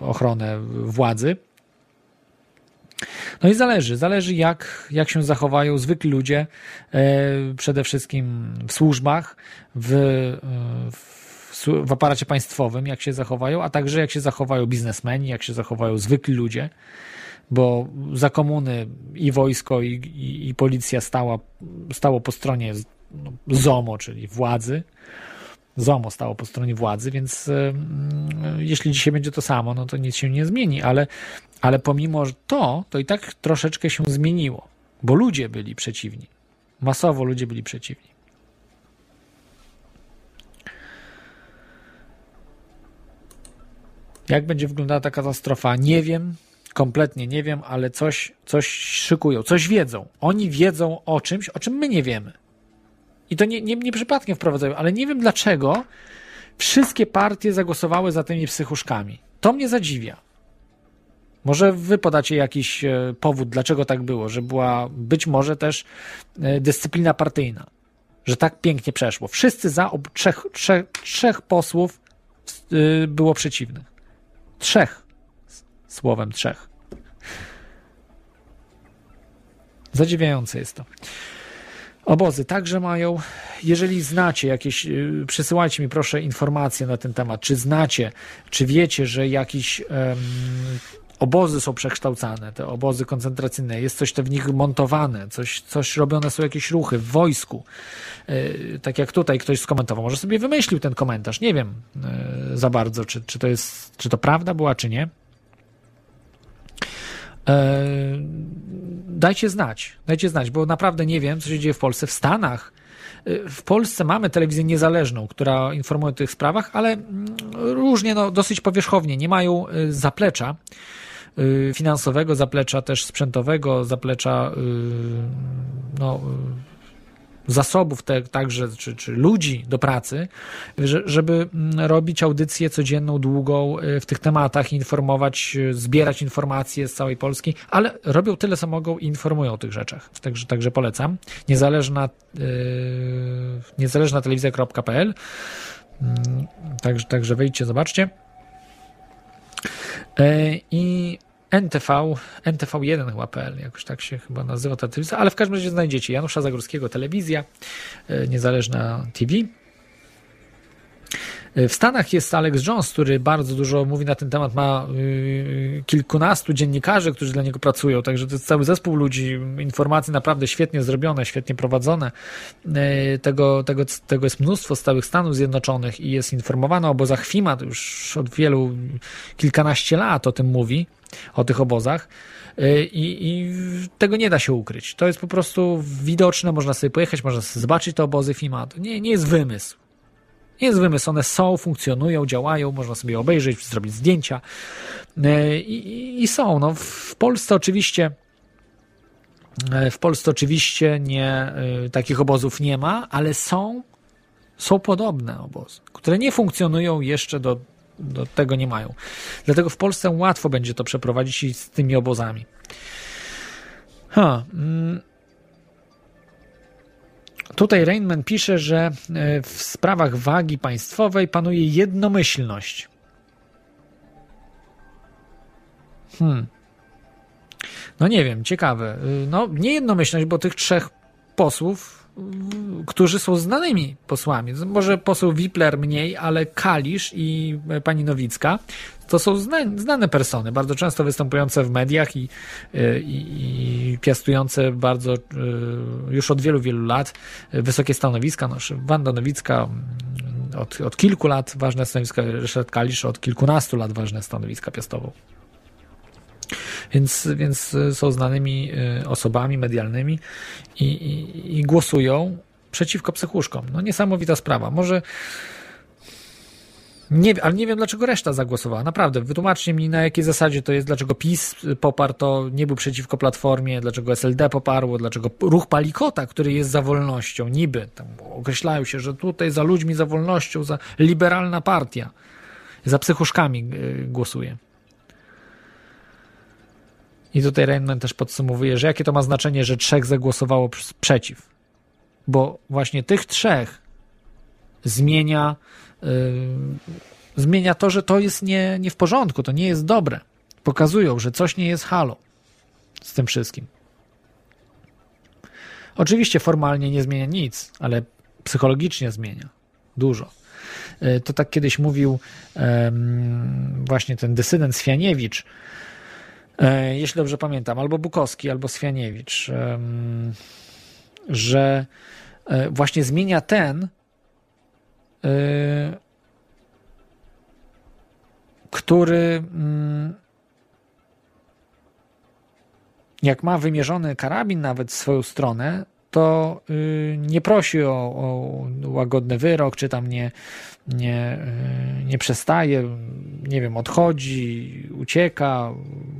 ochronę władzy no i zależy, zależy jak, jak się zachowają zwykli ludzie, e, przede wszystkim w służbach, w, w, w aparacie państwowym, jak się zachowają, a także jak się zachowają biznesmeni, jak się zachowają zwykli ludzie, bo za komuny i wojsko, i, i, i policja stała, stało po stronie no, ZOMO, czyli władzy. ZOMO stało po stronie władzy, więc y, jeśli dzisiaj będzie to samo, no to nic się nie zmieni, ale, ale pomimo to, to i tak troszeczkę się zmieniło, bo ludzie byli przeciwni. Masowo ludzie byli przeciwni. Jak będzie wyglądała ta katastrofa? Nie wiem, kompletnie nie wiem, ale coś, coś szykują, coś wiedzą. Oni wiedzą o czymś, o czym my nie wiemy. I to nie, nie, nie przypadkiem wprowadzają, ale nie wiem dlaczego wszystkie partie zagłosowały za tymi psychuszkami. To mnie zadziwia. Może wy podacie jakiś e, powód, dlaczego tak było, że była być może też e, dyscyplina partyjna, że tak pięknie przeszło. Wszyscy za, ob, trzech, trzech, trzech posłów e, było przeciwnych. Trzech. Słowem trzech. Zadziwiające jest to. Obozy także mają. Jeżeli znacie jakieś, yy, przesyłajcie mi proszę informacje na ten temat. Czy znacie, czy wiecie, że jakieś um, obozy są przekształcane, te obozy koncentracyjne, jest coś to w nich montowane, coś, coś robione są jakieś ruchy w wojsku. Yy, tak jak tutaj ktoś skomentował, może sobie wymyślił ten komentarz. Nie wiem yy, za bardzo, czy, czy to jest, czy to prawda była, czy nie. E, dajcie znać, dajcie znać, bo naprawdę nie wiem, co się dzieje w Polsce. W Stanach, e, w Polsce mamy telewizję niezależną, która informuje o tych sprawach, ale mm, różnie, no, dosyć powierzchownie. Nie mają e, zaplecza finansowego, zaplecza też sprzętowego, zaplecza no, zasobów te, także, czy, czy ludzi do pracy, żeby mm, robić audycję codzienną, długą y, w tych tematach, informować, y, zbierać informacje z całej Polski, ale robią tyle, co mogą i informują o tych rzeczach. Także, także polecam. Niezależna, yy, niezależna telewizja.pl mm, Także, także wejdźcie, zobaczcie. Y, I NTV, NTV1 chyba.pl, jakoś tak się chyba nazywa ta telewizja, ale w każdym razie znajdziecie. Janusza Zagórskiego, telewizja, e, niezależna TV. E, w Stanach jest Alex Jones, który bardzo dużo mówi na ten temat, ma e, kilkunastu dziennikarzy, którzy dla niego pracują, także to jest cały zespół ludzi, informacje naprawdę świetnie zrobione, świetnie prowadzone. Tego, tego, tego jest mnóstwo z całych Stanów Zjednoczonych i jest informowane o obozach FIMA, to już od wielu, kilkanaście lat o tym mówi o tych obozach. Y, I, I, tego nie da się ukryć. To jest po prostu widoczne, można sobie pojechać, można sobie zobaczyć te obozy FIMA. To nie, nie jest wymysł. Nie jest wymysł, one są, funkcjonują, działają, można sobie obejrzeć, zrobić zdjęcia y, i, i są. No, w Polsce oczywiście y, w Polsce oczywiście nie, takich obozów nie ma, ale są, są podobne obozy, które nie funkcjonują jeszcze do do tego nie mają. Dlatego w Polsce łatwo będzie to przeprowadzić z tymi obozami. Ha, mm. Tutaj Rainman pisze, że e, w sprawach wagi państwowej panuje jednomyślność. Hmm. No nie wiem, ciekawe. Y, no nie jednomyślność, bo tych trzech posłów którzy są znanymi posłami. Może poseł Wipler mniej, ale Kalisz i pani Nowicka to są znane persony, bardzo często występujące w mediach i, i, i piastujące bardzo już od wielu, wielu lat wysokie stanowiska. No, Wanda Nowicka mm, od, od kilku lat ważne stanowiska, Ryszard Kalisz od kilkunastu lat ważne stanowiska piastował. Więc, więc są znanymi y, osobami medialnymi i, i, i głosują przeciwko psychuszkom. No niesamowita sprawa. Może nie, ale nie wiem, dlaczego reszta zagłosowała. Naprawdę, wytłumaczcie mi, na jakiej zasadzie to jest, dlaczego PiS poparł to, nie był przeciwko Platformie, dlaczego SLD poparło, dlaczego ruch Palikota, który jest za wolnością, niby, tam określają się, że tutaj za ludźmi, za wolnością, za liberalna partia, za psychuszkami y, głosuje. I tutaj Rainman też podsumowuje, że jakie to ma znaczenie, że trzech zagłosowało przeciw. Bo właśnie tych trzech zmienia, yy, zmienia to, że to jest nie, nie w porządku, to nie jest dobre. Pokazują, że coś nie jest halo z tym wszystkim. Oczywiście formalnie nie zmienia nic, ale psychologicznie zmienia dużo. Yy, to tak kiedyś mówił właśnie ten dysydent Swianiewicz, jeśli dobrze pamiętam, albo Bukowski, albo Swianiewicz, że e, właśnie zmienia ten, e, który mm, jak ma wymierzony karabin nawet w swoją stronę, to y, nie prosi o, o łagodny wyrok, czy tam nie, nie, y, nie przestaje, nie wiem, odchodzi, ucieka,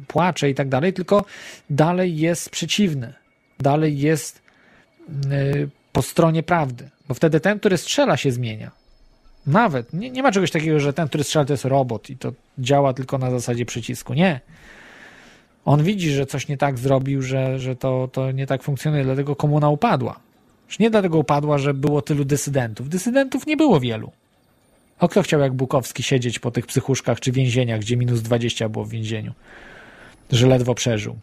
płacze i tak dalej, tylko dalej jest przeciwny, dalej jest y, po stronie prawdy, bo wtedy ten, który strzela, się zmienia. Nawet. Nie, nie ma czegoś takiego, że ten, który strzela, to jest robot i to działa tylko na zasadzie przycisku. Nie. On widzi, że coś nie tak zrobił, że, że to, to nie tak funkcjonuje, dlatego komuna upadła. Już nie dlatego upadła, że było tylu dysydentów. Dysydentów nie było wielu. A kto chciał jak Bukowski siedzieć po tych psychuszkach czy więzieniach, gdzie minus 20 było w więzieniu? Że ledwo przeżył.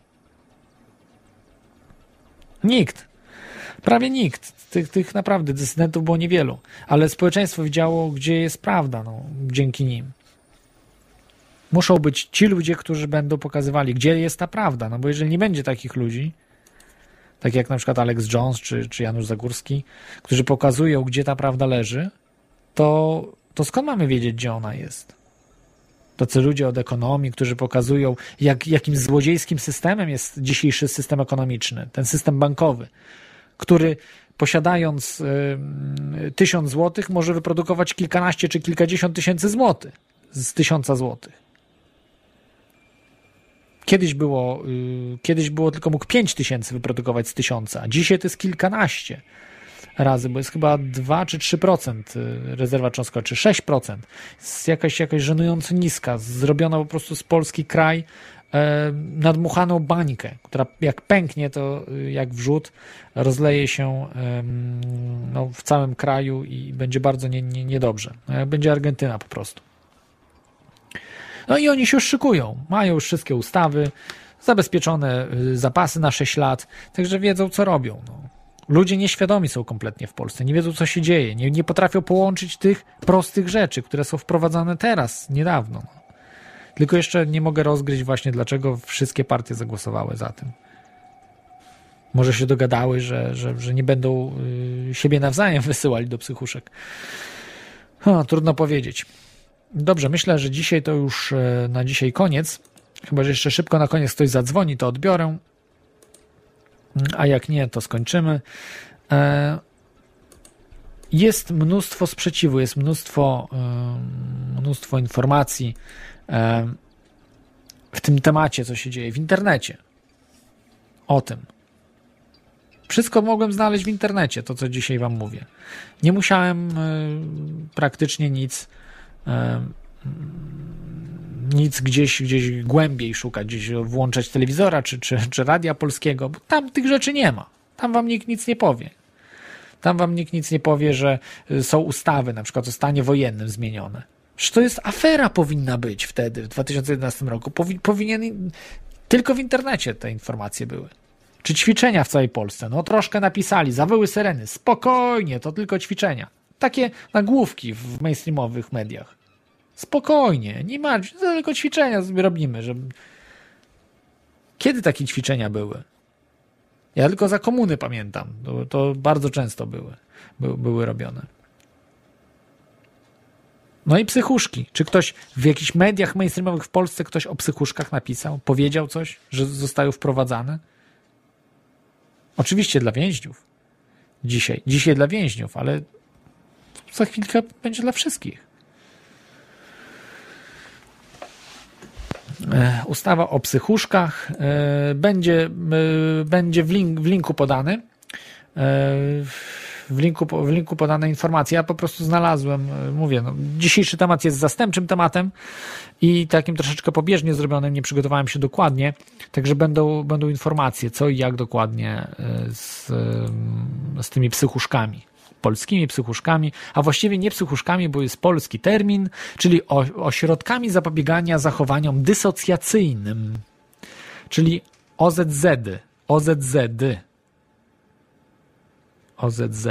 Nikt. Prawie nikt. Tych, tych naprawdę dysydentów było niewielu. Ale społeczeństwo widziało, gdzie jest prawda, no, dzięki nim. Muszą być ci ludzie, którzy będą pokazywali, gdzie jest ta prawda. No bo jeżeli nie będzie takich ludzi, tak jak na przykład Alex Jones czy, czy Janusz Zagórski, którzy pokazują, gdzie ta prawda leży, to, to skąd mamy wiedzieć, gdzie ona jest? Tacy ludzie od ekonomii, którzy pokazują, jak, jakim złodziejskim systemem jest dzisiejszy system ekonomiczny, ten system bankowy, który posiadając tysiąc złotych może wyprodukować kilkanaście czy kilkadziesiąt tysięcy złotych z tysiąca złotych. Kiedyś było, y, kiedyś było tylko mógł 5 tysięcy wyprodukować z tysiąca, dzisiaj to jest kilkanaście razy, bo jest chyba 2 czy 3% y, rezerwa cząstkowa, czy 6%. Jest jakaś, jakaś żenująco niska, zrobiona po prostu z Polski kraj e, nadmuchaną bańkę, która jak pęknie, to y, jak wrzód rozleje się no, w całym kraju i będzie bardzo nie, nie, niedobrze. No, będzie Argentyna po prostu. No i oni się już szykują. Mają już wszystkie ustawy, zabezpieczone y, zapasy na 6 lat, także wiedzą, co robią. No. Ludzie nieświadomi są kompletnie w Polsce, nie wiedzą, co się dzieje, nie, nie potrafią połączyć tych prostych rzeczy, które są wprowadzane teraz, niedawno. No. Tylko jeszcze nie mogę rozgryźć właśnie, dlaczego wszystkie partie zagłosowały za tym. Może się dogadały, że, że, że nie będą y, siebie nawzajem wysyłali do psychuszek. O, trudno powiedzieć. Dobrze, myślę, że dzisiaj to już e, na dzisiaj koniec. Chyba, że jeszcze szybko na koniec ktoś zadzwoni, to odbiorę. A jak nie, to skończymy. E, jest mnóstwo sprzeciwu, jest mnóstwo, e, mnóstwo informacji w tym temacie, co się dzieje w internecie. O tym. Wszystko mogłem znaleźć w internecie, to co dzisiaj Wam mówię. Nie musiałem praktycznie nic nic gdzieś, gdzieś głębiej szukać, gdzieś włączać telewizora czy, czy, czy radia polskiego, bo tam tych rzeczy nie ma. Tam wam nikt nic nie powie. Tam wam nikt nic nie powie, że y, są ustawy, na przykład o stanie wojennym zmienione. Że to jest afera powinna być wtedy, w 2011 roku. Powi powinien, tylko w internecie te informacje były. Czy ćwiczenia w całej Polsce? No troszkę napisali, zawyły syreny. Spokojnie, to tylko ćwiczenia. Takie nagłówki w mainstreamowych mediach. Spokojnie, nie martw się, tylko ćwiczenia sobie robimy. Żeby... Kiedy takie ćwiczenia były? Ja tylko za komuny pamiętam. To, to bardzo często były, by, były robione. No i psychuszki. Czy ktoś w jakichś mediach mainstreamowych w Polsce ktoś o psychuszkach napisał? Powiedział coś, że zostały wprowadzane? Oczywiście dla więźniów. Dzisiaj. Dzisiaj dla więźniów, ale za chwilkę będzie dla wszystkich. E, ustawa o psychuszkach e, będzie, e, będzie w, link, w linku podany. W linku, w linku podane informacje. Ja po prostu znalazłem, mówię, no, dzisiejszy temat jest zastępczym tematem i takim troszeczkę pobieżnie zrobionym, nie przygotowałem się dokładnie, także będą, będą informacje, co i jak dokładnie z, z tymi psychuszkami polskimi psychuszkami, a właściwie nie psychuszkami, bo jest polski termin, czyli ośrodkami zapobiegania zachowaniom dysocjacyjnym, czyli OZZ, OZZ, OZZ,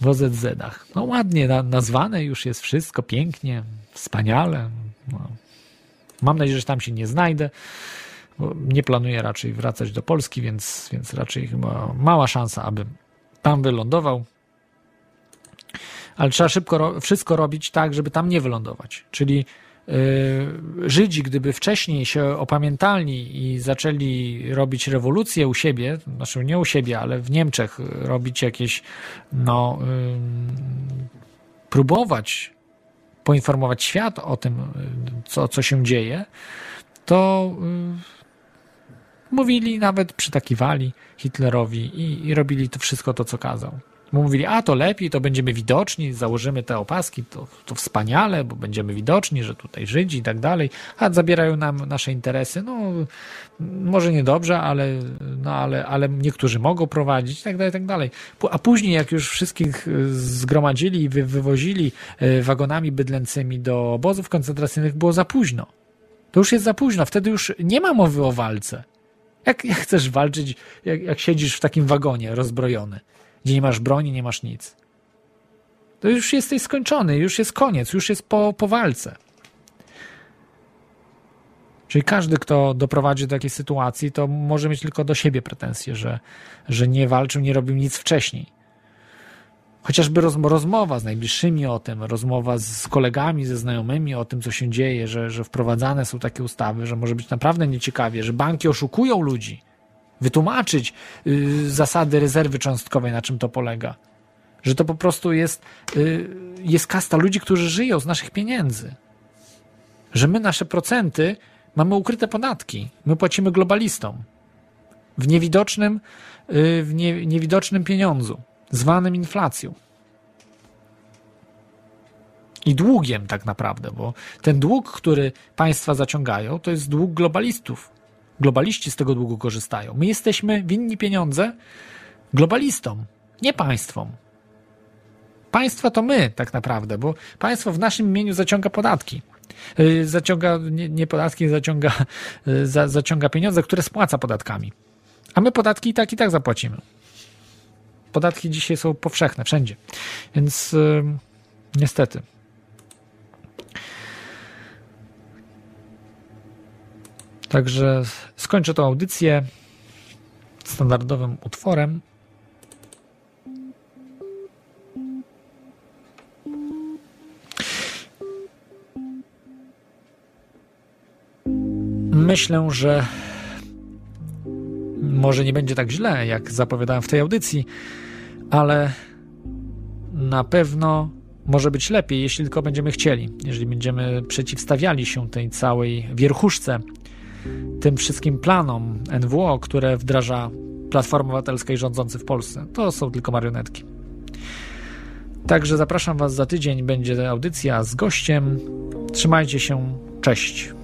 w OZZ-ach. No ładnie nazwane już jest wszystko, pięknie, wspaniale. No. Mam nadzieję, że tam się nie znajdę. nie planuję raczej wracać do Polski, więc, więc raczej chyba mała szansa, aby Tam wylądował. Ale trzeba szybko ro- wszystko robić tak, żeby tam nie wylądować. Czyli yy, Żydzi, gdyby wcześniej się opamiętali i zaczęli robić rewolucję u siebie, znaczy nie u siebie, ale w Niemczech robić jakieś, no, próbować poinformować świat o tym, co, co się dzieje, to yy, mówili, nawet przytakiwali Hitlerowi i, i robili to wszystko to, co kazał. Mówili, a to lepiej, to będziemy widoczni, założymy te opaski, to, to wspaniale, bo będziemy widoczni, że tutaj Żydzi i tak dalej, a zabierają nam nasze interesy. No, może niedobrze, ale, no, ale, ale niektórzy mogą prowadzić i tak dalej, i tak dalej. A później, jak już wszystkich y, zgromadzili i wy, wywozili y, wagonami bydlęcymi do obozów koncentracyjnych, było za późno. To już jest za późno, wtedy już nie ma mowy o walce. Jak, jak chcesz walczyć, jak, jak siedzisz w takim wagonie rozbrojony, gdzie nie masz broni, nie masz nic? To już jesteś skończony, już jest koniec, już jest po, po walce. Czyli każdy, kto doprowadzi do takiej sytuacji, to może mieć tylko do siebie pretensje, że, że nie walczył, nie robił nic wcześniej. Chociażby roz, rozmowa z najbliższymi o tym, rozmowa z kolegami, ze znajomymi o tym, co się dzieje, że, że wprowadzane są takie ustawy, że może być naprawdę nieciekawie, że banki oszukują ludzi. Wytłumaczyć y, zasady rezerwy cząstkowej, na czym to polega. Że to po prostu jest, y, jest kasta ludzi, którzy żyją z naszych pieniędzy. Że my nasze procenty mamy ukryte podatki. My płacimy globalistom. W niewidocznym, y, w nie, niewidocznym pieniądzu zwanym inflacją. I długiem tak naprawdę, bo ten dług, który państwa zaciągają, to jest dług globalistów. Globaliści z tego długu korzystają. My jesteśmy winni pieniądze globalistom, nie państwom. Państwa to my tak naprawdę, bo państwo w naszym imieniu zaciąga podatki. Yy, Zaciąga, nie, nie podatki, zaciąga, yy, za, zaciąga pieniądze, które spłaca podatkami. A my podatki i tak, i tak zapłacimy. Podatki dzisiaj są powszechne wszędzie. Więc yy, niestety. Także skończę tą audycję standardowym utworem. Myślę, że może nie będzie tak źle, jak zapowiadałem w tej audycji, ale na pewno może być lepiej, jeśli tylko będziemy chcieli, jeżeli będziemy przeciwstawiali się tej całej wierchuszce, tym wszystkim planom NWO, które wdraża Platforma Obywatelska i rządzący w Polsce. To są tylko marionetki. Także zapraszam Was za tydzień, będzie audycja z gościem. Trzymajcie się, cześć.